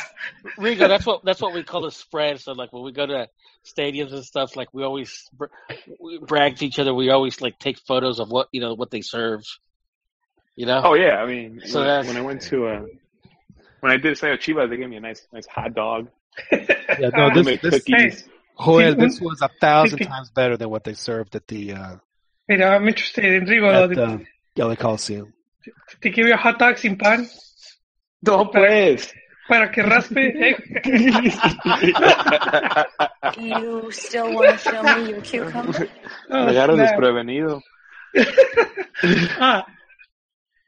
Rigo. That's what that's what we call a spread. So like when we go to stadiums and stuff, like we always br- we brag to each other. We always like take photos of what you know what they serve. You know. Oh yeah, I mean, So when, when I went to uh, when I did Sayo Chivas, they gave me a nice nice hot dog. Yeah, no, this, this, cookies. Joel, this was a thousand times better than what they served at the uh, Mira, I'm interested in Rigo. at though. the LA Coliseum. Te give you a hot dog sin pan No pues. para que raspe. You still want to show me your cucumber? Oh, Me desprevenido. Ah,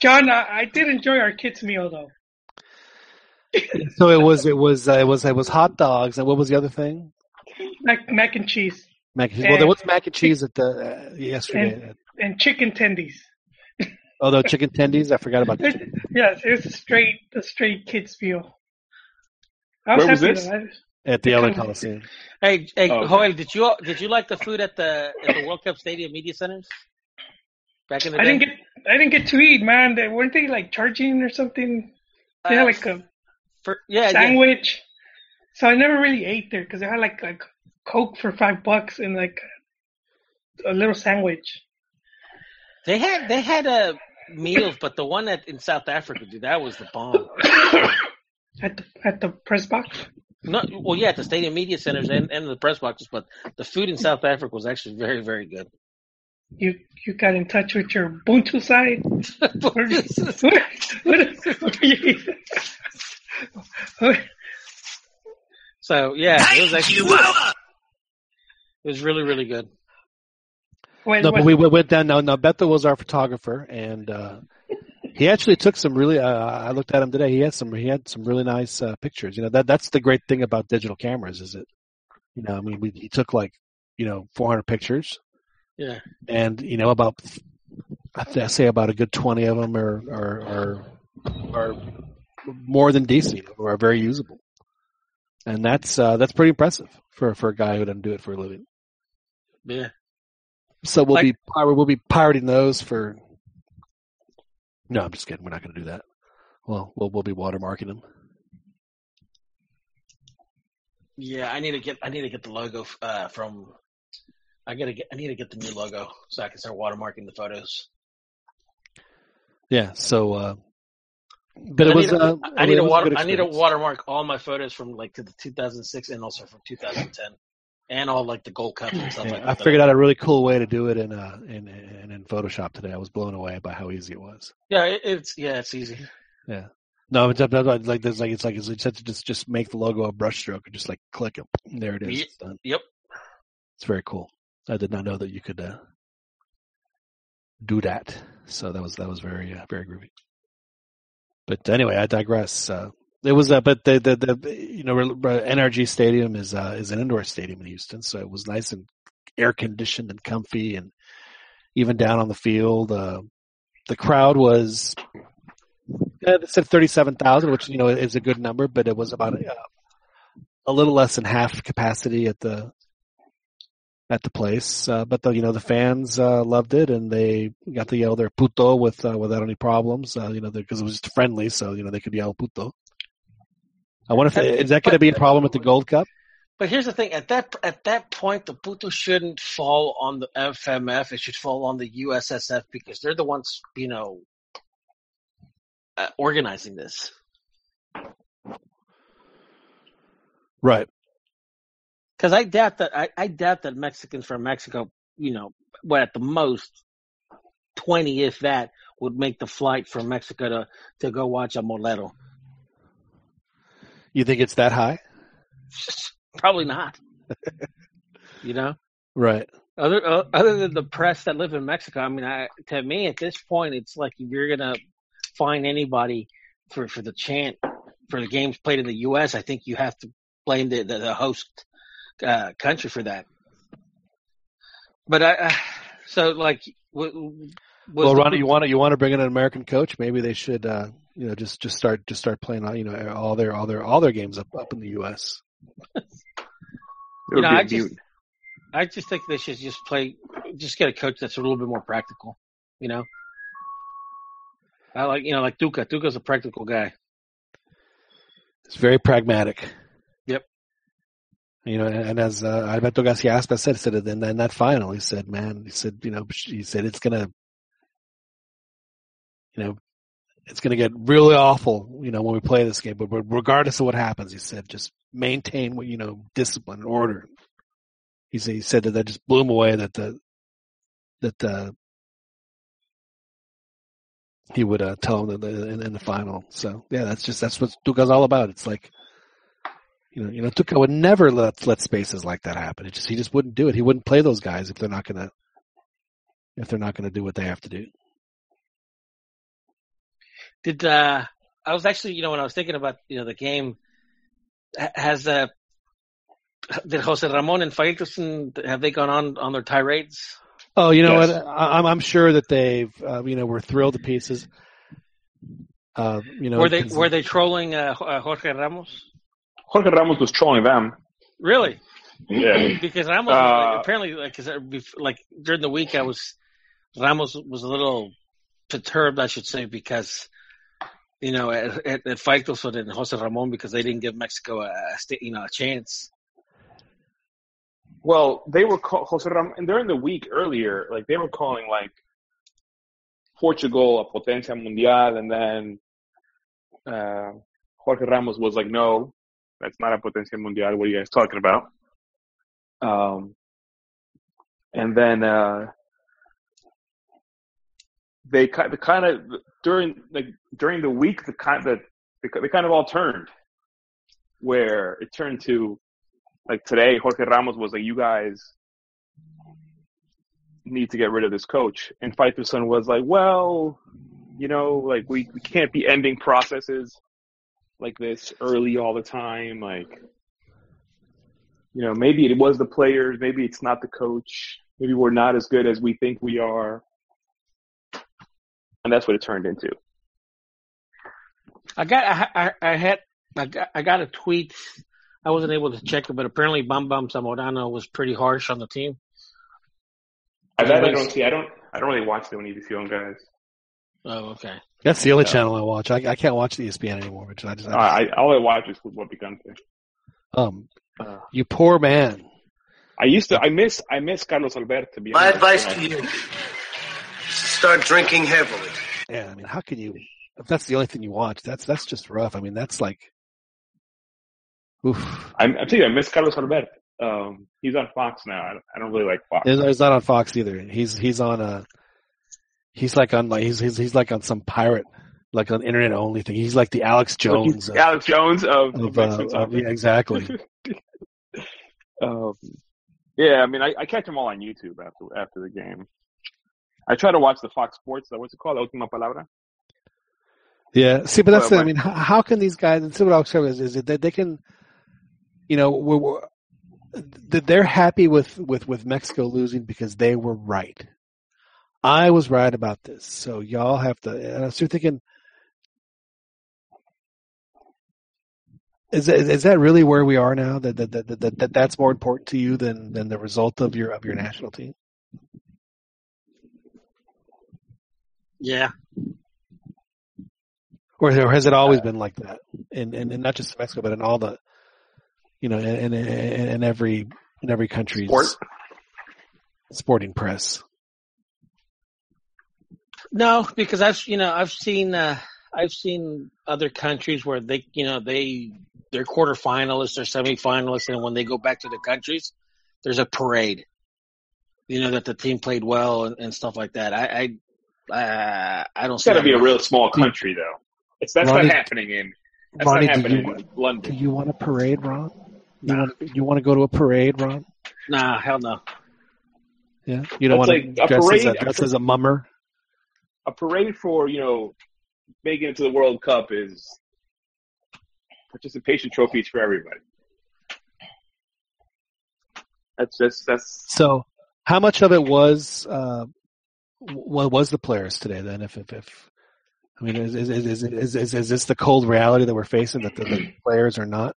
John, I, I did enjoy our kids' meal though. So it was it was uh, it was it was hot dogs and what was the other thing? Mac, mac and cheese Mac and cheese. Well, there was mac and cheese at the uh, yesterday. and chicken tendies. Although chicken tendies, I forgot about. It- yes, it was a straight a straight kids meal. I was Where was this? though. At the LA Coliseum. Hey, hey, Oh, okay. Joel, did you did you like the food at the at the World Cup Stadium Media Centers back in the I day? didn't get I didn't get to eat, man. They, weren't they like charging or something? They had Uh, like a for, yeah, yeah. sandwich. So I never really ate there because they had like like Coke for five bucks and like a little sandwich. They had they had uh, meals, but the one at in South Africa, dude, that was the bomb. at the at the press box. No, well, yeah, at the stadium media centers and, and the press boxes, but the food in South Africa was actually very, very good. You you got in touch with your Ubuntu side. What, what, what you so yeah, it was actually it was really, really good. Wait, No, what- but we we went down. Now, now Beto was our photographer, and uh, he actually took some really. Uh, I looked at him today. He had some. He had some really nice uh, pictures. You know that that's the great thing about digital cameras is it. You know, I mean, we he took like you know 400 pictures, Yeah, and you know about I th- I say about a good 20 of them are are are, are more than decent, or are very usable, and that's uh, that's pretty impressive for for a guy who doesn't do it for a living. yeah. So we'll Like- be we'll be pirating those for. No, I'm just kidding. We're not going to do that. Well, we'll we'll be watermarking them. Yeah, I need to get I need to get the logo uh, from. I gotta get I need to get the new logo so I can start watermarking the photos. Yeah. So, uh, but I it was. need, to, uh, I need a water I need to watermark all my photos from like to the 2006 and also from 2010 and all like the Gold cups and stuff Yeah, like I that. figured out a really cool way to do it in uh in in, in Photoshop today. I was blown away by how easy it was. Yeah, it, it's yeah, it's easy. Yeah. No, it's it's like there's like it's like it's just just just make the logo a brushstroke and just like click it. There it is. Ye- It's. Yep. It's very cool. I did not know that you could uh, do that. So that was that was very uh, very groovy. But anyway, I digress. Uh, it was, uh, but the, the the you know NRG Stadium is uh, is an indoor stadium in Houston, so it was nice and air conditioned and comfy, and even down on the field, uh, the crowd was. Uh, they said thirty-seven thousand, which you know is a good number, but it was about uh, a little less than half capacity at the at the place. Uh, but the you know the fans uh, loved it, and they got to yell their puto with uh, without any problems. Uh, you know because it was just friendly, so you know they could yell puto. I wonder if is that going to be a problem with the Gold Cup? But here's the thing: at that at that point, the puto shouldn't fall on the FMF. It should fall on the USSF because they're the ones, you know, uh, organizing this. Right. Because I doubt that I, I doubt that Mexicans from Mexico, you know, what at the most twenty, if that, would make the flight from Mexico to to go watch a Molero. You think it's that high? Probably not. you know. Right. Other uh, other than the press that live in Mexico, I mean, I, to me at this point, it's like if you're gonna find anybody for for the chant for the games played in the U.S., I think you have to blame the the, the host uh, country for that. But I, uh, so like, w- w- was well, the- Ronnie, you want to you want to bring in an American coach? Maybe they should, uh, you know, just just start just start playing, all you know, all their all their all their games up up in the U.S. It you know, be a I just mute. I just think they should just play, just get a coach that's a little bit more practical. You know, I like you know like Tuca. Tuca's a practical guy. It's very pragmatic. You know, and, as uh, Alberto Garcia Aspe said, said it in, that final, he said, "Man, he said, you know, he said it's gonna, you know, it's gonna get really awful, you know, when we play this game. But regardless of what happens, he said, just maintain what you know, discipline and order." He said, he said that that just blew him away. That the that uh, he would uh, tell him that in, in the final. So yeah, that's just that's what Tuca's all about. It's like you know, you know, Tuca would never let let spaces like that happen. It just he just wouldn't do it. He wouldn't play those guys if they're not gonna if they're not gonna do what they have to do. Did uh I was actually you know when I was thinking about you know the game has uh did Jose Ramon and Faitelson have they gone on on their tirades? Oh, you know Yes. what? I, I'm I'm sure that they've uh, you know were thrilled to pieces. Uh, you know, were they were they trolling uh, Jorge Ramos? Jorge Ramos was trolling them. Really? Yeah. Because Ramos Uh, like, apparently like uh, like during the week I was Ramos was a little perturbed I should say because you know at, at, at Faitelson and Jose Ramon because they didn't give Mexico a, a you know a chance. Well, they were call, Jose Ram, and during the week earlier, like they were calling like Portugal a potencia mundial, and then uh, Jorge Ramos was like, "No, that's not a potencia mundial. What are you guys talking about?" Um, and then uh, they ki- the kind of during like during the week, the kind that they, they kind of all turned, where it turned to like today, Jorge Ramos was like, "You guys need to get rid of this coach," and Faitelson was like, "Well, you know, like we, we can't be ending processes like this early all the time. Like, you know, maybe it was the players, maybe it's not the coach, maybe we're not as good as we think we are." And that's what it turned into. I got I, I, I had I got, I got a tweet. I wasn't able to check it, but apparently Bam Bam Zamorano was pretty harsh on the team. I, I don't see. I don't. I don't really watch the Univision guys. Oh, okay. That's the only Yeah. channel I watch. I, I can't watch the ESPN anymore. Which I just, Uh, I just I all I watch is Fútbol Picante. um, Uh, you poor man. I used to. I miss. I miss Carlos Alberto. To be My honest. advice to you is start drinking heavily. Yeah, I mean, how can you? If that's the only thing you watch, that's that's just rough. I mean, that's like, oof. I'm, I'm telling you, I miss Carlos Alberto. Um, he's on Fox now. I don't, I don't really like Fox. He's, he's not on Fox either. He's he's on a. He's like on like he's he's, he's like on some pirate, like on internet only thing. He's like the Alex Jones of, Alex Jones of, of, uh, of yeah, exactly. um, yeah, I mean, I, I catch them all on YouTube after after the game. I try to watch the Fox Sports. What's it called? Última Palabra. Yeah, see, but that's Well, I mean, how, how can these guys? And see what I'll say is, is that they can, you know, we're, we're, that they're happy with with with Mexico losing because they were right. I was right about this, so y'all have to. And I was thinking, is that, is that really where we are now? That that, that that that that's more important to you than than the result of your of your national team? Yeah. or, or has it always uh, been like that? And, and and not just Mexico, but in all the, you know, in in, in in every in every country's Sport? sporting press. No, because I've you know I've seen uh, I've seen other countries where they you know they they're quarterfinalists or semifinalists, and when they go back to the countries, there's a parade. You know that the team played well and, and stuff like that. I I uh, I don't. It's see got to be a real small country, though. It's that's Ronnie- not happening in. That's Ronnie, not do happening you- in Do you want a parade, Ron? You Nah. want you want to go to a parade, Ron? Nah, hell no. Yeah, you don't That's want like to a dress, as parade- a, dress as a mummer. A parade for you know making it to the World Cup is participation trophies for everybody. That's that's that's So, how much of it was uh, what was the players today? Then, if if, if I mean, is is, is is is is this the cold reality that we're facing that the, the players are not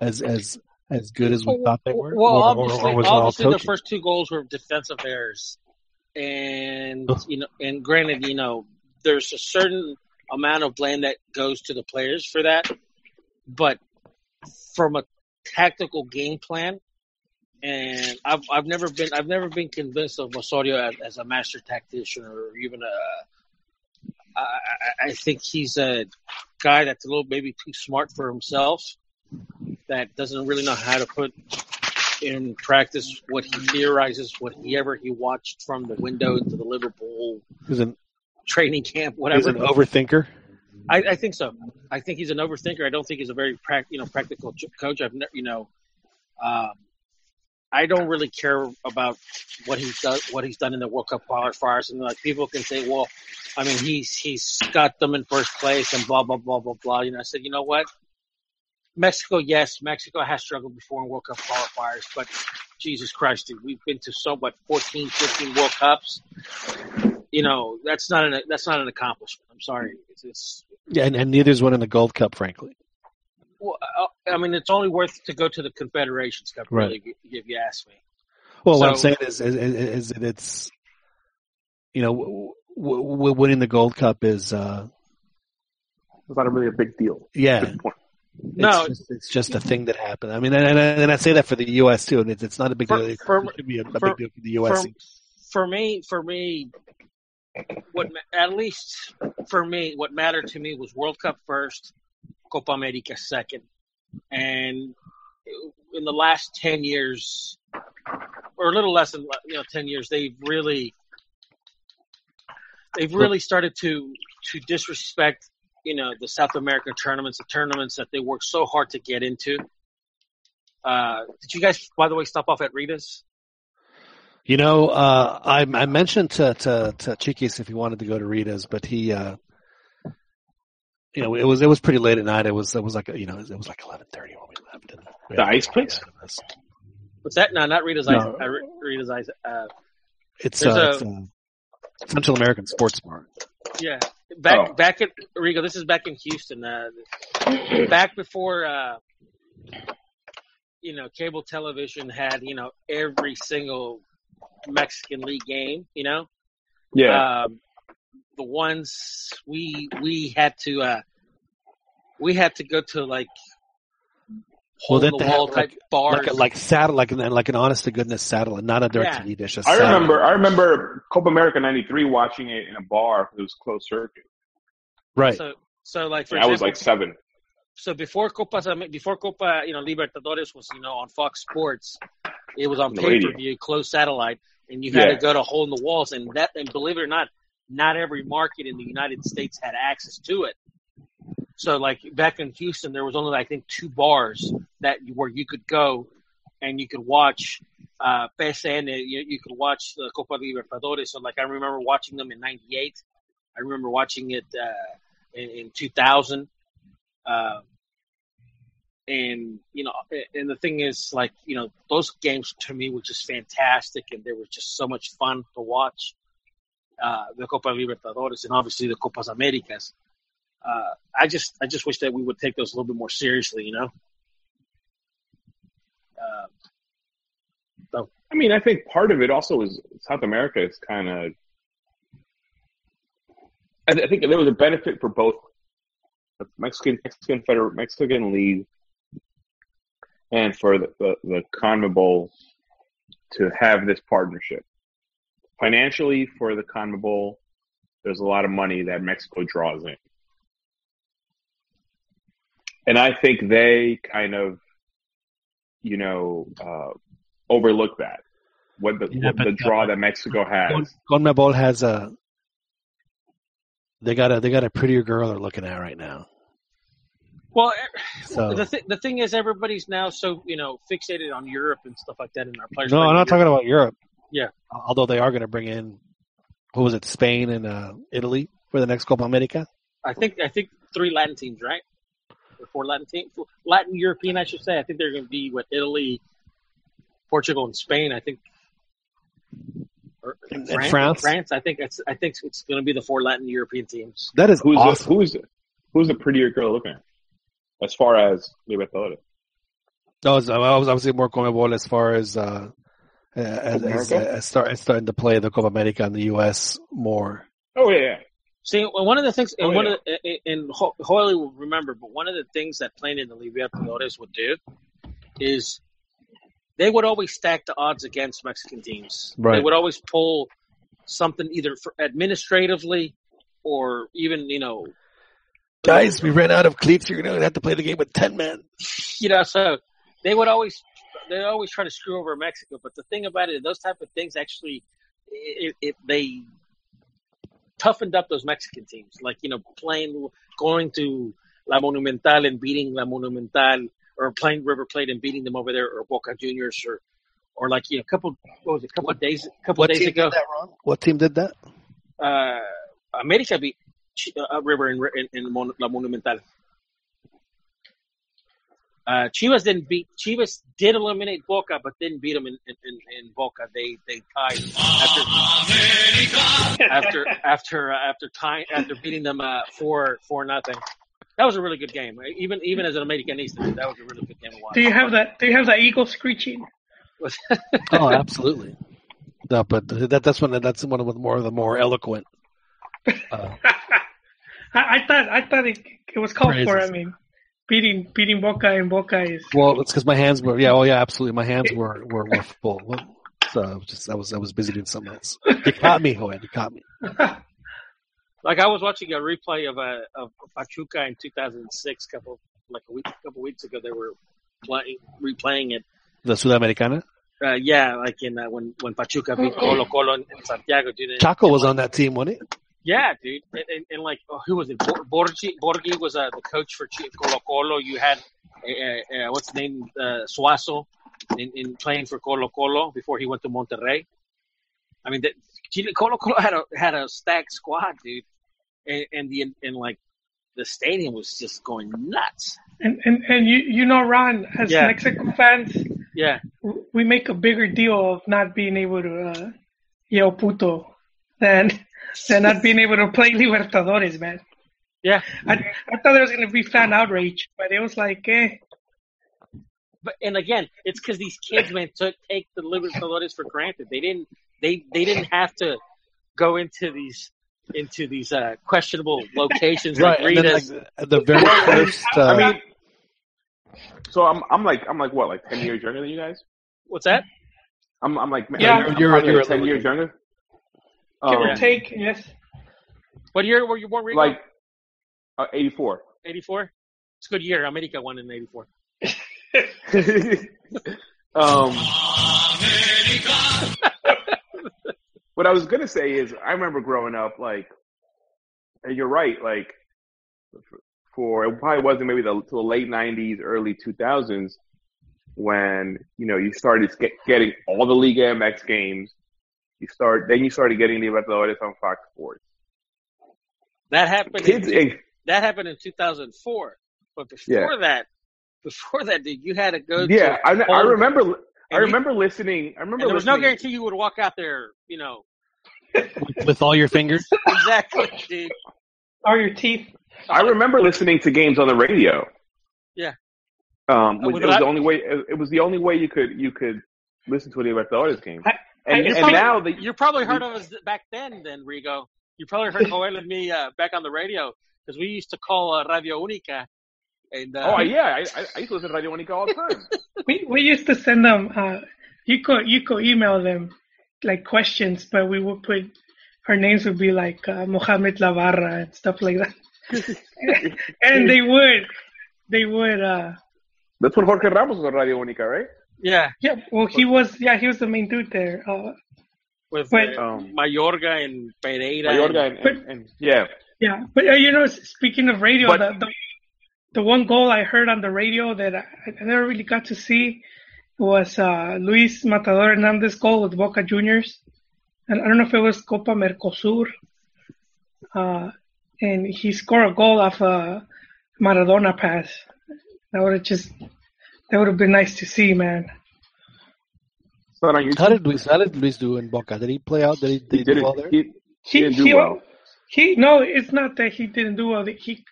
as as as good as we thought they were? Well, Or- or- obviously, or was it all obviously the first two goals were defensive errors, and you know, and granted, you know, there's a certain amount of blame that goes to the players for that, but from a tactical game plan, and I've I've never been I've never been convinced of Osorio as, as a master tactician or even a. I, I- I think he's a guy that's a little maybe too smart for himself that doesn't really know how to put in practice what he theorizes, whatever he watched from the window into the Liverpool He's an training camp, whatever. he's an overthinker. I, I think so. I think he's an overthinker. I don't think he's a very prac, you know, practical ch- coach. I've, ne- you know, um, I don't really care about what he's done, what he's done in the World Cup qualifiers, and like people can say, well, I mean, he's he's got them in first place and blah blah blah blah blah. You know, I said, you know what? Mexico, yes, Mexico has struggled before in World Cup qualifiers, but Jesus Christ, dude, we've been to so what 14, 15 World Cups. You know, that's not an that's not an accomplishment. I'm sorry. It's, it's Yeah, and, and neither's one in the Gold Cup, frankly. well, uh, I mean, it's only worth to go to the Confederations Cup, Right. really, if you ask me. Well, what I'm So- saying is, is, is, is that it's, you know, w- w- winning the Gold Cup is, uh, it's not really a big deal. yeah, Good it's, No. just, it's just a thing that happened. I mean, and, and, I say that for the U.S. too, and it's, it's not a big For- deal. It for- should be a, for- big deal for the U.S. For, for me, for me, what at least for me, what mattered to me was World Cup first, Copa America second, and in the last ten years, or a little less than you know ten years, they've really they've really started to to disrespect you know the South American tournaments, the tournaments that they work so hard to get into. Uh, did you guys, by the way, stop off at Rita's? You know, uh, I, I mentioned to, to, to Chiquis if he wanted to go to Rita's, but he, uh, you know, it was, it was pretty late at night. It was, it was like, you know, it was like 1130 when we left. And we The ice place? out of this. What's that? No, not Rita's No. Eyes. Uh, Rita's Eyes. Uh, It's, There's uh, a- it's uh, Central American Sports Bar. yeah, back Oh. back at Rigo. This is back in Houston. Uh, back before uh, you know cable television had you know every single Mexican league game. You know, Yeah. um, the ones we we had to uh, we had to go to like Well, hole then in the they have, wall like- bars. Like like saddle, like an, like an honest to goodness satellite, not a direct Yeah. TV dish. a I remember I remember Copa America '93 watching it in a bar. It was closed circuit. Right. so so like for And I was like seven. so before Copa before Copa, you know, Libertadores was you know on Fox Sports, it was on On the pay per view, closed satellite, and you had Yeah. to go to hole in the walls, and that and believe it or not, not every market in the United States had access to it. So like back in Houston, there was only I think two bars that where you could go and you could watch uh, PSN. You, you could watch the Copa Libertadores. So like I remember watching them in '98. I remember watching it uh, in, in 2000. Uh, and you know, and the thing is, like you know, those games to me were just fantastic, and they were just so much fun to watch. Uh, the Copa Libertadores and obviously the Copas Americas. Uh, I just, I just wish that we would take those a little bit more seriously, you know. Uh, I mean, I think part of it also is South America is kind of. I, I think there was a benefit for both the Mexican Mexican Federal Mexican League and for the, the, the CONMEBOL to have this partnership. Financially, for the CONMEBOL, there's a lot of money that Mexico draws in. And I think they kind of, you know, uh, overlook that. What the, Yeah, what the draw that Mexico has. CONMEBOL has a. They got a they got a prettier girl they're looking at right now. well, So the th- the thing is, everybody's now so you know fixated on Europe and stuff like that in our players. no, I'm not talking about Europe. Yeah. Although they are going to bring in, what was it, Spain and uh, Italy for the next Copa America. I think I think three Latin teams, right? Or four Latin teams, Latin European, I should say. I think they're going to be what Italy, Portugal, and Spain. I think. Or And- and France? France. I think it's I think it's going to be the four Latin European teams. That is Who's awesome. the, who's who's the prettier girl looking at? As far as Libertadores. I was, I was obviously more Conmebol as far as uh, as, as, America? as, start, as starting to play the Copa America in the U.S. more. Oh yeah, yeah. See, one of the things, and Oh, one yeah. of the, and Ho- Hoyle will remember, but one of the things that playing in the Libertadores would do is they would always stack the odds against Mexican teams. They would always pull something either for administratively or even, you know, Guys, we ran out of cleats. You're going to have to play the game with ten men. you know, so they would always they always try to screw over Mexico. But the thing about it, those type of things actually, it, it they toughened up those Mexican teams. Like you know, playing going to La Monumental and beating La Monumental, or playing River Plate and beating them over there, or Boca Juniors, or or like you know, a couple what was it, a couple of days, a couple What of days team ago, did that, Ron? What team did that? uh, America beat Ch- uh, River in, in, in Mon- La Monumental. Uh, Chivas didn't beat Chivas did eliminate Boca, but didn't beat them in, in, in, in Boca. They they tied after after after uh, after time after beating them uh, four four nothing. That was a really good game. Even even as an Americanista, that was a really good game to watch. Do you have that? Do you have that eagle screeching? Oh, absolutely. No, but that that's one that's one of the more the more eloquent. Uh, I, I thought I thought it, it was called for. I mean, beating beating Boca and Boca is well, it's because my hands were yeah, oh yeah, absolutely. My hands were were, were full. So I was just I was I was busy doing something else. You caught me, Joel. You caught me. Like I was watching a replay of uh, of Pachuca in 2006, couple like a week, couple weeks ago. They were playing replaying it. The Sudamericana. Uh, yeah, like in uh, when when Pachuca beat Colo Colo in, in Santiago, dude. and- Chaco was on that team, wasn't it? Yeah, dude, and, and, and like oh, who was it? Bor- Borghi Borghi was uh, the coach for Chi- Colo Colo. You had uh, uh, what's the name uh, Suazo in, in playing for Colo Colo before he went to Monterrey. I mean, the, Chile- Colo Colo had a had a stacked squad, dude, and, and the and like the stadium was just going nuts. and and and you you know Ron as Yeah. Mexico fans Yeah, we make a bigger deal of not being able to uh, yell puto than than not being able to play Libertadores, man. yeah. I I thought there was gonna be fan outrage, but it was like, eh. But and again, it's because these kids, man, took take the Libertadores for granted. They didn't. They they didn't have to go into these into these uh, questionable locations like and then, like, the very first. Uh, I mean, so I'm I'm like I'm like what like ten years younger than you guys. What's that? I'm I'm like Yeah. I'm You're- probably you're ten years younger. Give or Um, take, yes. What year were you born, Rico? like uh, 84. 84? It's a good year. America won in 84. um, what I was gonna say is, I remember growing up, like, and you're right, like, for it probably wasn't maybe the, till the late '90s, early 2000s, when you know you started get, getting all the Liga MX games. You start, then you started getting Libertadores on Fox Sports. That happened. Kids, in, and that happened in 2004. But before that, before that, dude, you had to go. yeah, to I, I home- remember, I and you- remember listening. I remember there was no guarantee you would walk out there. You know with all your fingers. exactly, dude. Are your teeth? I remember listening to games on the radio. Yeah. Um, Uh, it was that- the only way. It was the only way you could you could listen to a Libertadores game. I- And, and I- now the You probably heard of us back then, then Rigo. You probably heard Joel and me uh, back on the radio because we used to call uh, Radio Única. And uh, oh yeah, I, I I used to listen to Radio Única all the time. We we used to send them. Uh, you could you could email them like questions, but we would put our names would be like uh, Mohamed Lavarra and stuff like that. and they would they would uh That's when Jorge Ramos was on Radio Única, right? Yeah, yeah well he was yeah he was the main dude there uh with Wait. uh, Um, Mayorga and Pereira. Mayorga and- and, and, and yeah, yeah but uh, you know speaking of radio But- the, the the one goal I heard on the radio that I, I never really got to see was uh, Luis Matador Hernandez goal with Boca Juniors. And I don't know if it was Copa Mercosur. Uh, and he scored a goal off a Maradona pass. That would have just, that would have been nice to see, man. It's not on YouTube. How did Luis? How did Luis do in Boca? Did he play out? Did he? Did he he, do didn't. well there? He, he He, didn't do he, well. he, no, it's not that he didn't do well. He,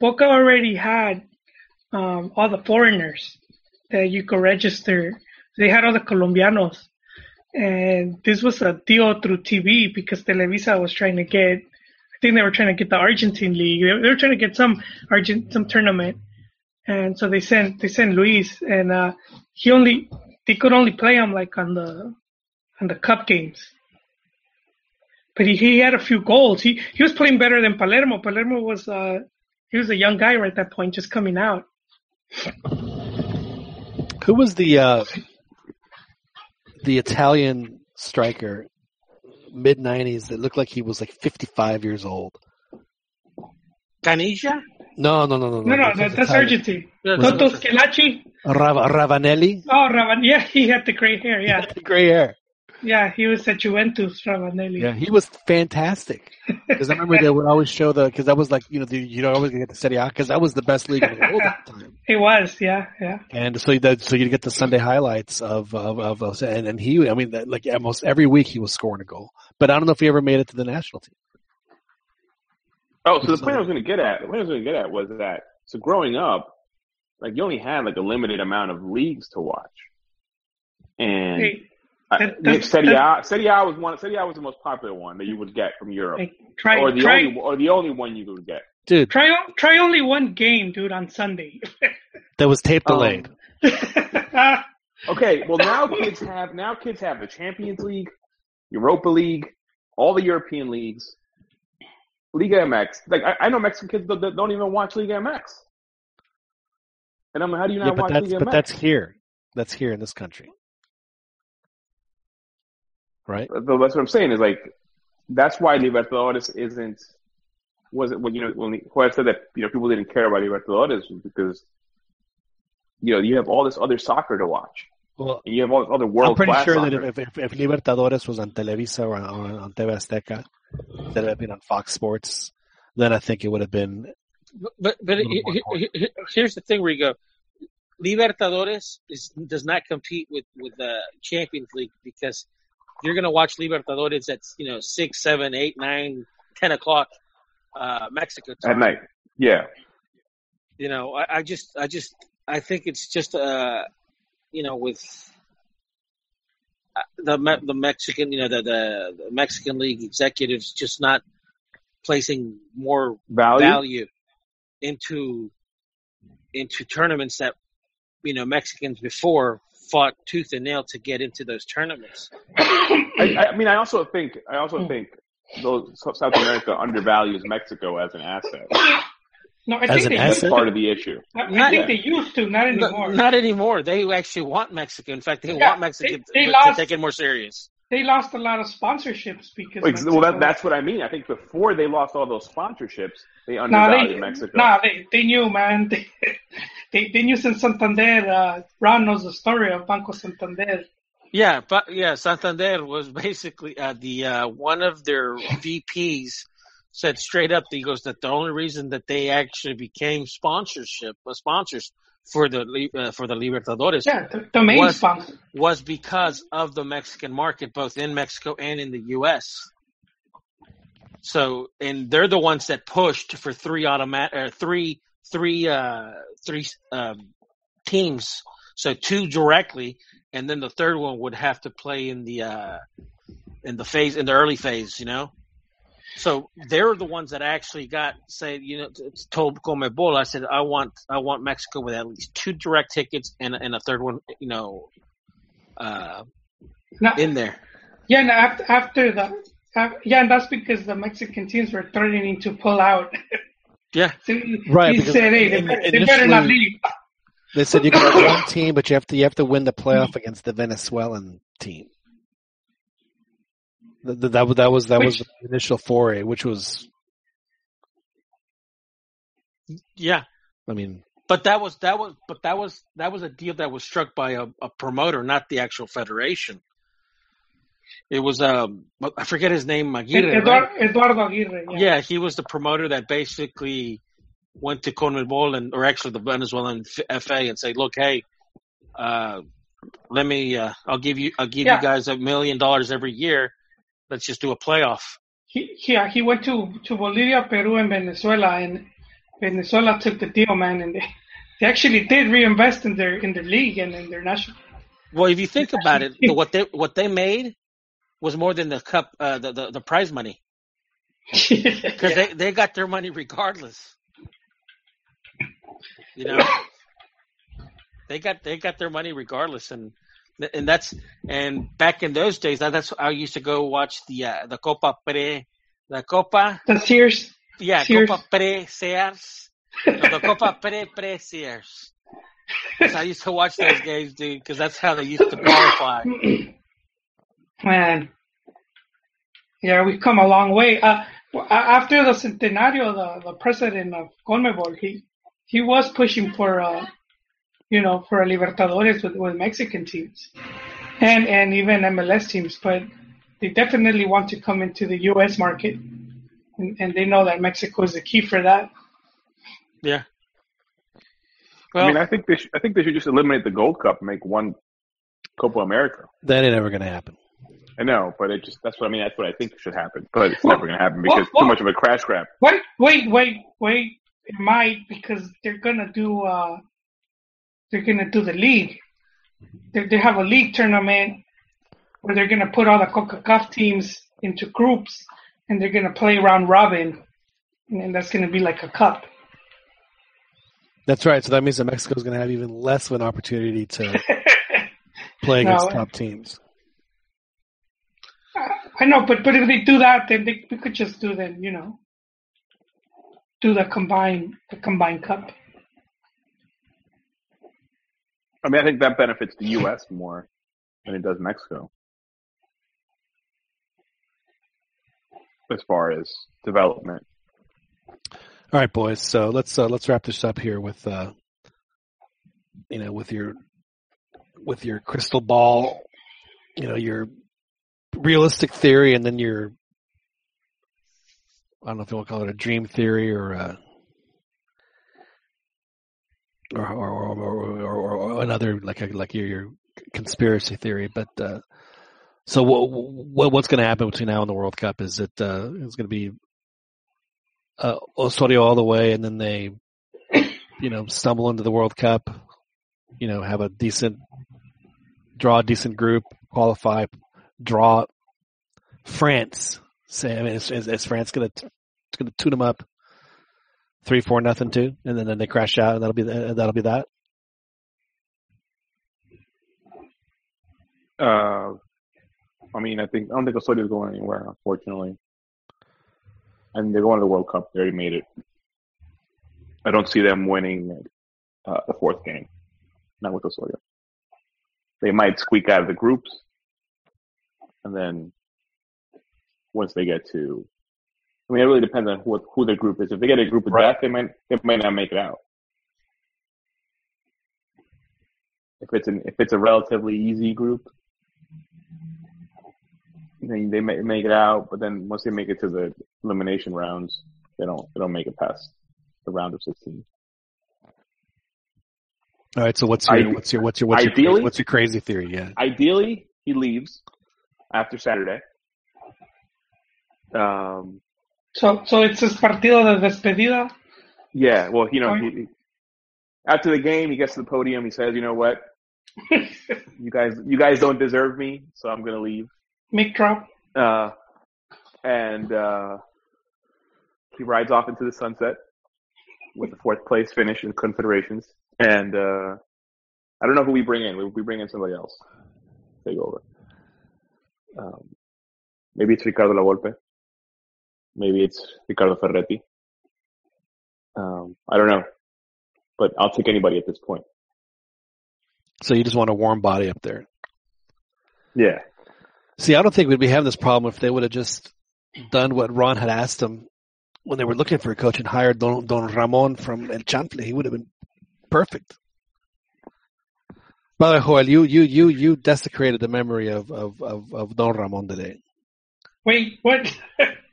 Boca already had um, all the foreigners that you could register. They had all the Colombianos, and this was a deal through TV because Televisa was trying to get. I think they were trying to get the Argentine league. They, they were trying to get some Argent some tournament, and so they sent they sent Luis, and uh, he only they could only play him like on the on the cup games. But he, he had a few goals. He he was playing better than Palermo. Palermo was uh he was a young guy right at that point, just coming out. Who was the uh, the Italian striker mid '90s that looked like he was like 55 years old? Ganesha? No, no, no, no, No, no, That that, that's Italian. Argentine. Yeah, Was Toto Schillaci. Rav- Ravanelli, Oh, Ravan. Yeah, he had the gray hair. Yeah, gray hair. yeah, he was at Juventus, Ravanelli. Yeah, he was fantastic. Because I remember they would always show the because that was like you know the, you don't always get the Serie A because that was the best league in the world at the time. He was. Yeah, yeah. And so that so you get the Sunday highlights of of, of of- and, and he I mean that, like almost every week he was scoring a goal. But I don't know if he ever made it to the national team. Oh, so the point I was going to get at, the point I was going to get at was that so growing up, like you only had like a limited amount of leagues to watch, and Hey, I- that- that- Serie A, Serie A was one. Serie A was the most popular one that you would get from Europe, hey, try or the try only or the only one you would get. Dude, try try only one game, dude, on Sunday. that was tape Um, delayed. Okay, well now kids have now kids have the Champions League, Europa League, all the European leagues, Liga MX. Like I, I know Mexican kids that, that don't even watch Liga MX. And I'm like, how do you yeah, not but watch that's Liga but MX? that's here. That's here in this country, right? So that's what I'm saying is like that's why Libertadores isn't was it when you know when Juarez said that you know people didn't care about Libertadores because you know you have all this other soccer to watch Well, and you have all this other I'm pretty class sure that if, if, if Libertadores was on Televisa or on, on TV Azteca, instead of being on Fox Sports, then I think it would have been. But but A he- he- he- he- here's the thing where you go, Libertadores is, does not compete with with the Champions League because you're going to watch Libertadores at you know six, seven, eight, nine, ten o'clock uh, Mexico time. at night. Yeah. You know, I, I just I just I think it's just uh you know with uh, the the Mexican you know the, the the Mexican league executives just not placing more Value. value into into tournaments that you know Mexicans before fought tooth and nail to get into those tournaments. I, I mean, I also think I also think those South America undervalues Mexico as an asset. No, I As think an That's asset? part of the issue. I, I Not- think they used to, not anymore. Not anymore. They actually want Mexico. In fact, they Yeah, want Mexico they- they to, lost- to take it more serious. they lost a lot of sponsorships because. Like, well, that, that's what I mean. I think before they lost all those sponsorships, they Nah, they, Mexico. nah, they, they knew, man. They, they, they knew since Santander. Uh, Ron knows the story of Banco Santander. Yeah, but yeah, Santander was basically uh, the uh, one of their VPs said straight up. He goes that the only reason that they actually became sponsorship uh, sponsors for the uh, for the Libertadores Yeah, the, the main Was- sponsor. was because of the Mexican market, both in Mexico and in the U.S. So, and they're the ones that pushed for three automatic, or three, three, uh, three um, teams. So two directly, and then the third one would have to play in the uh, in the phase in the early phase. You know. So they're the ones that actually got say you know t- told CONMEBOL. I said I want I want Mexico with at least two direct tickets and and a third one you know uh, Now, in there. yeah, no, after, after the. Uh, yeah, and that's because the Mexican teams were threatening to pull out. Yeah, So he, Right, he said, "Hey, they, in- better- they better not leave." They said you can have one team, but you have to you have to win the playoff against the Venezuelan team. That, that, that was that was that was the initial foray, which was yeah. I mean But that was that was but that was that was a deal that was struck by a, a promoter, not the actual federation. It was um I forget his name, Aguirre. Eduardo, right? Eduardo Aguirre. Yeah. Yeah, he was the promoter that basically went to CONMEBOL and or actually the Venezuelan FA and said, "Look, hey, uh, let me uh, I'll give you I'll give Yeah. you guys a million dollars every year. Let's just do a playoff." He, he, yeah, he went to, to Bolivia, Peru, and Venezuela, and Venezuela took the deal, man, and they, they actually did reinvest in their in their league and in their national. Well, if you think about it, what they what they made was more than the cup uh, the, the the prize money because they they got their money regardless. You know, they got they got their money regardless, and and that's and back in those days, that, that's I used to go watch the uh, the Copa Pre the Copa the Sears. yeah Sears. Copa Pre Sears no, the Copa Pre Pre Sears. So I used to watch those games, dude, because that's how they used to qualify. Man, yeah, we've come a long way. Uh, after the centenario, the, the president of CONMEBOL, he he was pushing for uh, you know, for a Libertadores with, with Mexican teams, and and even MLS teams, but they definitely want to come into the U.S. market, and, and they know that Mexico is the key for that. Yeah. I mean, I think they should, I think they should just eliminate the Gold Cup and make one Copa America. That ain't ever going to happen. I know, but it just that's what I mean. That's what I think should happen, but it's Well, never going to happen well, because well- too much of a crash grab. Wait, wait, wait, wait. It might because they're gonna do uh they're gonna do the league. They they have a league tournament where they're gonna put all the CONCACAF teams into groups and they're gonna play round robin and then that's gonna be like a cup. That's right. So that means that Mexico's going to have even less of an opportunity to play against No. top teams. I know, but but if they do that then they we could just do the you know do the combined the combined cup. I mean, I think that benefits the U.S. more than it does Mexico as far as development. All right, boys. So let's uh, let's wrap this up here with uh, you know with your with your crystal ball, you know your realistic theory, and then your I don't know if you want to call it a dream theory or a, or, or, or, or, or, another like a, like your, your conspiracy theory. But uh, so what, what what's going to happen between now and the World Cup is it uh, it's going to be uh, Osorio all the way, and then they, you know, stumble into the World Cup, you know, have a decent draw, a decent group, qualify, draw France. Say, I mean, is, is, is France gonna gonna tune them up three, four, nothing, two, and then, then they crash out, and that'll be the, that'll be that. Uh, I mean, I think I don't think Osorio is going anywhere, unfortunately. And they're going to the World Cup. They already made it. I don't see them winning uh, the fourth game. Not with Osorio. They might squeak out of the groups, and then once they get to, I mean, it really depends on who who their group is. If they get a group of Right. death, they might they might not make it out. If it's an if it's a relatively easy group, they they may make it out, but then once they make it to the elimination rounds, they don't they don't make it past the round of sixteen. All right. So what's your I- what's your what's your what's your, what's your crazy theory? Yeah. Ideally, he leaves after Saturday. Um, So so it's his partido de despedida. yeah, well, you know, he, he- after the game, he gets to the podium. He says, "You know what? You guys, you guys don't deserve me, so I'm gonna leave." Mic drop. Uh, and uh, he rides off into the sunset with the fourth place finish in Confederations. And uh, I don't know who we bring in. We, we bring in somebody else. Take over. Um, maybe it's Ricardo La Volpe. Maybe it's Ricardo Ferretti. Um, I don't know, but I'll take anybody at this point. So you just want a warm body up there. Yeah, See, I don't think we'd be having this problem if they would have just done what Ron had asked them when they were looking for a coach and hired Don, Don Ramon from El Chanfle. He would have been perfect. By the way, Joel, you you you you desecrated the memory of of of, of Don Ramon today. Wait, what?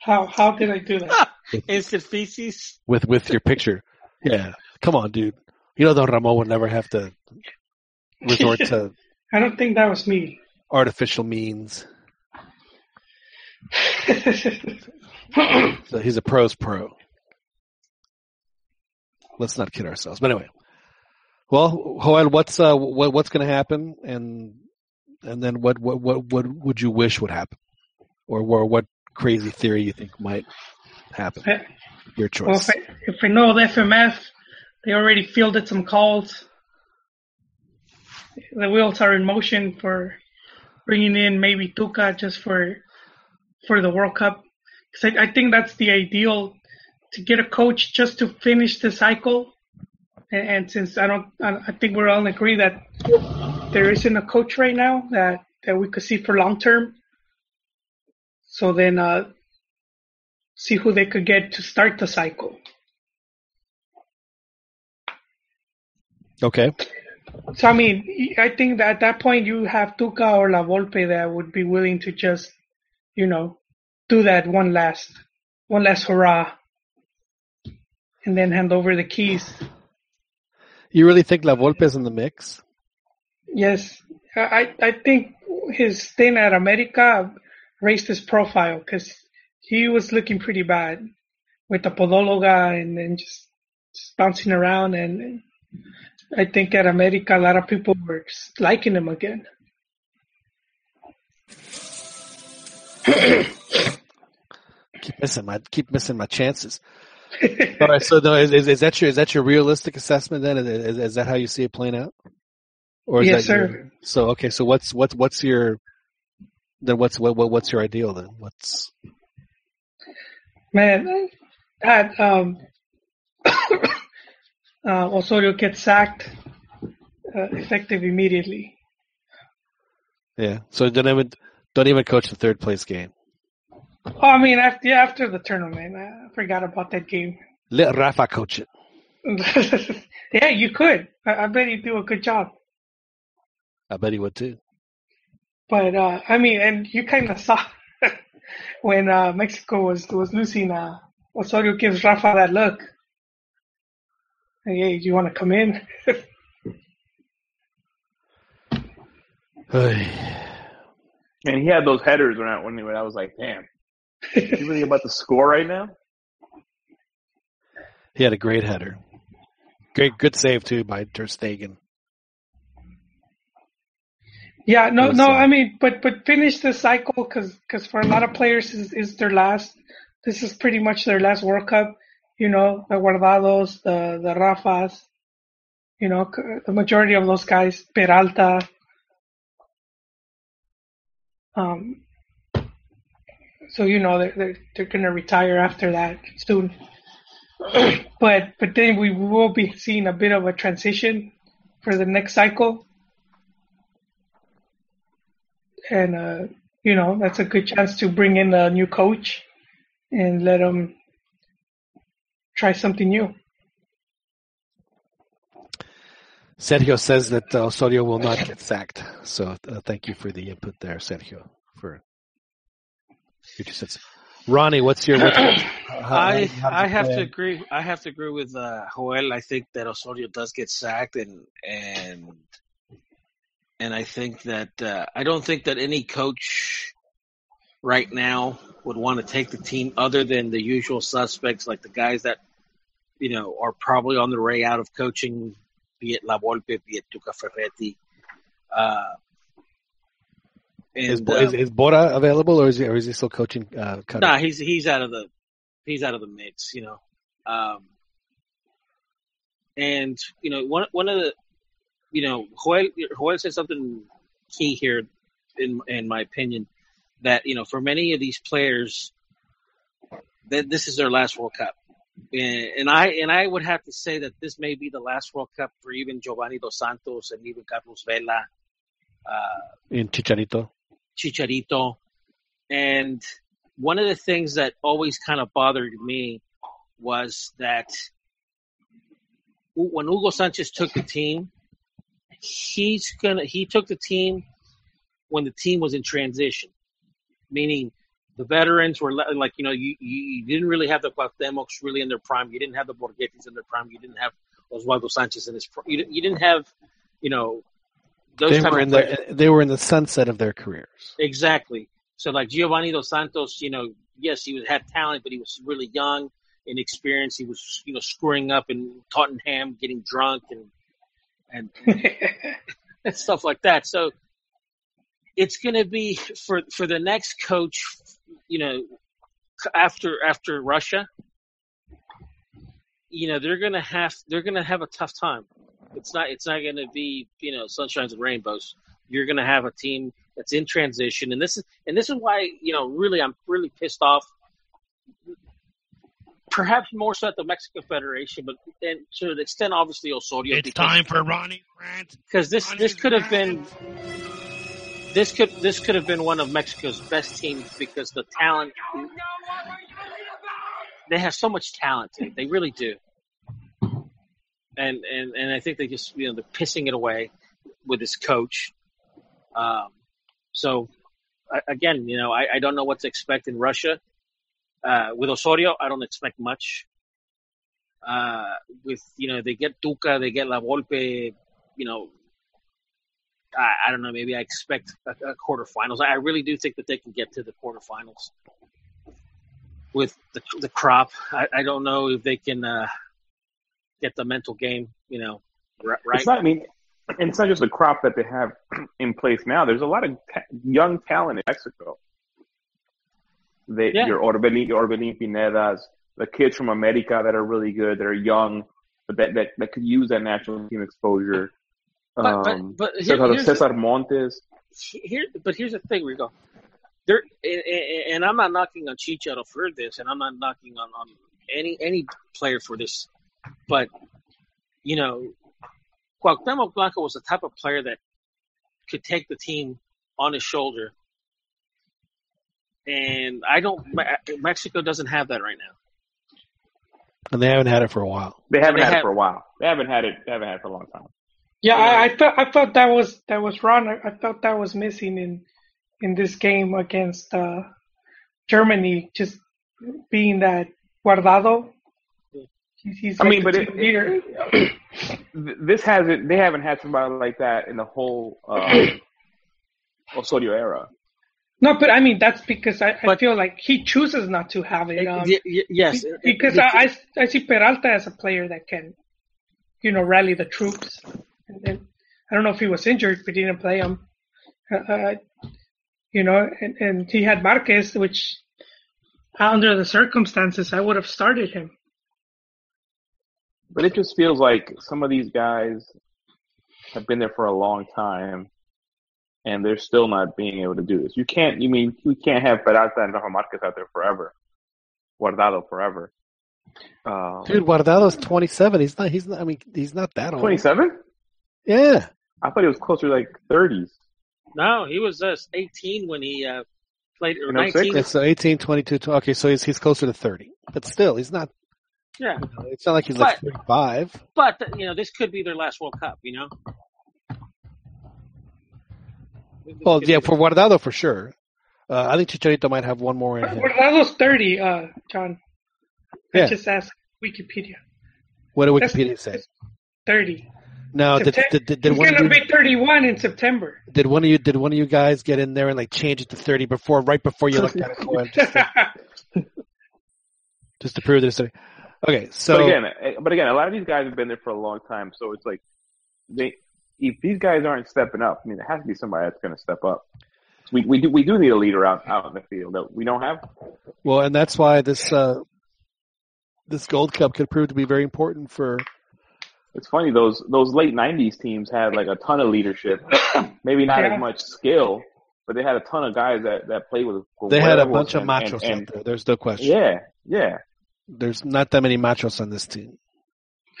how how did I do that? Instant feces. with with your picture. Yeah, come on, dude. You know Don Ramon would never have to resort to I don't think that was me. artificial means. So he's a pro's pro. Let's not kid ourselves. But anyway, well, Joel, what's uh what what's going to happen, and and then what what what what would you wish would happen, or or what crazy theory you think might happen? Your well, choice. if I, if I know the FMF, they already fielded some calls. The wheels are in motion for bringing in maybe Tuca just for for the World Cup. 'Cause I, I think that's the ideal to get a coach just to finish the cycle. And, and since I don't, I I think we're all in agree that there isn't a coach right now that that we could see for long term. So then, uh, see who they could get to start the cycle. Okay. So I mean, I think that at that point you have Tuca or La Volpe that would be willing to just, you know, do that one last, one last hurrah, and then hand over the keys. You really think La Volpe is in the mix? Yes, I I think his stint at America raised his profile because he was looking pretty bad with the podologa and then just, just bouncing around and I think at America a lot of people were liking him again. Keep missing my keep missing my chances. All right. So no, is, is is that your is that your realistic assessment then? Is, is, that how you see it playing out? Or is Yes, that your- sir. so okay. So what's what's what's your then what's what, what what's your ideal then? What's Man, that um, uh, Osorio gets sacked uh, effective immediately. yeah. So don't even don't even coach the third place game. Oh, I mean, after yeah, after the tournament, I forgot about that game. Let Rafa coach it. yeah, you could. I, I bet he'd do a good job. I bet he would too. But uh, I mean, and you kind of saw when uh, Mexico was was losing. Uh, Osorio gives Rafa that look. Hey, do you want to come in? Hey. And he had those headers when I when, when I was like, damn, you really about to score right now? He had a great header. Great, good save too by Ter Stegen. Yeah, no, no. I mean, but but finish the cycle because because for a lot of players is is their last. This is pretty much their last World Cup. You know, the Guardados, the the Rafas. You know, the majority of those guys, Peralta. Um. So you know they're they're, they're gonna retire after that soon. but but then we will be seeing a bit of a transition for the next cycle and uh, you know that's a good chance to bring in a new coach and let them try something new. Sergio says that uh, Osorio will not get sacked. So uh, thank you for the input there, Sergio. For your two cents. Ronnie, what's your? What's, how- how- I I it have play to agree. I have to agree with uh, Joel. I think that Osorio does get sacked, and and and I think that uh, I don't think that any coach right now would want to take the team other than the usual suspects, like the guys that you know are probably on the way out of coaching, be it La Volpe, be it Tuca Ferretti. Uh, Is, and, uh, is, is Bora available, or is he, or is he still coaching? Uh, Qatar? Nah, he's he's out of the he's out of the mix, you know. Um, and you know, one one of the you know, Joel Joel said something key here, in in my opinion, that you know, for many of these players, that this is their last World Cup, and, and I and I would have to say that this may be the last World Cup for even Giovanni dos Santos and even Carlos Vela. Uh, in Chicharito. Chicharito. And one of the things that always kind of bothered me was that when Hugo Sanchez took the team, he's gonna he took the team when the team was in transition, meaning the veterans were like you know you, you didn't really have the Cuauhtemocs really in their prime. You didn't have the Borghettis in their prime. You didn't have Oswaldo Sanchez in his prime. You, you didn't have you know those They were of in they were in the sunset of their careers. Exactly. So like Giovanni dos Santos, you know, yes, he was, had talent, but he was really young, inexperienced. He was, you know, screwing up in Tottenham, getting drunk and and, stuff like that. So it's going to be for for the next coach, you know, after after Russia, you know, they're going to have they're going to have a tough time. It's not it's not going to be you know sunshines and rainbows. You're going to have a team that's in transition, and this is and this is why you know really I'm really pissed off. Perhaps more so at the Mexican Federation, but and to an extent, obviously Osorio. It's because, time for Ronnie Grant. because this this could have been this could this could have been one of Mexico's best teams because the talent they have so much talent they really do and and and I think they just you know they're pissing it away with this coach um, so again you know I, I don't know what to expect in Russia uh, with Osorio I don't expect much uh, with you know they get Tuca they get La Volpe you know I, I don't know. Maybe I expect a, a quarterfinals. I really do think that they can get to the quarterfinals with the the crop. I, I don't know if they can uh, get the mental game. You know, right? It's not. I mean, it's not just the crop that they have in place now. There's a lot of ta- young talent in Mexico. They, Yeah. Your Orbelín, your Orbelín Pinedas, the kids from America that are really good, that are young, but that that, that could use that national team exposure. But- but- Um, but here- Cesar, here's the- Montes. here, but here's the thing, Rigo. There, and, and- I'm not knocking on Chicharo for this, and I'm not knocking on, on any any player for this, but you know, Cuauhtemoc Blanco was the type of player that could take the team on his shoulder, and I don't. Mexico doesn't have that right now. And they haven't had it for a while. They haven't They had have- it for a while. They haven't had it. They haven't had it for a long time. Yeah, I, I felt I felt that was that was wrong. I, I felt that was missing in in this game against uh, Germany, just being that Guardado. He's, he's I mean, but team it, this hasn't. They haven't had somebody like that in the whole um, Osorio era. No, but I mean that's because I, I feel like he chooses not to have it. Um, Y- y- yes, be- because I, I I see Peralta as a player that can, you know, rally the troops. And then I don't know if he was injured, but he didn't play him. Uh, uh, you know, and, and he had Marquez, which under the circumstances I would have started him. But it just feels like some of these guys have been there for a long time, and they're still not being able to do this. You can't. You mean we can't have Peralta and Rafa Marquez out there forever, Guardado forever. Um, Dude, Guardado's 27. He's not. He's not. I mean, he's not that old. twenty-seven. Yeah. I thought he was closer to like thirties. no, he was uh, 18 when he uh, played, or 19. Yeah, so 18, 22, 20, okay, so he's he's closer to 30. But still, he's not. Yeah, It's not like he's like 35. but you know, this could be their last World Cup. You know. This Well, yeah, for Guardado for sure. Uh, I think Chicharito might have one more in him. Guardado's 30, uh, John. I Yeah. just asked Wikipedia. What did That's- Wikipedia say? 30. No, did, did, did, did one of going to you, be 31 in September. did one of you did one of you guys get in there and like change it to 30 before right before you looked at it just, to, just to prove this? Okay, so but again, eh, but again, a lot of these guys have been there for a long time, so it's like they. If these guys aren't stepping up, I mean, there has to be somebody that's going to step up. We we do we do need a leader out out in the field that we don't have. well, and that's why this uh, this Gold Cup could prove to be very important for It's funny those those late '90s teams had like a ton of leadership, maybe not Yeah. as much skill, but they had a ton of guys that that played with. with they had a werewolves bunch of and- machos and- out there. There's no question. Yeah, yeah. There's not that many machos on this team.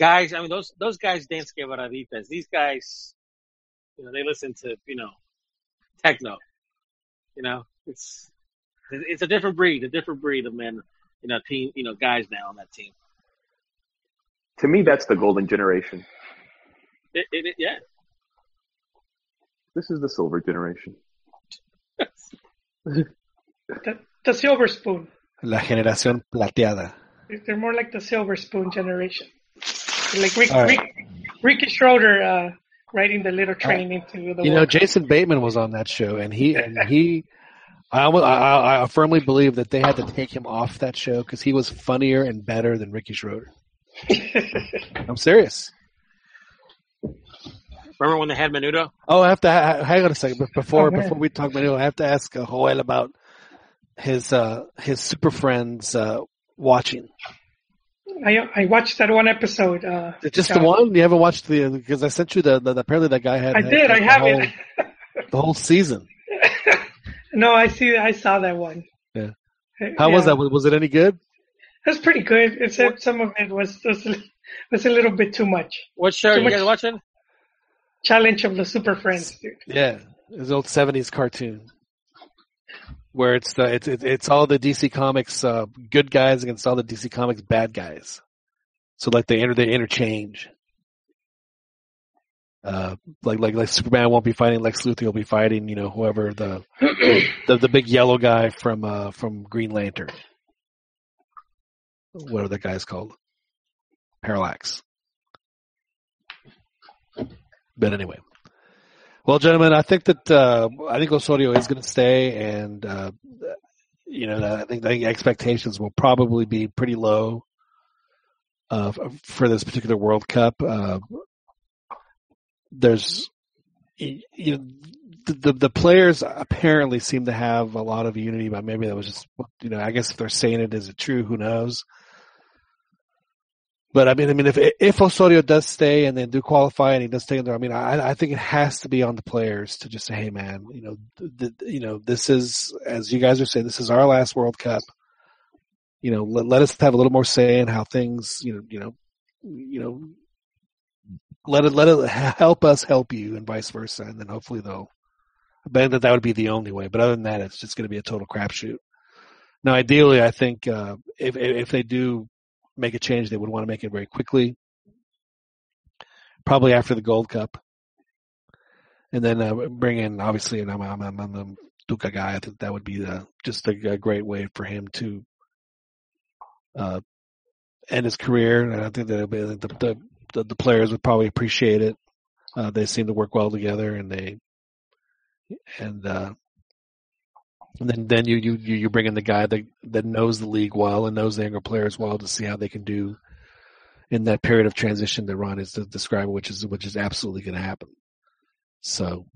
guys, I mean those those guys dance quebraditas. These guys, you know, they listen to you know techno. You know, it's it's a different breed, a different breed of men. You know, team, you know, guys now on that team. To me, that's the golden generation. It, it, it- yeah. This is the silver generation. The, the silver spoon. La generación plateada. They're more like the silver spoon generation. Like Rick, All right. Rick, Ricky Schroder uh, riding the little train into the You know, World Cup. Jason Bateman was on that show, and he and he, I, almo- I, I I firmly believe that they had to take him off that show because he was funnier and better than Ricky Schroder. I'm serious. Remember when they had Menudo? Oh, I have to ha- hang on a second. But before Oh, before we talk Manu, I have to ask uh, Joel about his uh, his super friends uh, watching. I I watched that one episode. Uh, Just the one you haven't watched the because I sent you the, the apparently that guy had. I had did. I have whole, it. the whole season. no, I see. I saw that one. Yeah. How was that? Was was it any good? That's pretty good. Except some of it was was, was a little bit too much. What show Too you guys watching? Challenge of the Super Friends, dude. Yeah, it's an old '70s cartoon where it's the it's it's, it's all the DC Comics uh, good guys against all the DC Comics bad guys. So like they inter they interchange. Uh, like like like Superman won't be fighting Lex Luthor. He'll be fighting you know whoever the the, the big yellow guy from uh from Green Lantern. What are the guys called? Parallax. But anyway. Well, gentlemen, I think that uh, I think Osorio is going to stay, and uh, you know, I think, expectations will probably be pretty low uh, for this particular World Cup. Uh, there's, you know, the, the the players apparently seem to have a lot of unity, but maybe that was just, you know, I guess if they're saying it, is it true? Who knows? But I mean, I mean, if if Osorio does stay and they do qualify and he does stay in there, I mean, I I think it has to be on the players to just say, hey, man, you know, you know, this is as you guys are saying, this is our last World Cup. You know, let, let us have a little more say in how things, you know, you know, you know, let it let it help us help you and vice versa, and then hopefully they'll. I bet that that would be the only way, but other than that, it's just going to be a total crapshoot. Now, ideally, I think uh, if if they do make a change, they would want to make it very quickly, probably after the Gold Cup, and then uh, bring in obviously. And I'm I'm I'm, I'm a Tuca guy. I think that would be the, just a, a great way for him to uh, end his career. And I think that be- the, the the the players would probably appreciate it. Uh, they seem to work well together, and they and uh, and then then you you you bring in the guy that that knows the league well and knows the younger players well to see how they can do in that period of transition that Ron is describing, which is which is absolutely going to happen. So,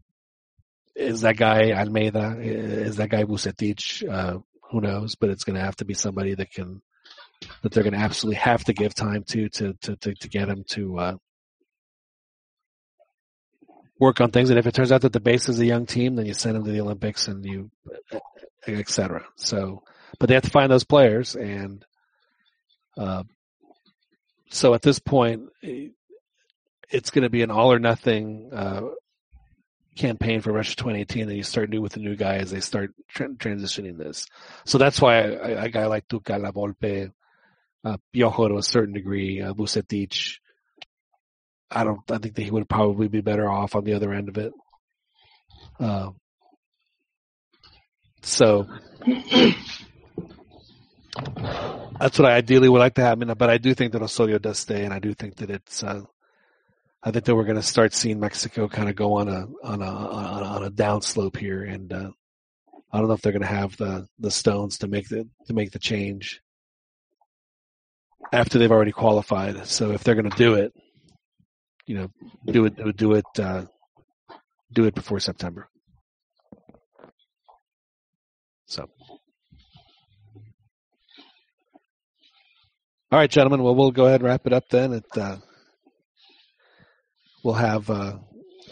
is that guy Almeyda? Is that guy Vucetich? Uh, who knows? But it's going to have to be somebody that can that they're going to absolutely have to give time to to to to, to get him to uh, work on things. And if it turns out that the base is a young team, then you send them to the Olympics and you etc. So, but they have to find those players, and uh, so at this point, it's going to be an all or nothing uh, campaign for Russia 2018 that you start new with the new guy as they start tran transitioning this. So that's why a, guy like Tuca La Volpe, uh, Piojo to a certain degree, uh, Vucetich, I don't. I think that he would probably be better off on the other end of it. Uh, so that's what I ideally would like to happen. But I do think that Osorio does stay, and I do think that it's. Uh, I think that we're going to start seeing Mexico kind of go on a on a on a, on a downslope here, and uh, I don't know if they're going to have the the stones to make the to make the change after they've already qualified. So if they're going to do it, you know, do it do it do it uh, do it before September. So. All right, gentlemen. Well, we'll go ahead and wrap it up then. It, uh, we'll have uh,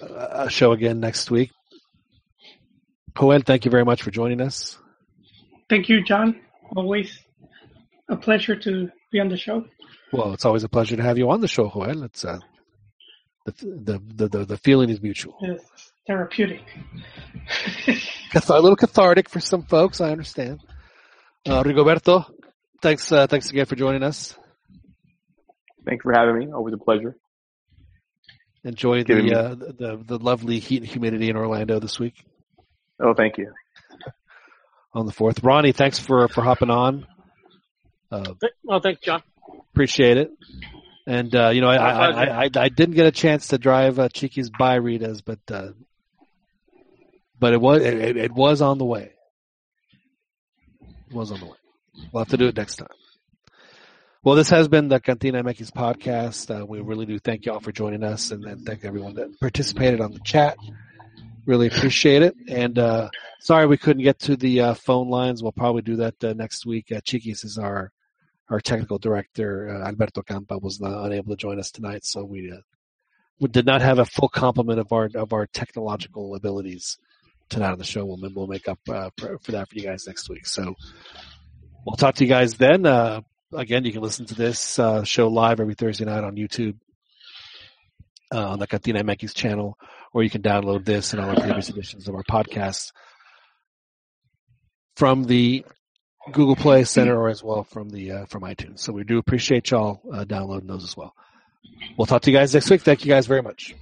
a show again next week. Joel, thank you very much for joining us. Thank you, John. Always a pleasure to be on the show. Well, it's always a pleasure to have you on the show, Joel. It's uh, the, the the the the feeling is mutual. It's therapeutic. A little cathartic for some folks, I understand. Uh, Rigoberto, thanks uh, thanks again for joining us. Thanks for having me. Always a pleasure. Enjoy Giving me- the, uh, the the lovely heat and humidity in Orlando this week Oh, thank you. on the fourth. Ronnie, thanks for for hopping on. Uh, Well, thanks, John. appreciate it. And uh, you know, I I. I, I I didn't get a chance to drive uh, Cheeky's by Rita's, but uh, but it was it, it- was on the way. It was on the way. We'll have to do it next time. Well, this has been the Cantina MX podcast. Uh, we really do thank you all for joining us, and then thank everyone that participated on the chat. Really appreciate it. And uh, sorry we couldn't get to the uh, phone lines. We'll probably do that uh, next week. Uh, Chiquis is our our technical director uh, Alberto Campa was not unable to join us tonight, so we uh, we did not have a full complement of our of our technological abilities tonight on the show. We'll we'll make up uh, for, for that for you guys next week. So we'll talk to you guys then. Uh, again, you can listen to this uh, show live every Thursday night on YouTube uh, on the Cantina MX channel, or you can download this and all our previous editions of our podcasts from the Google Play Center or as well from the uh, from iTunes. So we do appreciate y'all uh, downloading those as well. We'll talk to you guys next week. Thank you guys very much.